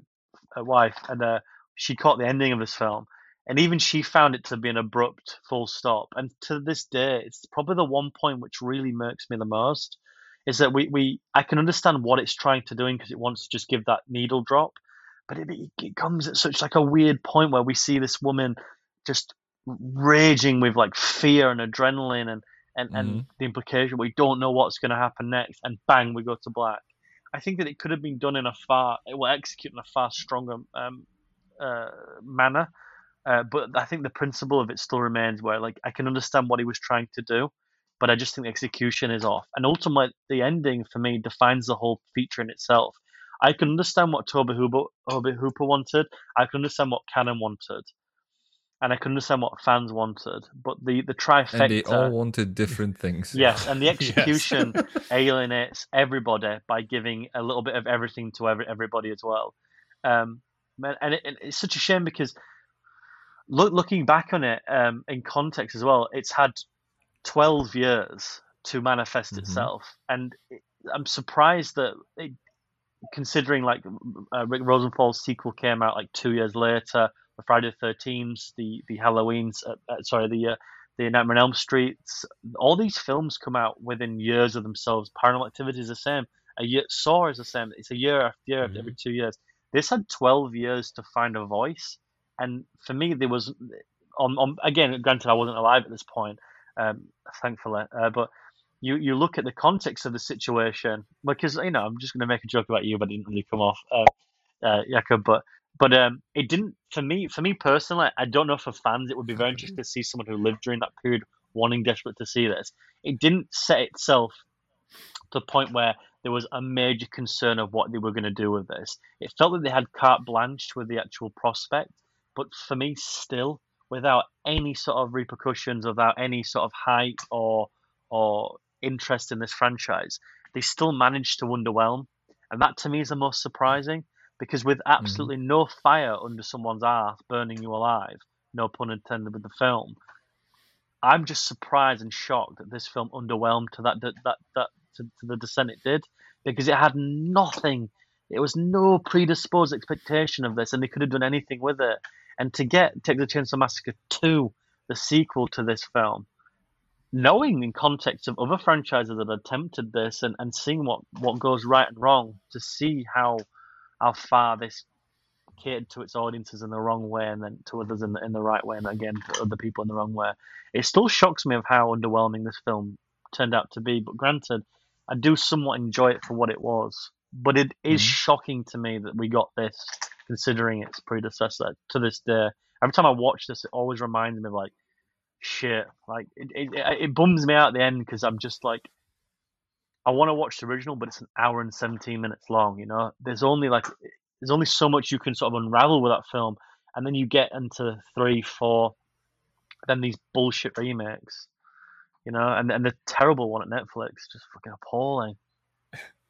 [SPEAKER 3] my wife, and uh, she caught the ending of this film, and even she found it to be an abrupt full stop. And to this day, it's probably the one point which really murks me the most is that we, we I can understand what it's trying to do because it wants to just give that needle drop, but it, it comes at such like a weird point where we see this woman just raging with like fear and adrenaline and and, mm-hmm. and the implication we don't know what's going to happen next and bang we go to black i think that it could have been done in a far it will execute in a far stronger um, uh, manner uh, but i think the principle of it still remains where like i can understand what he was trying to do but I just think the execution is off. And ultimately, the ending for me defines the whole feature in itself. I can understand what Tobe Hooper, Hooper wanted. I can understand what Cannon wanted, and I can understand what fans wanted. But the the trifecta,
[SPEAKER 1] and they all wanted different things.
[SPEAKER 3] Yes, and the execution alienates everybody by giving a little bit of everything to every, everybody as well. Um, and it, it's such a shame because look, looking back on it um, in context as well, it's had 12 years to manifest mm-hmm. itself. And I'm surprised that, it, considering like uh, Rick Rosenthal's sequel came out like two years later, the Friday the 13th, the, the Halloween's, uh, uh, sorry, the, uh, the Nightmare on Elm Streets, all these films come out within years of themselves. Paranormal Activity is the same. A year, Saw is the same. It's a year after year mm-hmm. every two years. This had 12 years to find a voice. And for me, there was, on, on again, granted, I wasn't alive at this point, um, thankfully. Uh, but you you look at the context of the situation because you know I'm just going to make a joke about you, but it didn't really come off, uh, uh. But but um, it didn't for me for me personally. I don't know for fans it would be very interesting to see someone who lived during that period wanting desperate to see this. It didn't set itself to the point where there was a major concern of what they were going to do with this. It felt that they had carte blanche with the actual prospect, but for me, still, without any sort of repercussions, without any sort of hype or or interest in this franchise, they still managed to underwhelm, and that to me is the most surprising because with mm-hmm. absolutely mm-hmm. no fire under someone's arse burning you alive, no pun intended, with the film. I'm just surprised and shocked that this film underwhelmed to that that that, that to, to the descent it did because it had nothing. It was no predisposed expectation of this, and they could have done anything with it. And to get Texas the Chainsaw Massacre two, the sequel to this film, knowing in context of other franchises that attempted this and, and seeing what, what goes right and wrong, to see how how far this catered to its audiences in the wrong way and then to others in the, in the right way and again to other people in the wrong way. It still shocks me of how underwhelming this film turned out to be. But granted, I do somewhat enjoy it for what it was. But it is
[SPEAKER 1] Mhm.
[SPEAKER 3] shocking to me that we got this, considering its predecessor. To this day, every time I watch this, it always reminds me of like, shit. Like it, it, it bums me out at the end because I'm just like, I want to watch the original, but it's an hour and seventeen minutes long. You know, there's only like, there's only so much you can sort of unravel with that film, and then you get into three, four, then these bullshit remakes. You know, and and the terrible one at Netflix, just fucking appalling.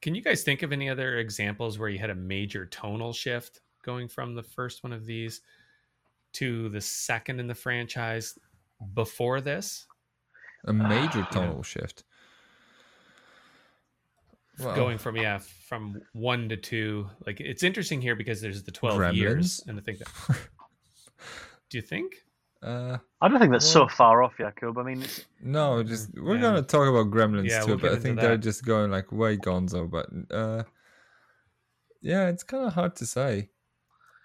[SPEAKER 2] Can you guys think of any other examples where you had a major tonal shift going from the first one of these to the second in the franchise before this?
[SPEAKER 1] A major
[SPEAKER 3] yeah.
[SPEAKER 1] tonal shift. Well,
[SPEAKER 2] going from yeah from one to two like it's interesting here because there's the 12 years and i think that do you think
[SPEAKER 1] uh,
[SPEAKER 3] I don't think that's so far off, Jakub. I mean, it's,
[SPEAKER 1] no, just we're
[SPEAKER 2] Yeah.
[SPEAKER 1] gonna talk about Gremlins
[SPEAKER 2] Yeah,
[SPEAKER 1] too,
[SPEAKER 2] we'll
[SPEAKER 1] but I
[SPEAKER 2] into
[SPEAKER 1] think they're just going like way gonzo. But uh, yeah, it's kind of hard to say.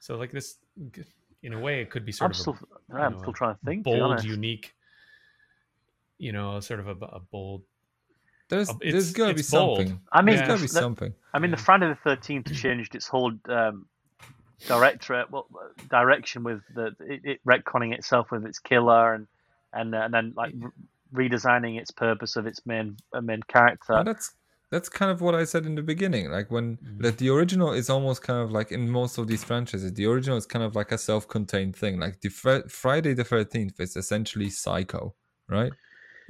[SPEAKER 2] So like this in a way it could be sort
[SPEAKER 3] I'm
[SPEAKER 2] of
[SPEAKER 3] still,
[SPEAKER 2] a,
[SPEAKER 3] I'm
[SPEAKER 2] know,
[SPEAKER 3] still trying to think.
[SPEAKER 2] bold
[SPEAKER 3] honest.
[SPEAKER 2] unique you know sort of a, a bold
[SPEAKER 1] There's there's
[SPEAKER 2] it's-
[SPEAKER 1] gotta be
[SPEAKER 2] bold.
[SPEAKER 1] something.
[SPEAKER 3] I mean,
[SPEAKER 1] there's gotta be
[SPEAKER 3] the-
[SPEAKER 1] something.
[SPEAKER 3] I mean, the
[SPEAKER 2] Yeah.
[SPEAKER 3] Friday the Thirteenth changed its whole um, directorate, well, direction with the it, it retconning itself with its killer and and uh, and then like re- redesigning its purpose of its main uh, main character.
[SPEAKER 1] Well, that's that's kind of what I said in the beginning. Like when
[SPEAKER 2] Mhm.
[SPEAKER 1] that the original is almost kind of like in most of these franchises, the original is kind of like a self-contained thing. Like the fr- Friday the Thirteenth is essentially Psycho, right?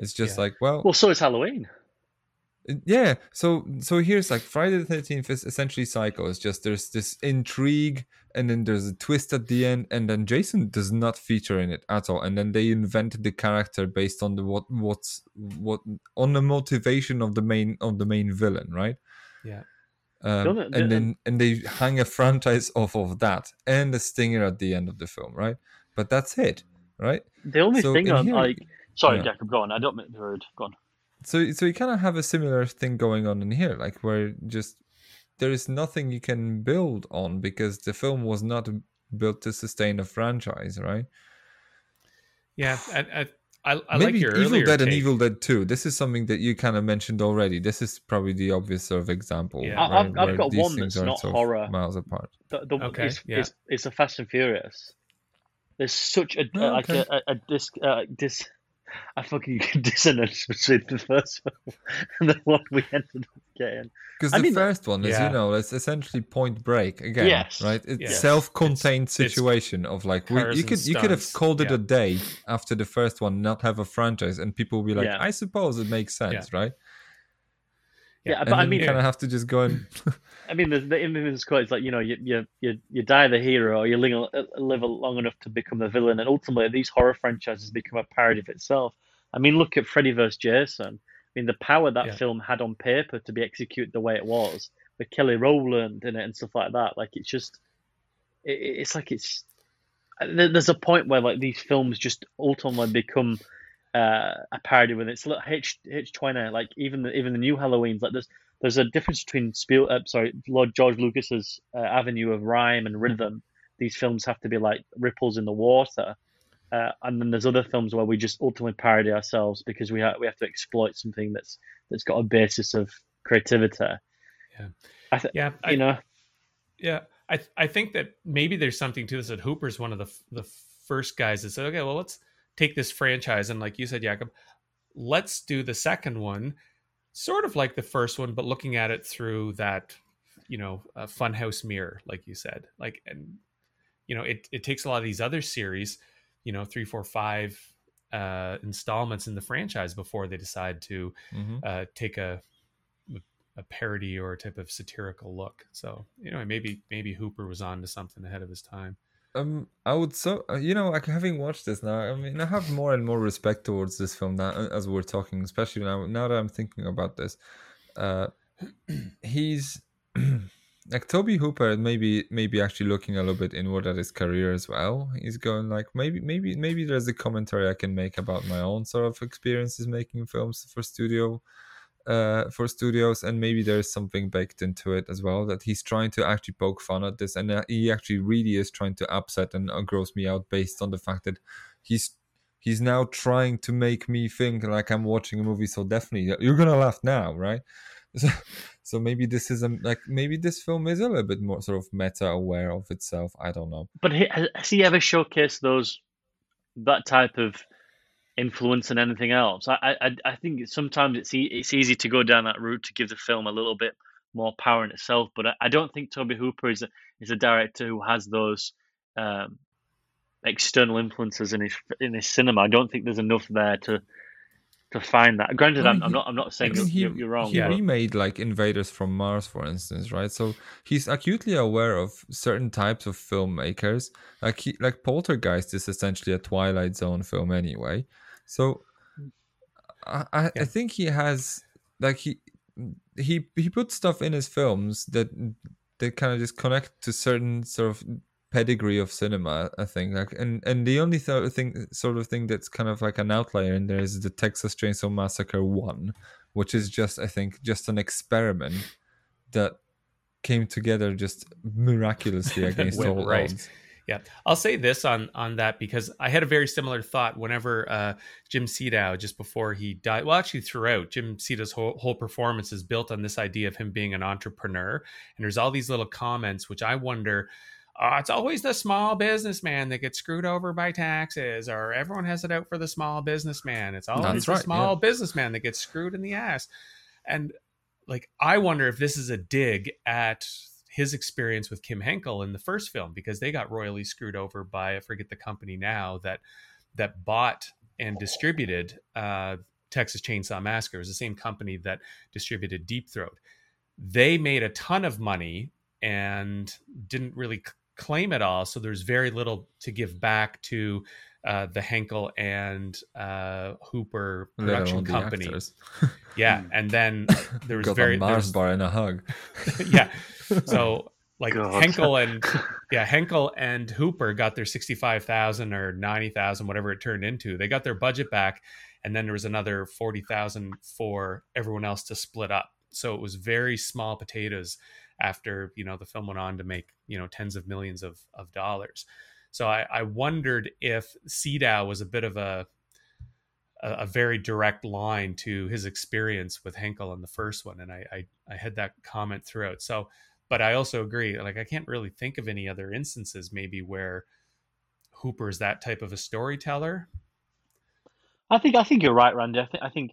[SPEAKER 1] It's just
[SPEAKER 2] Yeah.
[SPEAKER 1] like well,
[SPEAKER 3] well, so is Halloween.
[SPEAKER 1] Yeah so so here's like friday the 13th is essentially psycho it's just there's this intrigue and then there's a twist at the end and then jason does not feature in it at all and then they invented the character based on the what what's what on the motivation of the main of the main villain right
[SPEAKER 2] Yeah.
[SPEAKER 1] um,
[SPEAKER 3] Don't it-
[SPEAKER 1] and then and they hang a franchise off of that and a stinger at the end of the film right but that's it right
[SPEAKER 3] The only
[SPEAKER 1] So
[SPEAKER 3] thing
[SPEAKER 1] in
[SPEAKER 3] on
[SPEAKER 1] here-
[SPEAKER 3] like, sorry,
[SPEAKER 1] yeah.
[SPEAKER 3] Jakub, go on. I don't mean to be rude. Go on.
[SPEAKER 1] So so you kind of have a similar thing going on in here like where just there is nothing you can build on because the film was not built to sustain a franchise right
[SPEAKER 2] yeah i i, I, I
[SPEAKER 1] maybe
[SPEAKER 2] like your
[SPEAKER 1] evil
[SPEAKER 2] earlier
[SPEAKER 1] dead and evil dead 2 this is something that you kind of mentioned already this is probably the obvious sort of example
[SPEAKER 2] Yeah.
[SPEAKER 3] I- I've- I've
[SPEAKER 1] where
[SPEAKER 3] got
[SPEAKER 1] these
[SPEAKER 3] one that's not
[SPEAKER 1] sort of
[SPEAKER 3] horror.
[SPEAKER 1] miles apart
[SPEAKER 3] The, the,
[SPEAKER 2] Okay,
[SPEAKER 3] it's,
[SPEAKER 2] yeah.
[SPEAKER 3] it's, it's a Fast and Furious. There's such a
[SPEAKER 1] Oh,
[SPEAKER 3] like a, a, a dis, uh, dis a fucking dissonance between the first film and the one we ended up getting.
[SPEAKER 1] because the
[SPEAKER 3] mean,
[SPEAKER 1] first one is
[SPEAKER 2] Yeah.
[SPEAKER 1] you know it's essentially point break again
[SPEAKER 3] Yes.
[SPEAKER 1] right it's
[SPEAKER 2] Yes.
[SPEAKER 1] self-contained
[SPEAKER 2] It's- it's
[SPEAKER 1] situation of like we, you
[SPEAKER 2] and
[SPEAKER 1] could you could have called it
[SPEAKER 2] yeah.
[SPEAKER 1] a day after the first one not have a franchise and people will be like
[SPEAKER 3] Yeah.
[SPEAKER 1] i suppose it makes sense right
[SPEAKER 3] Yeah,
[SPEAKER 1] and
[SPEAKER 3] but I mean,
[SPEAKER 1] you kind of have to just go and
[SPEAKER 3] I mean, the, the infamous quote is like, you know, you you you, you die the hero, or you uh, live, live long enough to become the villain, and ultimately these horror franchises become a parody of itself. I mean, look at Freddy vs. Jason. I mean, the power that
[SPEAKER 2] Yeah.
[SPEAKER 3] film had on paper to be executed the way it was, with Kelly Rowland in it and stuff like that. Like, it's just, it, it's like it's. Uh, there's a point where like these films just ultimately become uh, a parody with it. It's like H H twenty, like even the even the new Halloween's like there's there's a difference between Spiel, uh, sorry, Lord George Lucas's uh, avenue of rhyme and rhythm. These films have to be like ripples in the water, uh, and then there's other films where we just ultimately parody ourselves because we have we have to exploit something that's that's got a basis of creativity.
[SPEAKER 2] Yeah.
[SPEAKER 3] I th-
[SPEAKER 2] yeah I,
[SPEAKER 3] you know,
[SPEAKER 2] Yeah, I I think that maybe there's something to this. That Hooper's one of the f- the first guys that said, okay, well, let's take this franchise and, like you said, Jakub, let's do the second one, sort of like the first one, but looking at it through that, you know, uh, funhouse mirror, like you said, like and you know, it it takes a lot of these other series, you know, three, four, five uh installments in the franchise before they decide to
[SPEAKER 1] Mhm.
[SPEAKER 2] uh, take a a parody or a type of satirical look. So you know, maybe maybe Hooper was on to something ahead of his time.
[SPEAKER 1] Um, I would so uh, you know, like having watched this now, I mean, I have more and more respect towards this film now uh, as we're talking, especially now. Now that I'm thinking about this, uh, he's like Tobe Hooper. Maybe, maybe actually looking a little bit inward at his career as well. He's going like maybe, maybe, maybe there's a commentary I can make about my own sort of experiences making films for studio uh, for studios, and maybe there's something baked into it as well that he's trying to actually poke fun at this, and uh, he actually really is trying to upset and uh, gross me out based on the fact that he's he's now trying to make me think like I'm watching a movie. So definitely, you're gonna laugh now, right? So, so maybe this is a like maybe this film is a little bit more sort of meta aware of itself. I don't know.
[SPEAKER 3] But has he ever showcased those that type of influence than anything else. I, I, I think sometimes it's e- it's easy to go down that route to give the film a little bit more power in itself. But I, I don't think Tobe Hooper is a, is a director who has those um, external influences in his in his cinema. I don't think there's enough there to to find that. Granted, I'm, I'm not I'm not saying
[SPEAKER 1] I mean,
[SPEAKER 3] you're, you're, wrong.
[SPEAKER 1] He
[SPEAKER 3] but-
[SPEAKER 1] remade like Invaders from Mars, for instance, right? So he's acutely aware of certain types of filmmakers. Like he, like Poltergeist is essentially a Twilight Zone film anyway. So I I, I think he has like he he he puts stuff in his films that that kind of just connect to certain sort of pedigree of cinema i think. Like and and the only th- thing sort of thing that's kind of like an outlier in there is the texas chainsaw massacre 1 which is just i think just an experiment that came together just miraculously against all
[SPEAKER 2] right.
[SPEAKER 1] odds
[SPEAKER 2] Yeah, I'll say this on on that because I had a very similar thought whenever uh, Jim Siedow just before he died. Well, actually, throughout Jim Siedow's whole, whole performance is built on this idea of him being an entrepreneur, and there's all these little comments which I wonder. Uh, it's always the small businessman that gets screwed over by taxes, or everyone has it out for the small businessman. It's always
[SPEAKER 1] That's
[SPEAKER 2] the
[SPEAKER 1] right,
[SPEAKER 2] small
[SPEAKER 1] yeah.
[SPEAKER 2] businessman that gets screwed in the ass. And like, I wonder if this is a dig at his experience with Kim Henkel in the first film because they got royally screwed over by I forget the company now that that bought and distributed uh, Texas Chainsaw Massacre. It was the same company that distributed Deep Throat. They made a ton of money and didn't really c- claim it all, so there's very little to give back to uh, the Henkel and uh, Hooper production company. Yeah, and then there was
[SPEAKER 1] got
[SPEAKER 2] very
[SPEAKER 1] a mars bar and a hug
[SPEAKER 2] yeah. So like
[SPEAKER 3] God.
[SPEAKER 2] Henkel and yeah, Henkel and Hooper got their sixty-five thousand or ninety thousand, whatever it turned into. They got their budget back, and then there was another forty thousand for everyone else to split up. So it was very small potatoes. After you know the film went on to make you know tens of millions of of dollars. So I, I wondered if Siedow was a bit of a a, a very direct line to his experience with Henkel in the first one, and I, I I had that comment throughout. So, but I also agree. Like I can't really think of any other instances maybe where Hooper is that type of a storyteller.
[SPEAKER 3] I think I think you're right, Randy. I think I think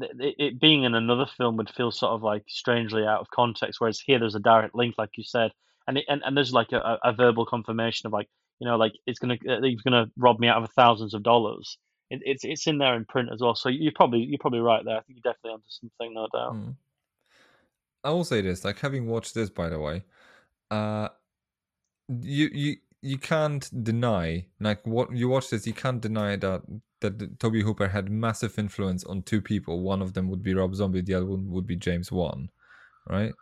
[SPEAKER 3] it, it being in another film would feel sort of like strangely out of context, whereas here there's a direct link, like you said, and it, and, and there's like a, a a verbal confirmation of like you know like it's gonna uh, he's gonna rob me out of thousands of dollars. It, it's it's in there in print as well, so you're probably you're probably right there. I think you're definitely onto something, no doubt.
[SPEAKER 1] Mm. I will say this, like having watched this, by the way, uh, you you you can't deny, like what you watch this, you can't deny that that Tobe Hooper had massive influence on two people. One of them would be Rob Zombie, the other one would be James Wan, right?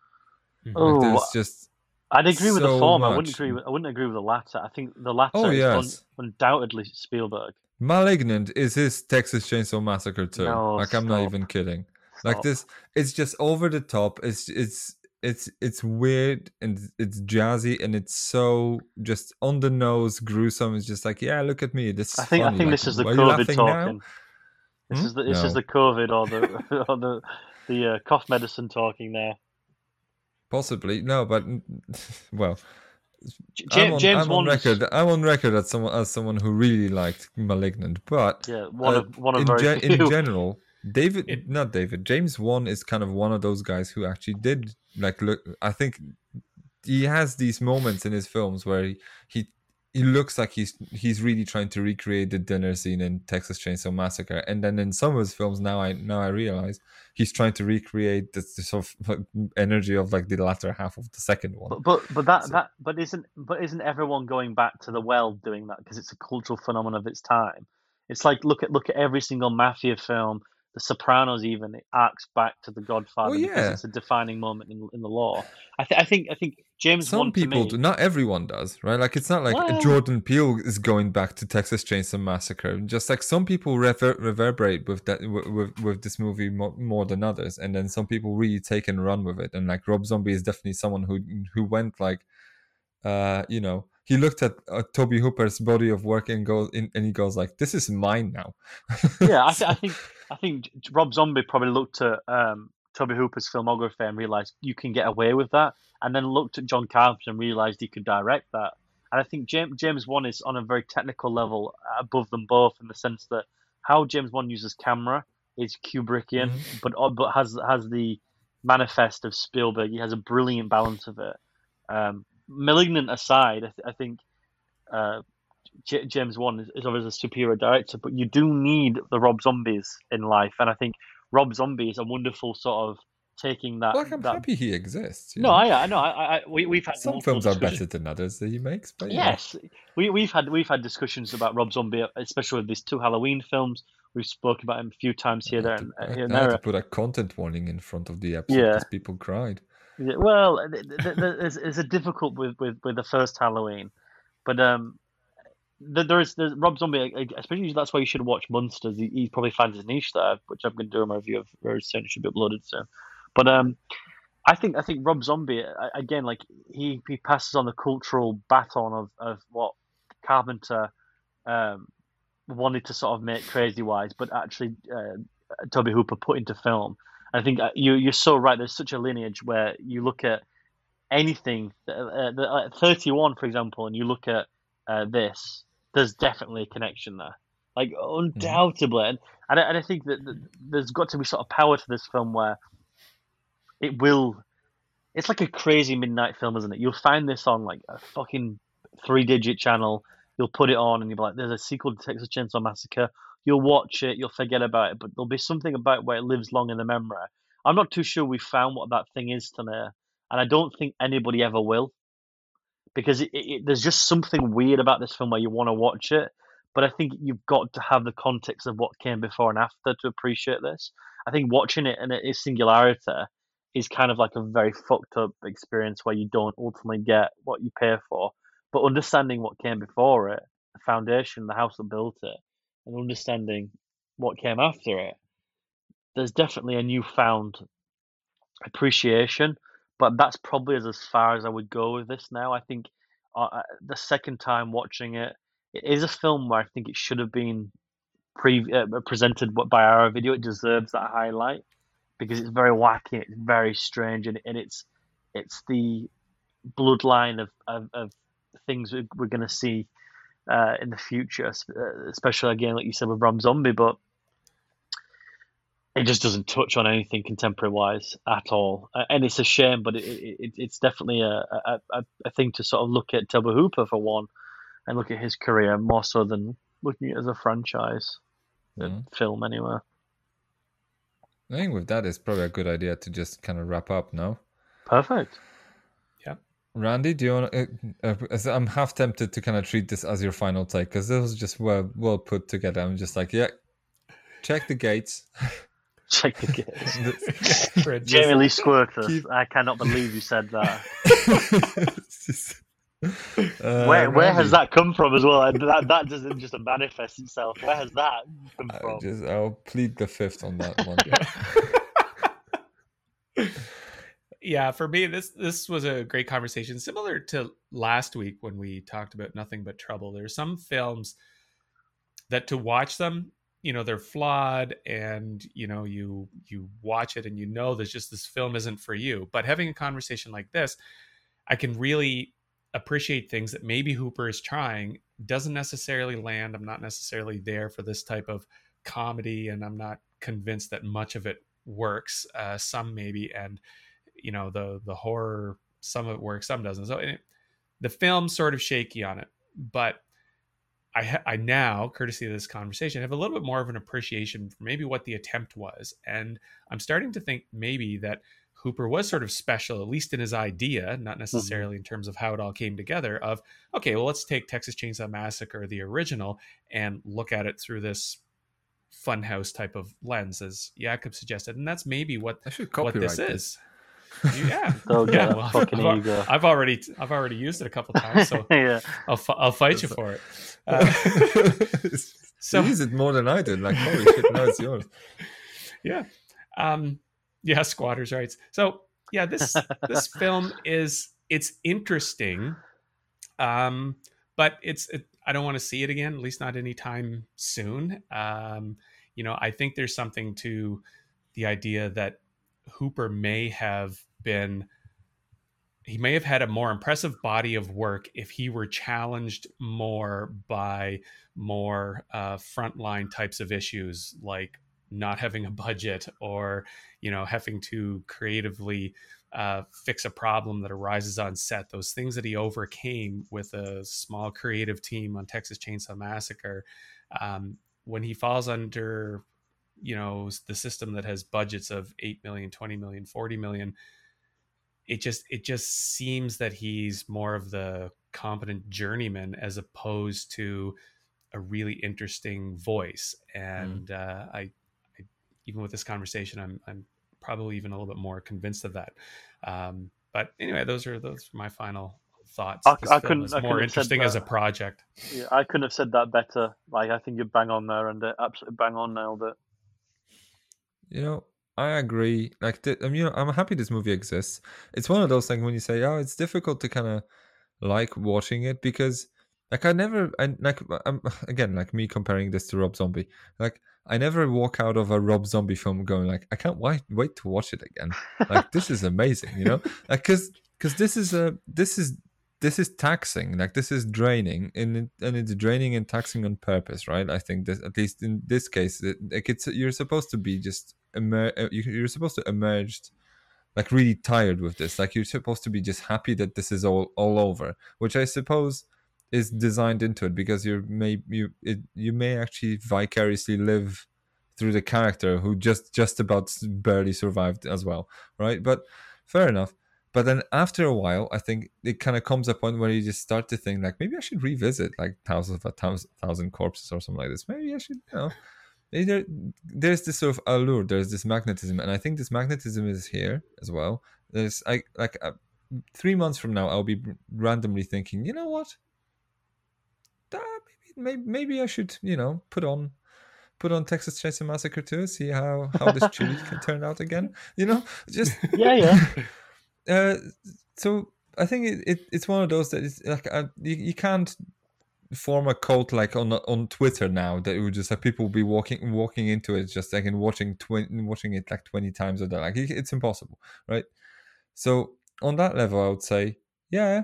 [SPEAKER 2] Mhm.
[SPEAKER 3] Oh,
[SPEAKER 1] Like there's just
[SPEAKER 3] I'd agree with the
[SPEAKER 1] so
[SPEAKER 3] former. I wouldn't agree. With, I wouldn't agree with the latter. I think the latter
[SPEAKER 1] Oh,
[SPEAKER 3] is un, undoubtedly Spielberg.
[SPEAKER 1] Malignant is his Texas Chainsaw Massacre too.
[SPEAKER 3] No,
[SPEAKER 1] like I'm not even kidding. Like this, it's just over the top. It's it's it's it's weird and it's jazzy and it's so just on the nose, gruesome. It's just like, yeah, look at me. This is
[SPEAKER 3] I think I think
[SPEAKER 1] Like,
[SPEAKER 3] this is the COVID
[SPEAKER 1] laughing now?
[SPEAKER 3] talking. This
[SPEAKER 1] Hmm?
[SPEAKER 3] is the this is the COVID or the or the the uh, cough medicine talking there.
[SPEAKER 1] Possibly no, but well,
[SPEAKER 3] J-
[SPEAKER 1] I'm on,
[SPEAKER 3] James
[SPEAKER 1] I'm on record. I'm on record as someone as someone who really liked *Malignant*, but
[SPEAKER 3] Yeah, one
[SPEAKER 1] uh,
[SPEAKER 3] of one of
[SPEAKER 1] in,
[SPEAKER 3] very few.
[SPEAKER 1] in general, David,
[SPEAKER 2] It-
[SPEAKER 1] not David, James Wan is kind of one of those guys who actually did like look. I think he has these moments in his films where he, he he looks like he's he's really trying to recreate the dinner scene in Texas Chainsaw Massacre, and then in some of his films now I now I realize he's trying to recreate the, the sort of like, energy of like the latter half of the second one.
[SPEAKER 3] But but, but that
[SPEAKER 1] So-
[SPEAKER 3] that but isn't but isn't everyone going back to the well doing that because it's a cultural phenomenon of its time? It's like look at look at every single mafia film, The Sopranos even it arcs back to The Godfather
[SPEAKER 1] Well,
[SPEAKER 3] because it's a defining moment in in the law. I th- I think I think James
[SPEAKER 1] Some people
[SPEAKER 3] me-
[SPEAKER 1] do, not everyone does, right? Like it's not like
[SPEAKER 3] Well-
[SPEAKER 1] Jordan Peele is going back to Texas Chainsaw Massacre. Just like some people rever- reverberate with that with, with with this movie more, more than others, and then some people really take and run with it. And like Rob Zombie is definitely someone who who went like, uh, you know, he looked at uh, Tobe Hooper's body of work and goes in, and he goes like, "This is mine now."
[SPEAKER 3] yeah, I, th- I think I think Rob Zombie probably looked at um, Tobe Hooper's filmography and realized you can get away with that, and then looked at John Carpenter and realized he could direct that. And I think James James Wan is on a very technical level above them both in the sense that how James Wan uses camera is Kubrickian, but uh, but has has the manifest of Spielberg. He has a brilliant balance of it. Um, Malignant aside, I, th- I think uh, J- James Wan is, is obviously a superior director, but you do need the Rob Zombies in life, and I think Rob Zombie is a wonderful sort of taking that.
[SPEAKER 1] Like I'm
[SPEAKER 3] that-
[SPEAKER 1] happy he exists.
[SPEAKER 3] No,
[SPEAKER 1] know?
[SPEAKER 3] I, I know. I, I, we, we've had
[SPEAKER 1] some films are better than others that he makes, but yeah.
[SPEAKER 3] Yes, we we've had we've had discussions about Rob Zombie, especially with these two Halloween films. We've spoken about him a few times here, there, and
[SPEAKER 1] to-
[SPEAKER 3] uh, here and there.
[SPEAKER 1] to put a content warning in front of the episode
[SPEAKER 3] Yeah.
[SPEAKER 1] because people cried.
[SPEAKER 3] Yeah, Well, there's, there's a difficult with, with, with the first Halloween, but um, th- there is there's Rob Zombie. Especially that's why you should watch Munsters. He, he probably finds his niche there, which I'm going to do a review of very soon. It should be uploaded soon. But um, I think I think Rob Zombie again, like he, he passes on the cultural baton of, of what Carpenter um, wanted to sort of make crazy wise, but actually uh, Tobe Hooper put into film. I think uh, you you're so right. There's such a lineage where you look at anything, uh, the, uh, 31 for example, and you look at uh, this. There's definitely a connection there, like undoubtedly. And and I, and I think that, that there's got to be sort of power to this film where it will. It's like a crazy midnight film, isn't it? You'll find this on like a fucking three-digit channel. You'll put it on, and you'll be like, "There's a sequel to Texas Chainsaw Massacre." You'll watch it, you'll forget about it, but there'll be something about where it lives long in the memory. I'm not too sure we found what that thing is today, and I don't think anybody ever will, because it, it, there's just something weird about this film where you want to watch it. But I think you've got to have the context of what came before and after to appreciate this. I think watching it in its singularity is kind of like a very fucked up experience where you don't ultimately get what you pay for. But understanding what came before it, the foundation, the house that built it, and understanding what came after it, there's definitely a newfound appreciation. But that's probably as, as far as I would go with this now. I think uh, uh, the second time watching it, it is a film where I think it should have been pre uh, presented by Arrow Video. It deserves that highlight because it's very wacky, it's very strange, and, and it's it's the bloodline of, of, of things we- we're going to see uh, in the future, uh, especially again, like you said with Rob Zombie, but it just doesn't touch on anything contemporary wise at all, and it's a shame. But it, it, it's definitely a, a, a, thing to sort of look at Tobe Hooper for one, and look at his career more so than looking at it as a franchise a
[SPEAKER 1] Mhm.
[SPEAKER 3] film anywhere.
[SPEAKER 1] I think with that, it's probably a good idea to just kind of wrap up now.
[SPEAKER 3] Perfect.
[SPEAKER 1] Randy, do you want? to... Uh, I'm half tempted to kind of treat this as your final take because this was just well well put together. I'm just like, yeah, check the gates.
[SPEAKER 3] Check the gates.
[SPEAKER 2] Fred,
[SPEAKER 3] Jamie Lee Squirtus.
[SPEAKER 1] keep-
[SPEAKER 3] I cannot believe you said that.
[SPEAKER 1] Just- Uh,
[SPEAKER 3] where where
[SPEAKER 1] Randy,
[SPEAKER 3] has that come from as well? That that doesn't just manifest itself. Where has that come
[SPEAKER 1] I
[SPEAKER 3] from?
[SPEAKER 1] just I'll plead the fifth on that one.
[SPEAKER 2] Yeah for me this this was a great conversation similar to last week when we talked about nothing but trouble. There's some films that to watch them you know they're flawed and you know you you watch it and you know there's just this film isn't for you. But having a conversation like this i can really appreciate things that maybe hooper is trying doesn't necessarily land i'm not necessarily there for this type of comedy and i'm not convinced that much of it works uh, some maybe and you know the the horror some of it works some doesn't so it, the film's sort of shaky on it but I, ha- I now, courtesy of this conversation, have a little bit more of an appreciation for maybe what the attempt was, and I'm starting to think maybe that Hooper was sort of special, at least in his idea, not necessarily mm-hmm. in terms of how it all came together. Of okay, well, let's take Texas Chainsaw Massacre, the original, and look at it through this funhouse type of lens, as Jakub suggested, and that's maybe what what this, this. is. Yeah,
[SPEAKER 3] oh, yeah. Well,
[SPEAKER 2] I've, I've, already I've already used it a couple times, so yeah. I'll I'll fight you for it. Uh,
[SPEAKER 1] so you use it more than I did. Like holy shit, now it's yours.
[SPEAKER 2] Yeah, um, yeah, squatters' rights. So yeah, this this film is it's interesting, um, but it's it, I don't want to see it again, at least not anytime soon. Um, you know, I think there's something to the idea that Hooper may have been he may have had a more impressive body of work if he were challenged more by more uh, frontline types of issues like not having a budget or you know having to creatively uh, fix a problem that arises on set. Those things that he overcame with a small creative team on texas chainsaw massacre um, when he falls under you know the system that has budgets of 8 million 20 million 40 million it just it just seems that he's more of the competent journeyman as opposed to a really interesting voice. And mm. uh, I, I, even with this conversation i'm i'm probably even a little bit more convinced of that. Um, but anyway those are those are my final thoughts.
[SPEAKER 3] I, I couldn't
[SPEAKER 2] I more interesting as a project.
[SPEAKER 3] Yeah i couldn't have said that better. Like i think you're bang on there and absolutely bang on nailed it
[SPEAKER 1] you know I agree. Like, I mean, um, you know, I'm happy this movie exists. It's one of those things when you say, "Oh, it's difficult to kind of like watching it," because, like, I never, I like, I'm um, again like me comparing this to Rob Zombie. Like, I never walk out of a Rob Zombie film going like, "I can't wait wait to watch it again." like, this is amazing, you know? Like, because because this is a this is this is taxing like this is draining and and it's draining and taxing on purpose right i think that at least in this case it, like it's you're supposed to be just emer- uh, you're supposed to emerge like really tired with this. Like you're supposed to be just happy that this is all all over which i suppose is designed into it because you may you it, you may actually vicariously live through the character who just just about barely survived as well right? But fair enough. But then after a while i think it kind of comes a point where you just start to think like maybe i should revisit like thousands of a thousand, thousand corpses or something like this. Maybe i should you know there, there's this sort of allure there's this magnetism and i think this magnetism is here as well. There's I, like uh, three months from now i'll be randomly thinking you know what? Uh, maybe, maybe maybe i should you know put on put on texas chainsaw massacre 2 see how how this chili can turn out again you know? Just
[SPEAKER 3] yeah yeah.
[SPEAKER 1] Uh, so i think it, it, it's one of those that it's like uh, you, you can't form a cult like on on Twitter now that it would just have people be walking walking into it just like and watching twenty watching it like twenty times a day. Like it's impossible, right? So on that level, I would say, yeah,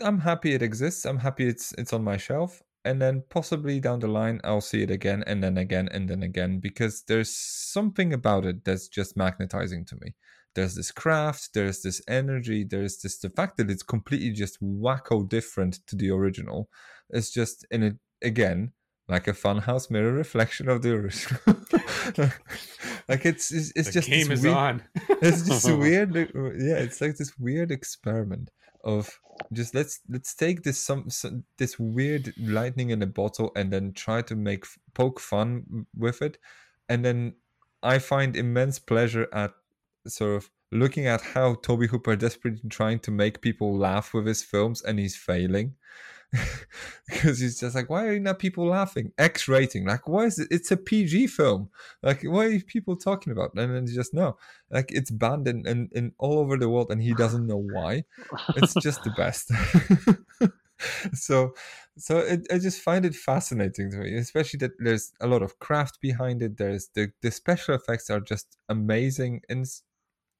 [SPEAKER 1] I'm happy it exists. I'm happy it's it's on my shelf, and then possibly down the line I'll see it again and then again and then again because there's something about it that's just magnetizing to me there's this craft, there's this energy, there's this the fact that it's completely just wacko different to the original. It's just in it again like a funhouse mirror reflection of the original. like it's it's, it's
[SPEAKER 2] the
[SPEAKER 1] just
[SPEAKER 2] game is
[SPEAKER 1] weird,
[SPEAKER 2] on.
[SPEAKER 1] it's just weird. Yeah, it's like this weird experiment of just let's let's take this some, some this weird lightning in a bottle and then try to make poke fun with it, and then I find immense pleasure at sort of looking at how Tobe Hooper desperately trying to make people laugh with his films and he's failing. because he's just like, why are not people laughing? X rating, like, why is it? It's a PG film. Like, why are people talking about? And then just no, like, it's banned in, in, in all over the world, and he doesn't know why. It's just the best. so, so it, I just find it fascinating to me, especially that there's a lot of craft behind it. There's the the special effects are just amazing, and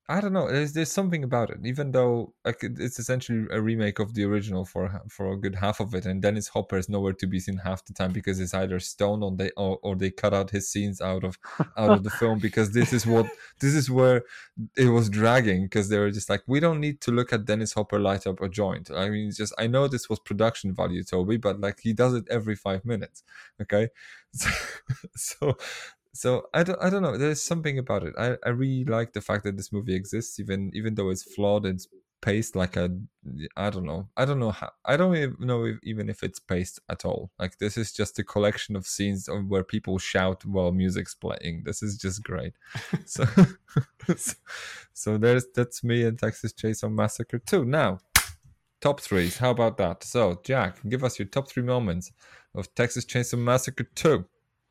[SPEAKER 1] I don't know. There's there's something about it, even though like it's essentially a remake of the original for for a good half of it, and Dennis Hopper is nowhere to be seen half the time because it's either stoned or they or, or they cut out his scenes out of out of the film because this is what this is where it was dragging because they were just like we don't need to look at Dennis Hopper light up a joint. I mean, it's just I know this was production value, Tobe, but like he does it every five minutes. Okay, so, so so I don't I don't know. There's something about it. I, I really like the fact that this movie exists, even even though it's flawed. It's paced like a I don't know. I don't know how. I don't even know if, even if it's paced at all. Like this is just a collection of scenes of where people shout while music's playing. This is just great. so, so so there's that's me and Texas Chainsaw Massacre 2. Now, top threes. How about that? So Jak, give us your top three moments of Texas Chainsaw Massacre 2.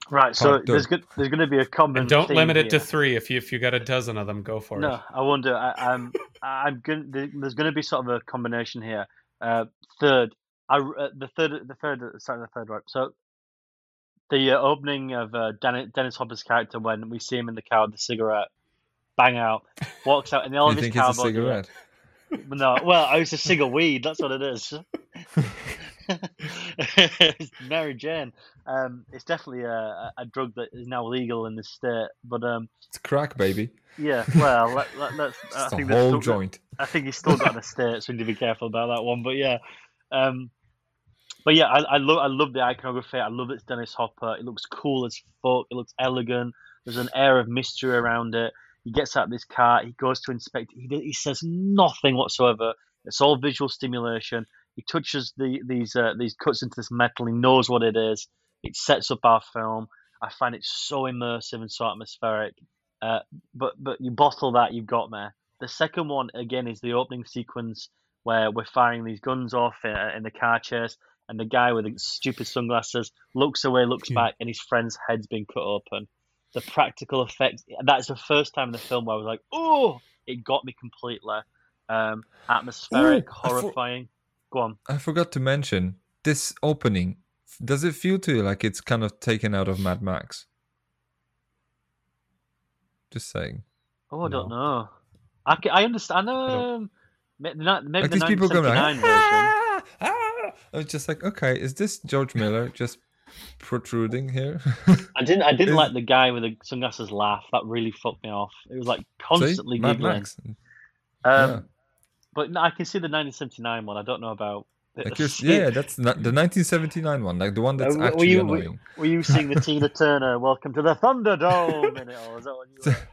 [SPEAKER 3] Right, so
[SPEAKER 1] Part two.
[SPEAKER 3] there's good, there's going to be a common.
[SPEAKER 2] And don't
[SPEAKER 3] theme
[SPEAKER 2] limit it to three. If you if you got a dozen of them, go for
[SPEAKER 3] No,
[SPEAKER 2] it.
[SPEAKER 3] No, I wonder. I, I'm I'm going. There's going to be sort of a combination here. Uh, third, I uh, the third the third sorry the third right. So the uh, opening of uh, Dennis, Dennis Hopper's character when we see him in the car with the cigarette, bang out, walks out in all
[SPEAKER 1] you
[SPEAKER 3] of his
[SPEAKER 1] think it's a
[SPEAKER 3] cowboy gear.
[SPEAKER 1] cigarette?
[SPEAKER 3] No, well, I was a cig of weed. That's what it is. Mary Jane. Um, it's definitely a, a drug that is now legal in this state. But um,
[SPEAKER 1] It's crack, baby.
[SPEAKER 3] yeah, well, let, let, let's. I think
[SPEAKER 1] whole
[SPEAKER 3] still-
[SPEAKER 1] joint.
[SPEAKER 3] I think he's still got an estate, so we need to be careful about that one. But yeah, um, but yeah, I, I love I love the iconography. I love it's Dennis Hopper. It looks cool as fuck. It looks elegant. There's an air of mystery around it. He gets out of this car. He goes to inspect. it. He he says nothing whatsoever. It's all visual stimulation. He touches the these uh, these cuts into this metal. He knows what it is. It sets up our film. I find it so immersive and so atmospheric. Uh, but but you bottle that, you've got me. The second one again is the opening sequence where we're firing these guns off in, in the car chase, and the guy with the stupid sunglasses looks away, looks
[SPEAKER 1] Hmm.
[SPEAKER 3] back, and his friend's head's been cut open. The practical effects. That's the first time in the film where I was like, "Oh!" It got me completely. Um, atmospheric,
[SPEAKER 1] Ooh,
[SPEAKER 3] horrifying. Go on.
[SPEAKER 1] I forgot to mention this opening. Does it feel to you like it's kind of taken out of Mad Max? Just saying.
[SPEAKER 3] Oh, I don't
[SPEAKER 2] No.
[SPEAKER 3] know. I, ca- I understand. Um, maybe the, ni- maybe
[SPEAKER 1] Like
[SPEAKER 3] the
[SPEAKER 1] these people going like,
[SPEAKER 3] version.
[SPEAKER 1] ah, ah. I was just like, okay, is this George Miller just protruding here?
[SPEAKER 3] I didn't. I didn't
[SPEAKER 1] Is-
[SPEAKER 3] like the guy with the sunglasses laugh. That really fucked me off. It was like
[SPEAKER 1] See?
[SPEAKER 3] constantly
[SPEAKER 1] Mad
[SPEAKER 3] giggling.
[SPEAKER 1] Max.
[SPEAKER 3] Um,
[SPEAKER 1] yeah.
[SPEAKER 3] But no, I can see the 1979 one. I don't know about. the-
[SPEAKER 1] Like you're, yeah, that's not the 1979 one, like the one that's
[SPEAKER 3] Uh, were
[SPEAKER 1] actually
[SPEAKER 3] you-
[SPEAKER 1] annoying.
[SPEAKER 3] Were you seeing the Tina Turner "Welcome to the Thunderdome" in it, or is that what you?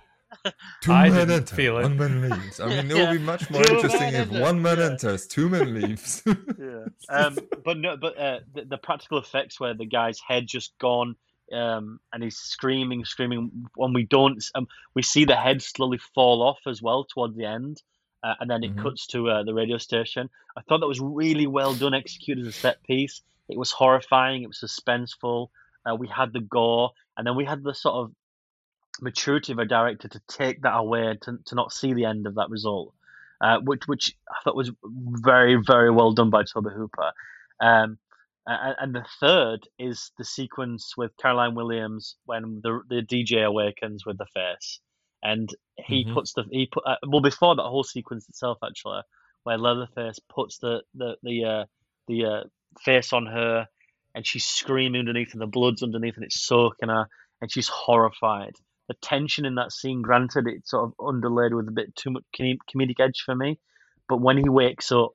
[SPEAKER 1] Two
[SPEAKER 2] I
[SPEAKER 1] men enter,
[SPEAKER 2] feel it.
[SPEAKER 1] one man leaves. I mean, it would be much more
[SPEAKER 3] Two
[SPEAKER 1] interesting if
[SPEAKER 3] enter,
[SPEAKER 1] one man
[SPEAKER 3] yeah.
[SPEAKER 1] enters, two men leaves.
[SPEAKER 3] yeah. Um, but no, but uh, the, the practical effects where the guy's head just gone, um, and he's screaming, screaming. When we don't, um, we see the head slowly fall off as well towards the end, uh, and then it
[SPEAKER 1] Mhm.
[SPEAKER 3] cuts to uh, the radio station. I thought that was really well done, executed as a set piece. It was horrifying. It was suspenseful. Uh, we had the gore, and then we had the sort of maturity of a director to take that away to, to not see the end of that result, uh, which which I thought was very very well done by Tobe Hooper. Um, and, and the third is the sequence with Caroline Williams when the the DJ awakens with the face, and he
[SPEAKER 1] Mhm.
[SPEAKER 3] puts the he put uh, well before that whole sequence itself actually, where Leatherface puts the the the uh, the uh, face on her, and she's screaming underneath, and the blood's underneath, and it's soaking her, and she's horrified. The tension in that scene, granted, it's sort of underlaid with a bit too much comedic edge for me, but when he wakes up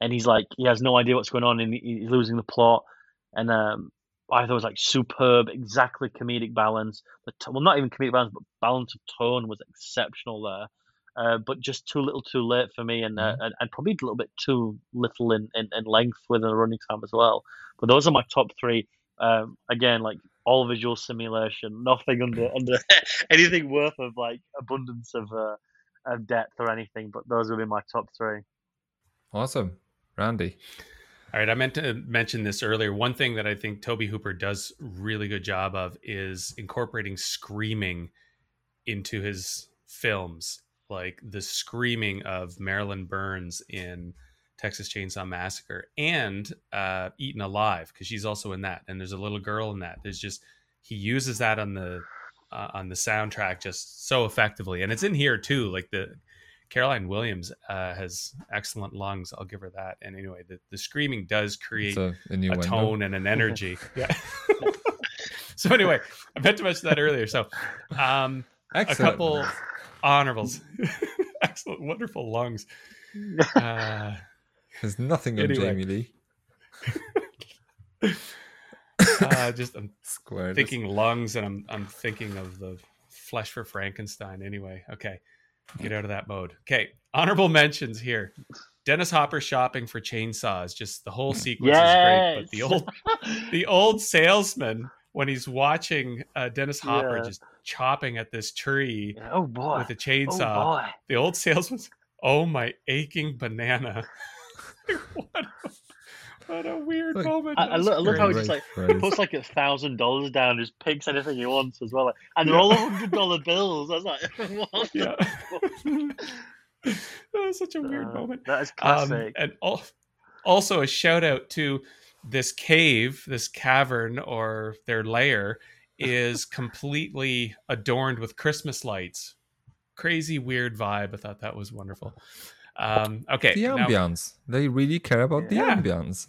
[SPEAKER 3] and he's like, he has no idea what's going on, and he's losing the plot, and um, I thought it was like superb, exactly comedic balance. The t- well, not even comedic balance, but balance of tone was exceptional there. Uh, but just too little, too late for me, and, uh, and and probably a little bit too little in, in, in length within the running time as well. But those are my top three. Um, again, like all visual simulation, nothing under under anything worth of like abundance of uh, of depth or anything. But those would be my top three.
[SPEAKER 1] awesome, Randy.
[SPEAKER 2] All right, I meant to mention this earlier. One thing that I think Tobe Hooper does really good job of is incorporating screaming into his films, like the screaming of Marilyn Burns in Texas Chainsaw Massacre and uh, Eaten Alive because she's also in that, and there's a little girl in that. There's just he uses that on the uh, on the soundtrack just so effectively, and it's in here too. Like the Caroline Williams uh, has excellent lungs. I'll give her that. And anyway, the, the screaming does create
[SPEAKER 1] So a new
[SPEAKER 2] a tone and an energy. yeah. so anyway, I meant to mention that earlier. So, um, a couple honorables, excellent, wonderful lungs. Uh,
[SPEAKER 1] There's nothing on
[SPEAKER 2] Anyway.
[SPEAKER 1] Jamie Lee.
[SPEAKER 2] uh, just I'm
[SPEAKER 1] Square.
[SPEAKER 2] thinking lungs, and I'm I'm thinking of the flesh for Frankenstein. Anyway, okay, get out of that mode. Okay, honorable mentions here. Dennis Hopper shopping for chainsaws. Just the whole sequence is great, but the old the old salesman when he's watching uh, Dennis Hopper
[SPEAKER 3] Yeah.
[SPEAKER 2] just chopping at this tree
[SPEAKER 3] oh boy.
[SPEAKER 2] with a
[SPEAKER 3] Oh
[SPEAKER 2] chainsaw.
[SPEAKER 3] boy.
[SPEAKER 2] the old salesman's, oh my aching banana. what, a, what a weird
[SPEAKER 1] Like,
[SPEAKER 2] moment.
[SPEAKER 3] I, I,
[SPEAKER 2] was
[SPEAKER 3] lo- I love how he just like
[SPEAKER 1] phrase.
[SPEAKER 3] puts like a thousand dollars down, just picks anything he wants as well, like, and they're all hundred dollar bills. I was like, what?
[SPEAKER 2] yeah. that was such a weird
[SPEAKER 3] Uh,
[SPEAKER 2] moment.
[SPEAKER 3] That is
[SPEAKER 2] Um,
[SPEAKER 3] classic.
[SPEAKER 2] and al- also a shout out to this cave, this cavern or their lair is completely adorned with Christmas lights. Crazy weird vibe. I thought that was wonderful. Um, okay,
[SPEAKER 1] the
[SPEAKER 2] now-
[SPEAKER 1] ambience. They really care about the
[SPEAKER 2] Yeah.
[SPEAKER 1] ambience.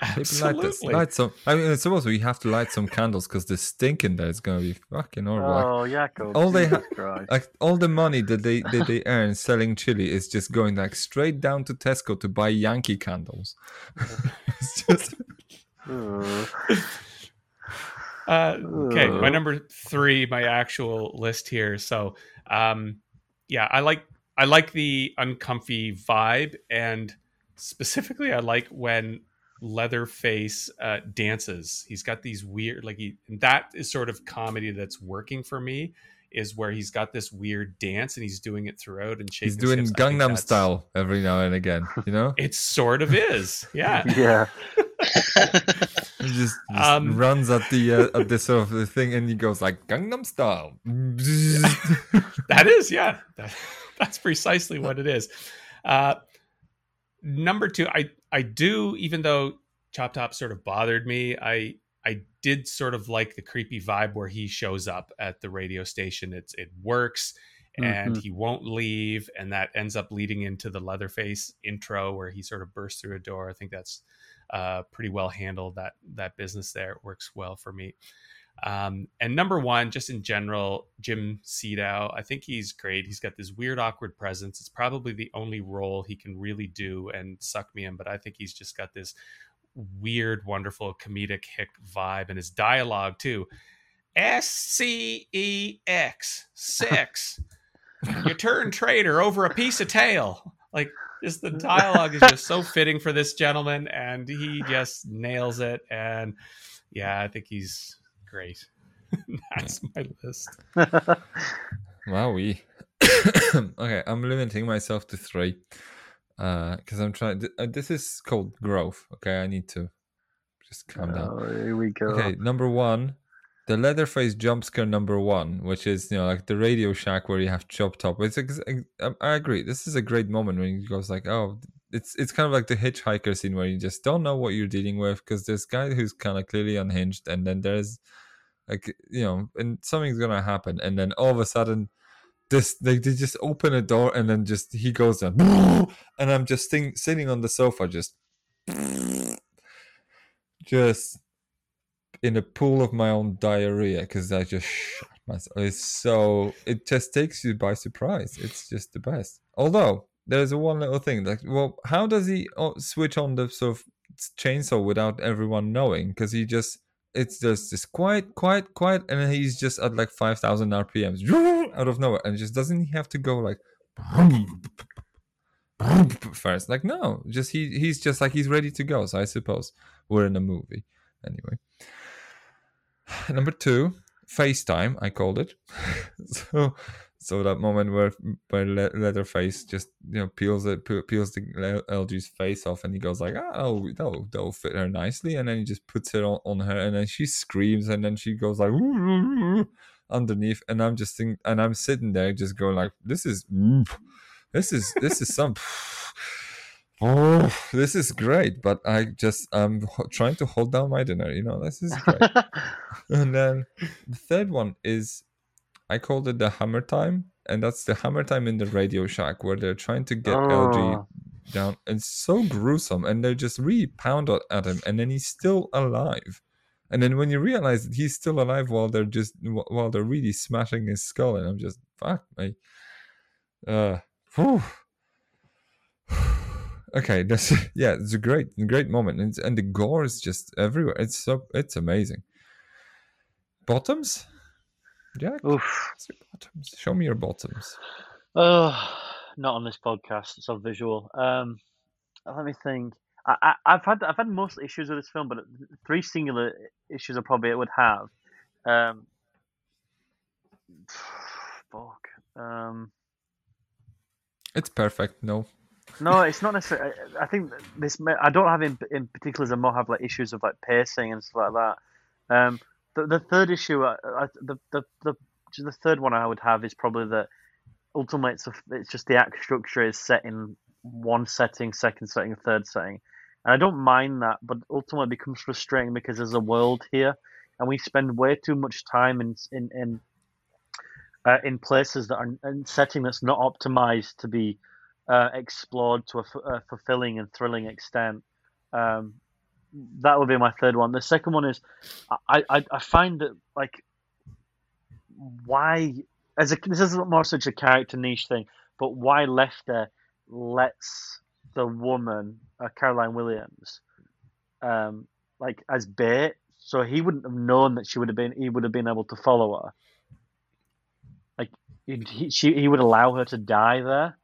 [SPEAKER 1] People light,
[SPEAKER 2] absolutely.
[SPEAKER 1] light some. I mean, I suppose we have to light some candles because the stink in there is gonna be fucking horrible. Like,
[SPEAKER 3] oh, Jakub.
[SPEAKER 1] all they
[SPEAKER 3] Jesus
[SPEAKER 1] ha- like all the money that they that they earn selling chili is just going like straight down to Tesco to buy Yankee candles. it's just
[SPEAKER 2] Uh, okay, my number three, my actual list here. So, um, yeah, I like I like the uncomfy vibe, and specifically, I like when Leatherface uh, dances. He's got these weird, like he. And that is sort of comedy that's working for me. Is where he's got this weird dance and he's doing it throughout and
[SPEAKER 1] he's doing
[SPEAKER 2] hips.
[SPEAKER 1] Gangnam style every now and again. You know,
[SPEAKER 2] It sort of is, yeah.
[SPEAKER 3] yeah.
[SPEAKER 1] he just, just
[SPEAKER 2] Um,
[SPEAKER 1] runs at the uh, at the sort of the thing, and he goes like Gangnam style.
[SPEAKER 2] that is yeah that, that's precisely what it is. Uh number two i i do even though chop top sort of bothered me i i did sort of like the creepy vibe where he shows up at the radio station. It's it works and
[SPEAKER 3] Mhm.
[SPEAKER 2] he won't leave and that ends up leading into the leatherface intro where he sort of bursts through a door. I think that's uh pretty well handled. That that business there It works well for me um, and number one, just in general, Jim Siedow. I think he's great. He's got this weird, awkward presence. It's probably the only role he can really do and suck me in. But I think he's just got this weird, wonderful comedic hick vibe, and his dialogue too. S C E X six. you turn traitor over a piece of tail. Like just the dialogue is just so fitting for this gentleman, and he just nails it. And yeah, I think he's great. That's my list.
[SPEAKER 1] Wow, we. okay, I'm limiting myself to three, because I'm trying. th- uh, this is called growth. Okay, I need to just calm down.
[SPEAKER 3] Oh, here we go.
[SPEAKER 1] Okay, number one, the Leatherface jump scare number one, which is you know like the Radio Shack where you have Chop Top. It's ex- ex- um, I agree. This is a great moment when he goes like, oh, it's it's kind of like the hitchhiker scene where you just don't know what you're dealing with because there's guy who's kind of clearly unhinged, and then there's like you know, and something's gonna happen, and then all of a sudden. This like they just open a door and then just he goes down and I'm just sitting sitting on the sofa just just in a pool of my own diarrhea because I just shot myself. It's so it just takes you by surprise. It's just the best. Although there's one little thing like, well, how does he switch on the sort of chainsaw without everyone knowing? Because he just it's just this quiet, quiet, quiet, and he's just at like five thousand RPMs out of nowhere, and just doesn't he have to go like first? Like no, just he he's just like he's ready to go. So I suppose we're in a movie anyway. Number two, FaceTime. I called it. so, so that moment where where Le- Leatherface just you know peels it pe- peels the Le- LG's face off, and he goes like, ah, "Oh, that'll that'll fit her nicely," and then he just puts it on, on her, and then she screams, and then she goes like underneath, and I'm just think, and I'm sitting there just going like, "This is, this is this is some." Oh, this is great, but I just I'm ho- trying to hold down my dinner. You know, this is great. and then the third one is I called it the hammer time, and that's the hammer time in the Radio Shack where they're trying to get
[SPEAKER 3] Oh.
[SPEAKER 1] LG down. It's so gruesome, and they just really pound at- him, and then he's still alive. And then when you realize that he's still alive while they're just while they're really smashing his skull, and I'm just fuck me. Uh, whew. okay, that's yeah, it's a great, great moment, and, and the gore is just everywhere. It's so it's amazing. Bottoms, Jak.
[SPEAKER 3] Oof.
[SPEAKER 1] Show me your bottoms.
[SPEAKER 3] Oh, not on this podcast. It's all visual. Um, let me think. I, I've had I've had most issues with this film, but three singular issues I probably it would have. Um, fuck. Um,
[SPEAKER 1] It's perfect. No,
[SPEAKER 3] no, it's not necessarily. I I think this. I don't have in in particular. I more have like issues of like pacing and stuff like that. Um, the the third issue, I, I, the the the the third one I would have is probably that ultimately it's it's just the act structure is set in one setting, second setting, third setting, and I don't mind that, but ultimately it becomes frustrating because there's a world here, and we spend way too much time in in in uh, in places that are in setting that's not optimized to be uh, explored to a, f- a fulfilling and thrilling extent. Um, that would be my third one. The second one is I, I, I find that like why as a this is more such a character niche thing, but why Lefty lets the woman uh, Caroline Williams um, like as bait, so he wouldn't have known that she would have been he would have been able to follow her. Like he, he, she, he would allow her to die there,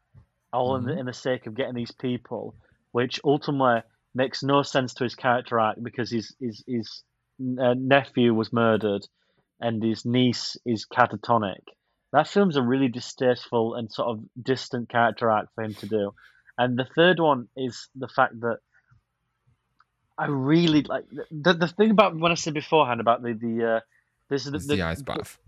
[SPEAKER 3] all in, the,
[SPEAKER 1] Mhm.
[SPEAKER 3] in the sake of getting these people, which ultimately makes no sense to his character arc because his his his uh, nephew was murdered, and his niece is catatonic. That film's a really distasteful and sort of distant character arc for him to do. And the third one is the fact that I really like the the thing about when I said beforehand about the the uh, this is the,
[SPEAKER 1] it's the ice bath.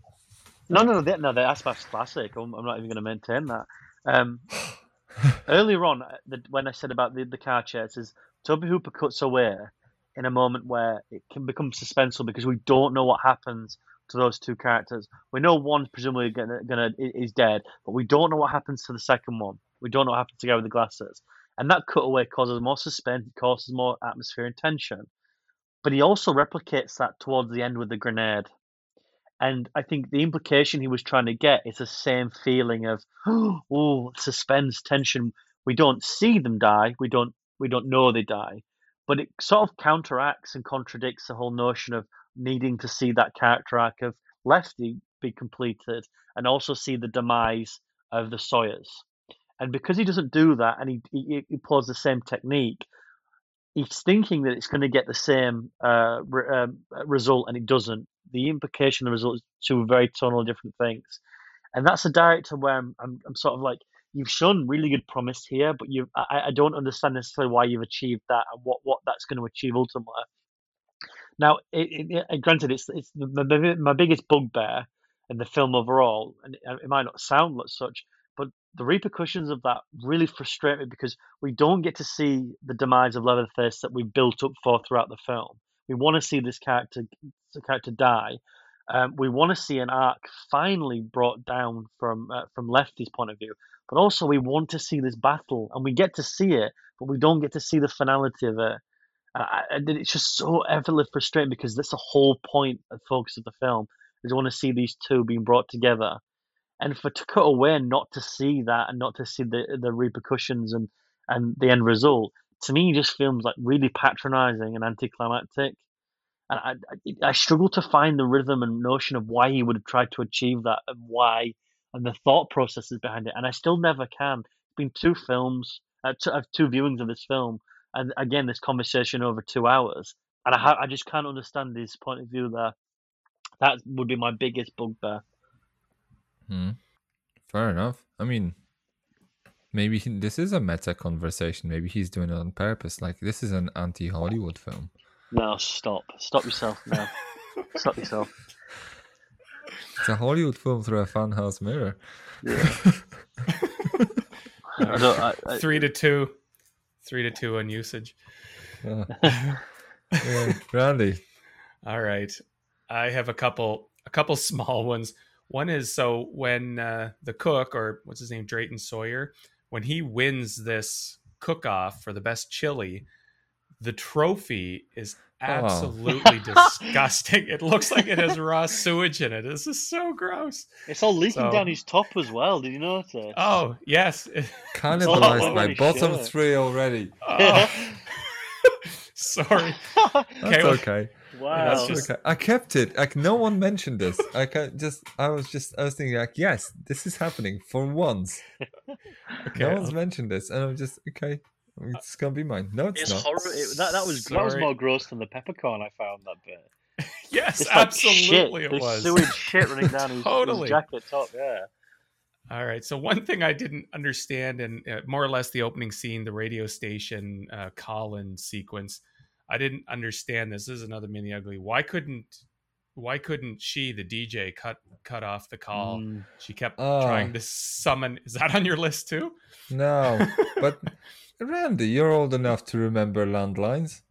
[SPEAKER 3] no, no, no, the, no, the Ice Bath's classic. I'm, I'm not even going to maintain that. Um, earlier on, uh, the, when I said about the, the car chases, Tobe Hooper cuts away in a moment where it can become suspenseful because we don't know what happens to those two characters. We know one presumably gonna, gonna is dead, but we don't know what happens to the second one. We don't know what happens to the guy with the glasses, and that cutaway causes more suspense, it causes more atmosphere and tension. But he also replicates that towards the end with the grenade. And I think the implication he was trying to get is the same feeling of oh suspense, tension. We don't see them die. We don't we don't know they die, but it sort of counteracts and contradicts the whole notion of needing to see that character arc of Lefty be completed and also see the demise of the Sawyers. And because he doesn't do that, and he he, he the same technique, he's thinking that it's going to get the same uh, re- um, result, and it doesn't. The implication of the result is two very tonally different things, and that's a director where I'm, I'm, I'm sort of like, you've shown really good promise here, but you, I, I don't understand necessarily why you've achieved that and what, what that's going to achieve ultimately. Now, it, it, granted, it's it's my, my biggest bugbear in the film overall, and it, might not sound like such, but the repercussions of that really frustrate me because we don't get to see the demise of Leatherface that we built up for throughout the film. We want to see this character the character die. Um, we want to see an arc finally brought down from uh, from Lefty's point of view, but also we want to see this battle, and we get to see it, but we don't get to see the finality of it. Uh, and it's just so everly frustrating because that's the whole point and focus of the film is want to see these two being brought together, and for to cut away not to see that and not to see the the repercussions and and the end result to me just feels like really patronizing and anticlimactic. And I, I, struggle to find the rhythm and notion of why he would have tried to achieve that and why and the thought processes behind it. And I still never can. It's been two films, uh, two, uh, two viewings of this film, and again, this conversation over two hours. And I, ha- I just can't understand his point of view there. That would be my biggest bugbear.
[SPEAKER 1] Hmm. Fair enough. I mean, maybe he, this is a meta conversation. Maybe he's doing it on purpose. Like this is an anti-Hollywood film.
[SPEAKER 3] No, stop. Stop yourself now. stop yourself.
[SPEAKER 1] It's a Hollywood film through a funhouse mirror.
[SPEAKER 3] Yeah. I don't, I, I,
[SPEAKER 2] Three to two, three to two on usage.
[SPEAKER 1] Yeah. yeah. Randy.
[SPEAKER 2] All right, I have a couple, a couple small ones. One is so when uh, the cook or what's his name, Drayton Sawyer, when he wins this cook off for the best chili, the trophy is
[SPEAKER 1] Oh.
[SPEAKER 2] absolutely disgusting. It looks like it has raw sewage in it. This is so gross.
[SPEAKER 3] It's all leaking
[SPEAKER 2] So-
[SPEAKER 3] down his top as well. Did you notice?
[SPEAKER 2] Oh yes.
[SPEAKER 3] all
[SPEAKER 1] Cannibalized
[SPEAKER 3] over
[SPEAKER 1] my bottom
[SPEAKER 3] shirt.
[SPEAKER 1] three already.
[SPEAKER 2] Oh. Sorry.
[SPEAKER 1] That's
[SPEAKER 2] Okay, well-
[SPEAKER 1] okay.
[SPEAKER 3] wow.
[SPEAKER 2] That's just-
[SPEAKER 1] okay. I kept it. Like no one mentioned this. I can just. I was just. I was thinking like, yes, this is happening for once.
[SPEAKER 2] Okay.
[SPEAKER 1] no one's uh, mentioned this, and I'm just okay. It's gonna be mine. No, it's,
[SPEAKER 3] It's
[SPEAKER 1] not.
[SPEAKER 3] horrible. It, that, that was that was more gross than the peppercorn I found that bit.
[SPEAKER 2] Yes,
[SPEAKER 3] It's like
[SPEAKER 2] absolutely
[SPEAKER 3] shit.
[SPEAKER 2] it
[SPEAKER 3] There's
[SPEAKER 2] was.
[SPEAKER 3] sewage shit running down his,
[SPEAKER 2] Totally.
[SPEAKER 3] his jacket top. Yeah.
[SPEAKER 2] All right. So one thing I didn't understand, and uh, more or less the opening scene, the radio station uh, call-in sequence, I didn't understand this. This is another mini ugly. Why couldn't why couldn't she, the DJ, cut cut off the call?
[SPEAKER 3] Mm.
[SPEAKER 2] She kept
[SPEAKER 1] Oh.
[SPEAKER 2] trying to summon. Is that on your list too?
[SPEAKER 1] No, but Randy, you're old enough to remember landlines.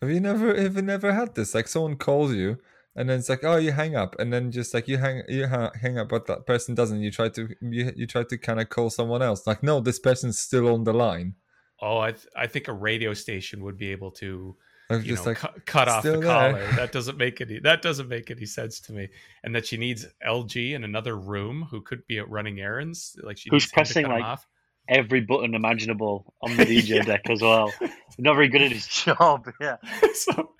[SPEAKER 1] Have you never, have you never had this? Like someone calls you, and then it's like, oh, you hang up, and then just like you hang, you ha- hang up, but that person doesn't. You try to, you, you try to kind of call someone else. Like, no, this person's still on the line.
[SPEAKER 2] Oh, I th- I think a radio station would be able to
[SPEAKER 1] I'm
[SPEAKER 2] you
[SPEAKER 1] just
[SPEAKER 2] know
[SPEAKER 1] like,
[SPEAKER 2] cu- cut off the
[SPEAKER 1] still there.
[SPEAKER 2] caller. That doesn't make any that doesn't make any sense to me. And that she needs LG in another room who could be out running errands. Like she
[SPEAKER 3] Who's
[SPEAKER 2] needs him to
[SPEAKER 3] pressing,
[SPEAKER 2] cut
[SPEAKER 3] like,
[SPEAKER 2] off.
[SPEAKER 3] Every button imaginable on the DJ
[SPEAKER 2] Yeah.
[SPEAKER 3] deck as well. Not very good at his job. Yeah.
[SPEAKER 2] so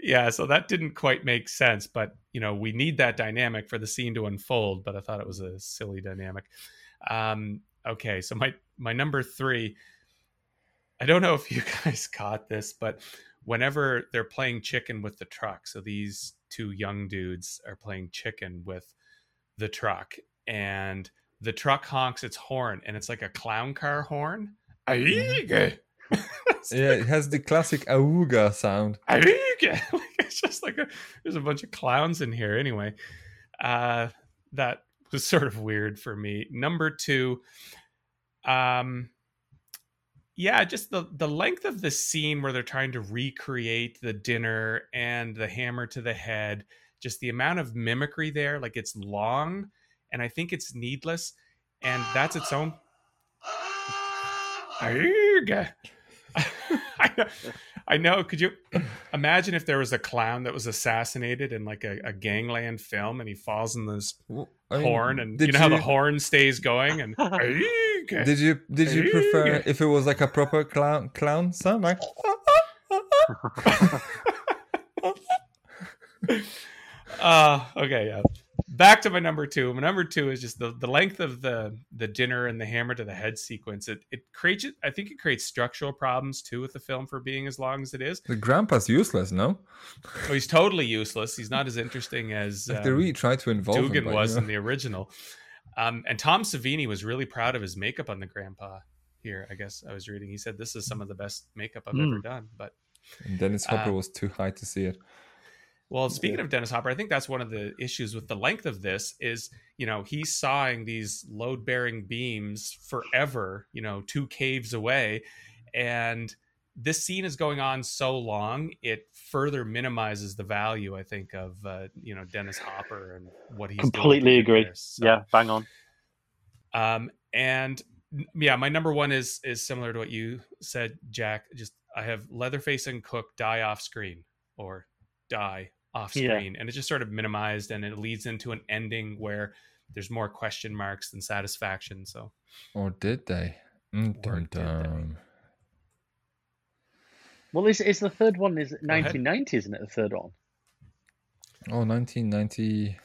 [SPEAKER 2] yeah, so that didn't quite make sense, but you know, we need that dynamic for the scene to unfold, but I thought it was a silly dynamic. Um okay, so my my number 3 I don't know if you guys caught this, but whenever they're playing chicken with the truck, so these two young dudes are playing chicken with the truck and the truck honks its horn and it's like a clown car horn. Aiga.
[SPEAKER 1] yeah, it has the classic auga sound.
[SPEAKER 2] Aiga. it's just like a, there's a bunch of clowns in here anyway. Uh that was sort of weird for me. Number 2 um yeah, just the the length of the scene where they're trying to recreate the dinner and the hammer to the head, just the amount of mimicry there, like it's long and I think it's needless and that's its own I know, I know. Could you imagine if there was a clown that was assassinated in like a, a gangland film and he falls in this
[SPEAKER 1] W- I mean,
[SPEAKER 2] horn and you know how the horn stays going and
[SPEAKER 1] Did you did you prefer if it was like a proper clown clown sound like?
[SPEAKER 2] uh okay yeah back to my number two. My number two is just the, the length of the the dinner and the hammer to the head sequence. It it creates i think it creates structural problems too with the film for being as long as it is.
[SPEAKER 1] The grandpa's useless, no?
[SPEAKER 2] oh, he's totally useless. He's not as interesting as
[SPEAKER 1] Like they
[SPEAKER 2] um,
[SPEAKER 1] really tried to involve
[SPEAKER 2] dugan
[SPEAKER 1] but,
[SPEAKER 2] was
[SPEAKER 1] you
[SPEAKER 2] in the original. Um and tom savini was really proud of his makeup on the grandpa here i guess i was reading. He said this is some of the best makeup i've ever
[SPEAKER 3] Hmm.
[SPEAKER 2] done but
[SPEAKER 1] And Dennis Hopper
[SPEAKER 2] Uh,
[SPEAKER 1] was too high to see it.
[SPEAKER 2] Well, speaking of Dennis Hopper, I think that's one of the issues with the length of this is, you know, he's sawing these load bearing beams forever, you know, two caves away. And this scene is going on so long, it further minimizes the value, I think, of, uh, you know, Dennis Hopper and what he's doing
[SPEAKER 3] Completely agree.
[SPEAKER 2] So,
[SPEAKER 3] Yeah. Bang on.
[SPEAKER 2] um, and yeah, my number one is is similar to what you said, Jak. Just I have Leatherface and Cook die off screen or die off
[SPEAKER 3] Yeah.
[SPEAKER 2] screen, and it's just sort of minimized, and it leads into an ending where there's more question marks than satisfaction. So
[SPEAKER 1] Or did they? Mm,
[SPEAKER 2] Or
[SPEAKER 1] dun,
[SPEAKER 2] did they?
[SPEAKER 3] Well, is is the third one? Is
[SPEAKER 2] ahead.
[SPEAKER 3] 1990? Isn't it the third one?
[SPEAKER 1] Oh, 1991?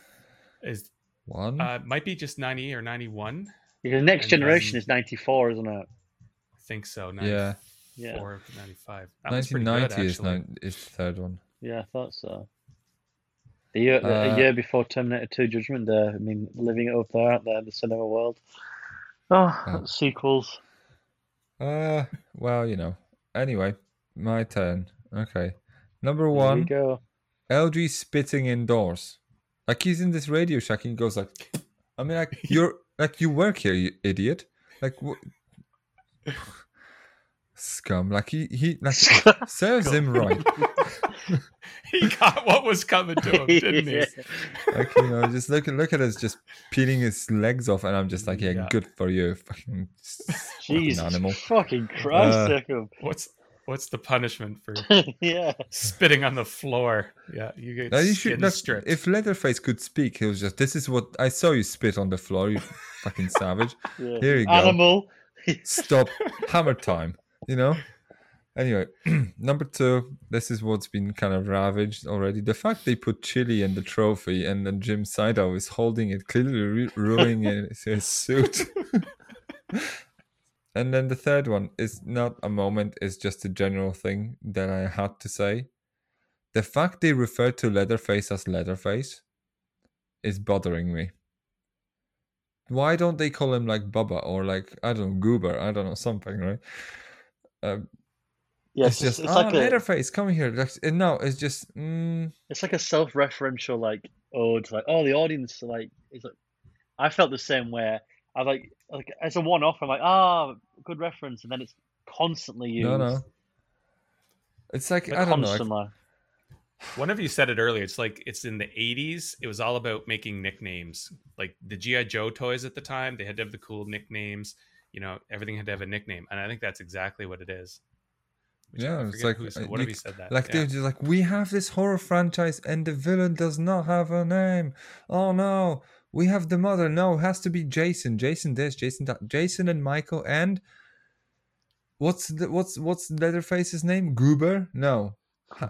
[SPEAKER 2] is uh, might be just ninety or ninety one.
[SPEAKER 3] Because Next
[SPEAKER 2] And
[SPEAKER 3] Generation
[SPEAKER 2] then-
[SPEAKER 3] is 94, isn't it?
[SPEAKER 2] I think so.
[SPEAKER 1] Yeah.
[SPEAKER 2] 94
[SPEAKER 3] Yeah.
[SPEAKER 2] 95. That was pretty good,
[SPEAKER 1] 1990 is,
[SPEAKER 2] actually.
[SPEAKER 1] nine, is the third one.
[SPEAKER 3] Yeah, I thought so. The year,
[SPEAKER 1] Uh,
[SPEAKER 3] a year before Terminator 2 Judgment Day. I mean, living it up there out there in the cinema world. Oh,
[SPEAKER 1] Oh.
[SPEAKER 3] sequels.
[SPEAKER 1] Uh, well, you know. Anyway, my turn. Okay. Number one,
[SPEAKER 3] go.
[SPEAKER 1] LG spitting indoors. Like he's in this Radio Shack and he goes like, I mean, like you're like you work here, you idiot. Like what? Scum. Like he he like serves him right.
[SPEAKER 2] he got what was coming to him, didn't he?
[SPEAKER 3] Yeah.
[SPEAKER 1] like you know, just look look at us just peeling his legs off, and I'm just like, yeah,
[SPEAKER 2] Yeah.
[SPEAKER 1] good for you, fucking, fucking
[SPEAKER 3] Jesus
[SPEAKER 1] animal.
[SPEAKER 3] fucking Christ,
[SPEAKER 1] Uh,
[SPEAKER 3] Jakub.
[SPEAKER 2] What's what's the punishment for
[SPEAKER 3] yeah.
[SPEAKER 2] spitting on the floor? Yeah, you get
[SPEAKER 1] Now you
[SPEAKER 2] skin
[SPEAKER 1] should look,
[SPEAKER 2] stripped.
[SPEAKER 1] if Leatherface could speak, he was just, "This is what I saw you spit on the floor, you fucking savage."
[SPEAKER 3] yeah.
[SPEAKER 1] Here you go.
[SPEAKER 3] Animal.
[SPEAKER 1] Stop, hammer time. You know. Anyway, number two. This is what's been kind of ravaged already. The fact they put chili in the trophy, and then Jim Siedow is holding it, clearly ru- ruining his, his suit. and then the third one is not a moment; it's just a general thing that I had to say. The fact they refer to Leatherface as Leatherface is bothering me. Why don't they call him like Bubba or like I don't know Goober? I don't know something, right? Uh,
[SPEAKER 3] Yeah,
[SPEAKER 1] it's just
[SPEAKER 3] it's
[SPEAKER 1] oh,
[SPEAKER 3] like a
[SPEAKER 1] come here. Like, no, it's just mm,
[SPEAKER 3] it's like a self-referential like ode to like oh the audience like is like I felt the same way. I like like as a one-off. I'm like ah good reference, and then it's constantly used.
[SPEAKER 1] no, no. It's like
[SPEAKER 3] Like,
[SPEAKER 1] I don't know. like-
[SPEAKER 2] One of you said it earlier. It's like it's in the '80s. It was all about making nicknames. Like the GI Joe toys at the time, they had to have the cool nicknames. You know, everything had to have a nickname, and I think that's exactly what it is. Which I
[SPEAKER 1] Yeah, it's like,
[SPEAKER 2] who said-
[SPEAKER 1] uh, you
[SPEAKER 2] you said that.
[SPEAKER 1] Like
[SPEAKER 2] yeah.
[SPEAKER 1] they're just like, we have this horror franchise and the villain does not have a name. Oh no, we have the mother. No, it has to be Jason. Jason this, Jason that, Jason and Michael and what's the what's what's Leatherface's name? Goober? No. Uh,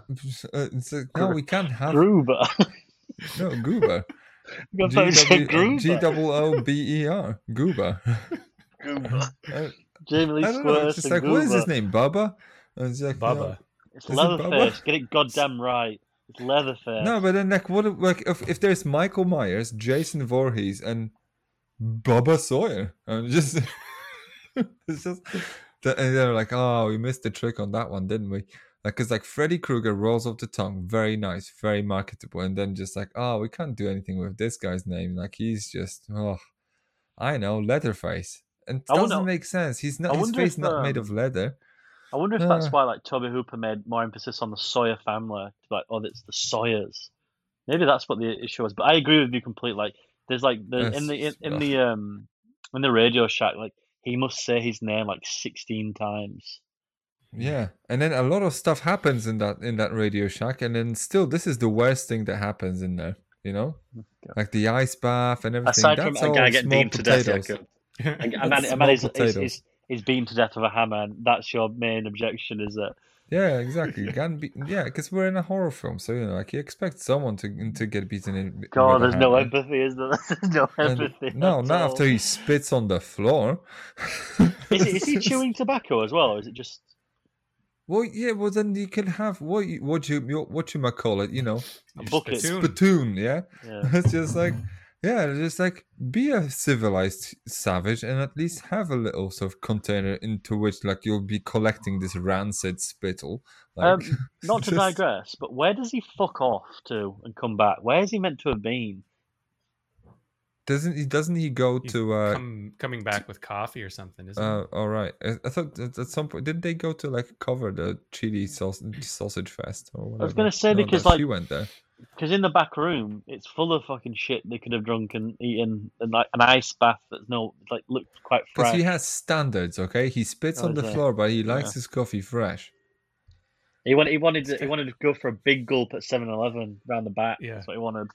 [SPEAKER 1] it's like, no, we can't have
[SPEAKER 3] Gruber.
[SPEAKER 1] no Goober.
[SPEAKER 3] I thought Gruber.
[SPEAKER 1] G double O B E R Goober.
[SPEAKER 3] Gruber.
[SPEAKER 1] I,
[SPEAKER 3] Jamie Lee
[SPEAKER 1] I don't know. It's like, what is his name? Bubba. And it's like, no.
[SPEAKER 3] It's
[SPEAKER 1] Is it
[SPEAKER 3] Leatherface. Get it goddamn right. It's Leatherface.
[SPEAKER 1] No, but then like what if- like if, if there's Michael Myers, Jason Voorhees, and Bubba Sawyer, and just it's just and they're like, oh, we missed the trick on that one, didn't we? Like, cause like Freddy Krueger rolls off the tongue, very nice, very marketable, and then just like, oh, we can't do anything with this guy's name. Like he's just, oh, I know, Leatherface, and it
[SPEAKER 3] I
[SPEAKER 1] doesn't
[SPEAKER 3] wonder-
[SPEAKER 1] make sense. He's not
[SPEAKER 3] I
[SPEAKER 1] his face
[SPEAKER 3] if,
[SPEAKER 1] not made
[SPEAKER 3] um,
[SPEAKER 1] of leather.
[SPEAKER 3] I wonder if that's why like Tobe Hooper made more emphasis on the Sawyer family. Like, oh, it's the Sawyers. Maybe that's what the issue was. But I agree with you completely. Like, there's like the in the in, in the um in the Radio Shack, like he must say his name like sixteen times.
[SPEAKER 1] Yeah, and then a lot of stuff happens in that in that Radio Shack, and then still, this is the worst thing that happens in there. You know,
[SPEAKER 3] God.
[SPEAKER 1] like the ice bath and everything.
[SPEAKER 3] Aside from a guy getting
[SPEAKER 1] small
[SPEAKER 3] beaten to death,
[SPEAKER 1] potatoes.
[SPEAKER 3] Jakub. A, a
[SPEAKER 1] That's
[SPEAKER 3] man, a man
[SPEAKER 1] small
[SPEAKER 3] is, is,
[SPEAKER 1] potatoes.
[SPEAKER 3] is, is beaten to death with a hammer, and that's your main objection, is that
[SPEAKER 1] Yeah, exactly. You can't be, yeah, because we're in a horror film, so you know, like you expect someone to to get beaten in.
[SPEAKER 3] God,
[SPEAKER 1] with a
[SPEAKER 3] there's no empathy, is there? There's no
[SPEAKER 1] And-
[SPEAKER 3] empathy.
[SPEAKER 1] no,
[SPEAKER 3] at
[SPEAKER 1] not
[SPEAKER 3] all.
[SPEAKER 1] after he spits on the floor.
[SPEAKER 3] Is, he- he chewing tobacco as well, or is it just
[SPEAKER 1] Well, yeah. Well, then you can have what you what you what you might call it. You know,
[SPEAKER 3] a
[SPEAKER 2] Your
[SPEAKER 3] bucket?
[SPEAKER 2] spittoon.
[SPEAKER 1] spittoon. Yeah.
[SPEAKER 3] Yeah.
[SPEAKER 1] It's just like, yeah, just like be a civilized savage and at least have a little sort of container into which like you'll be collecting this rancid spittle. Like,
[SPEAKER 3] Um, not to
[SPEAKER 1] just-
[SPEAKER 3] digress, but where does he fuck off to and come back? Where is he meant to have been?
[SPEAKER 1] Doesn't he? Doesn't he go
[SPEAKER 2] He's
[SPEAKER 1] to? uh
[SPEAKER 2] Come, coming back with coffee or something, isn't
[SPEAKER 1] uh, all right. I, I thought at at some point didn't they go to like cover the chili sausage sausage fest or whatever?
[SPEAKER 3] I was gonna say,
[SPEAKER 1] No,
[SPEAKER 3] because,
[SPEAKER 1] no,
[SPEAKER 3] like-
[SPEAKER 1] she went there.
[SPEAKER 3] Because in the back room, it's full of fucking shit they could have drunk and eaten, and like an ice bath that's no like looked quite
[SPEAKER 1] Because
[SPEAKER 3] fresh.
[SPEAKER 1] he has standards, okay? He spits
[SPEAKER 3] Oh,
[SPEAKER 1] on the
[SPEAKER 3] it?
[SPEAKER 1] floor, but he likes
[SPEAKER 3] Yeah.
[SPEAKER 1] his coffee fresh.
[SPEAKER 3] He wanted, he wanted, to, he wanted to go for a big gulp at 7-Eleven round the back.
[SPEAKER 2] Yeah.
[SPEAKER 3] That's what he wanted.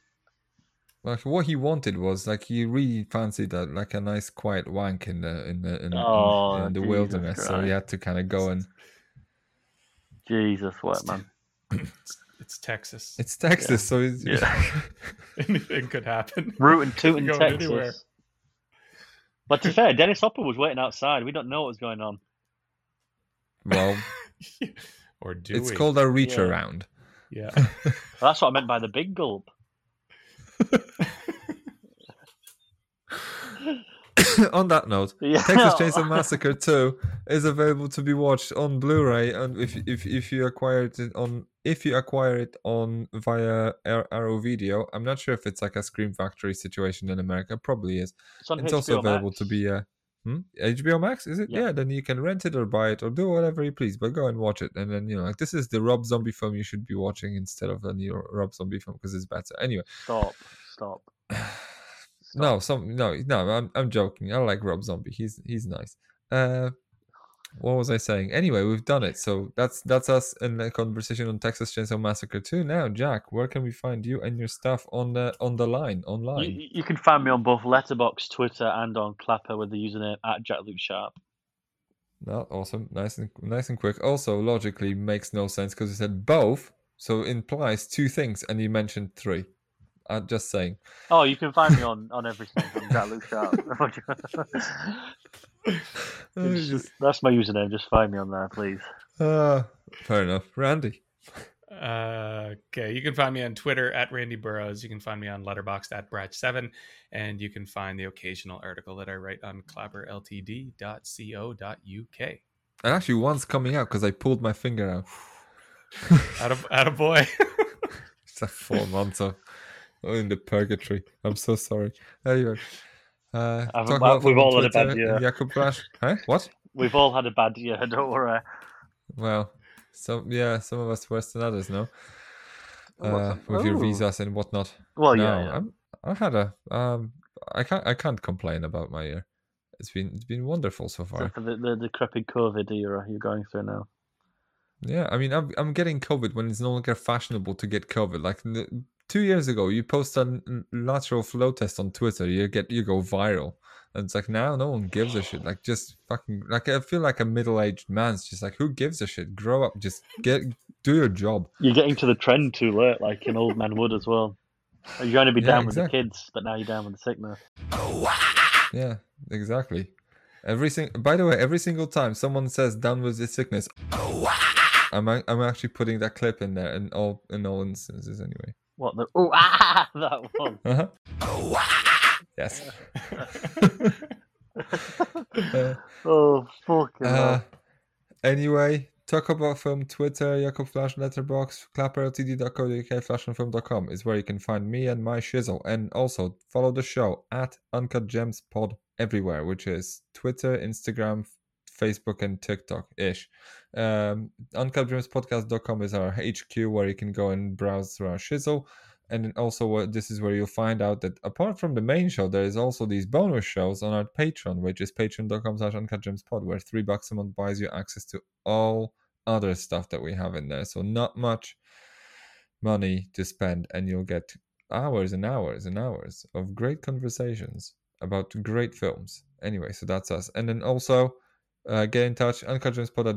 [SPEAKER 1] Like what he wanted was like he really fancied that like a nice quiet wank in the in the in, in-
[SPEAKER 3] Oh,
[SPEAKER 1] in, the
[SPEAKER 3] Jesus
[SPEAKER 1] wilderness. So he had to kind of go and
[SPEAKER 3] Jesus, what man?
[SPEAKER 2] It's, it's Texas.
[SPEAKER 1] it's Texas, so it's,
[SPEAKER 3] Yeah.
[SPEAKER 2] Anything could happen.
[SPEAKER 3] Rooting, tooting
[SPEAKER 2] Going
[SPEAKER 3] Texas.
[SPEAKER 2] anywhere.
[SPEAKER 3] But to be fair, Dennis Hopper was waiting outside. We don't know what was going on.
[SPEAKER 1] well,
[SPEAKER 2] or do
[SPEAKER 1] it's
[SPEAKER 2] we?
[SPEAKER 1] called a reach
[SPEAKER 3] Yeah.
[SPEAKER 1] around.
[SPEAKER 2] Yeah.
[SPEAKER 3] Well, that's what I meant by the big gulp.
[SPEAKER 1] on that note,
[SPEAKER 3] Yeah.
[SPEAKER 1] Texas Chainsaw Massacre 2 is available to be watched on Blu-ray and if if if you acquire it on if you acquire it on via Arrow Video, I'm not sure if it's like a Scream Factory situation in America, probably is.
[SPEAKER 3] It's
[SPEAKER 1] it's also available
[SPEAKER 3] Max.
[SPEAKER 1] to be uh Hmm? HBO Max is it?
[SPEAKER 3] Yeah.
[SPEAKER 1] Yeah. Then you can rent it or buy it or do whatever you please, but go and watch it. And then you know, like this is the Rob Zombie film you should be watching instead of the new Rob Zombie film because it's better. Anyway,
[SPEAKER 3] Stop. Stop.
[SPEAKER 1] no, some no, no. I'm I'm joking. I like Rob Zombie. He's he's nice. Uh, what was I saying? Anyway, we've done it. So that's that's us in the conversation on Texas Chainsaw Massacre 2. Now, Jak, where can we find you and your stuff on the on the line online?
[SPEAKER 3] You, you can find me on both Letterboxd, Twitter, and on Clapper with the username at Jak-Luke Sharp.
[SPEAKER 1] No, awesome, nice and nice and quick. Also, logically makes no sense because you said both, so implies two things, and you mentioned three. I'm just saying.
[SPEAKER 3] Oh, you can find me on, on everything from Jak-Luke Sharp.
[SPEAKER 1] Oh, just-
[SPEAKER 3] That's my username. Just find me on there, please.
[SPEAKER 1] uh, fair enough, Randy.
[SPEAKER 2] Uh, okay, you can find me on Twitter at Randy Burrows. You can find me on Letterboxd at Bratch7, and you can find the occasional article that I write on clapperltd.co.uk.
[SPEAKER 1] And actually, one's coming out because I pulled my finger out.
[SPEAKER 2] Out of out of boy.
[SPEAKER 1] It's a four months of in the purgatory. I'm so sorry. Anyway, uh,
[SPEAKER 3] I've-
[SPEAKER 1] talk
[SPEAKER 3] well,
[SPEAKER 1] about
[SPEAKER 3] we've all had a bad year.
[SPEAKER 1] Jakub Flasz. Huh? What?
[SPEAKER 3] We've all had a bad year. Don't worry.
[SPEAKER 1] Well, some yeah, some of us worse than others. No,
[SPEAKER 3] Oh,
[SPEAKER 1] uh, with your
[SPEAKER 3] oh.
[SPEAKER 1] visas and whatnot.
[SPEAKER 3] Well,
[SPEAKER 1] no,
[SPEAKER 3] yeah. yeah.
[SPEAKER 1] I'm, I had a um, I can't I can't complain about my year. It's been it's been wonderful so far.
[SPEAKER 3] The, the decrepit COVID era you're going through now.
[SPEAKER 1] Yeah, I mean, I'm I'm getting COVID when it's no longer fashionable to get COVID. Like two years ago, you post a lateral flow test on Twitter, you get you go viral, and it's like now no one gives a shit. Like just fucking like I feel like a middle aged man's just like who gives a shit? Grow up, just get do your job.
[SPEAKER 3] You're getting to the trend too late, like an old man would as well. You're going to be
[SPEAKER 1] Yeah,
[SPEAKER 3] down
[SPEAKER 1] exactly.
[SPEAKER 3] with the kids, but now you're down with the sickness.
[SPEAKER 1] Yeah, exactly. Every sing- by the way, every single time someone says "down with the sickness," I'm I'm actually putting that clip in there in all in all instances anyway.
[SPEAKER 3] What the? Oh, ah, that one.
[SPEAKER 1] Uh-huh. oh Yes. Uh,
[SPEAKER 3] Oh, fucking
[SPEAKER 1] Uh, anyway, talk about film Twitter, Jakub Flasz Letterboxd, clapperltd.co.uk, flashandfilm.com is where you can find me and my shizzle. And also follow the show at Uncut Gems Pod everywhere, which is Twitter, Instagram, Facebook, and TikTok ish. Um, UncutGemspodcast.com is our HQ where you can go and browse through our shizzle. And also, what this is where you'll find out that apart from the main show, there is also these bonus shows on our Patreon, which is patreon.com slash uncutgemspod, where three bucks a month buys you access to all other stuff that we have in there. So not much money to spend, and you'll get hours and hours and hours of great conversations about great films. Anyway, so that's us. And then also, uh, get in touch. Uncutgemspod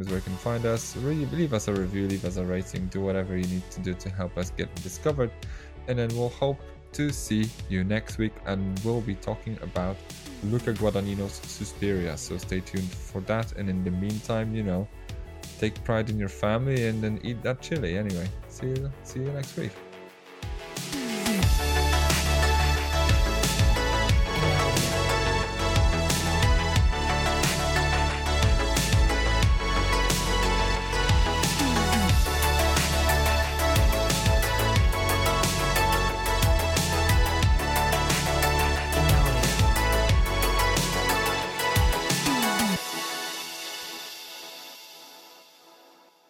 [SPEAKER 1] is where you can find us. Really, leave us a review, leave us a rating, do whatever you need to do to help us get discovered. And then we'll hope to see you next week. And we'll be talking about Luca Guadagnino's Suspiria. So stay tuned for that. And in the meantime, you know, take pride in your family and then eat that chili. Anyway, see you, see you next week.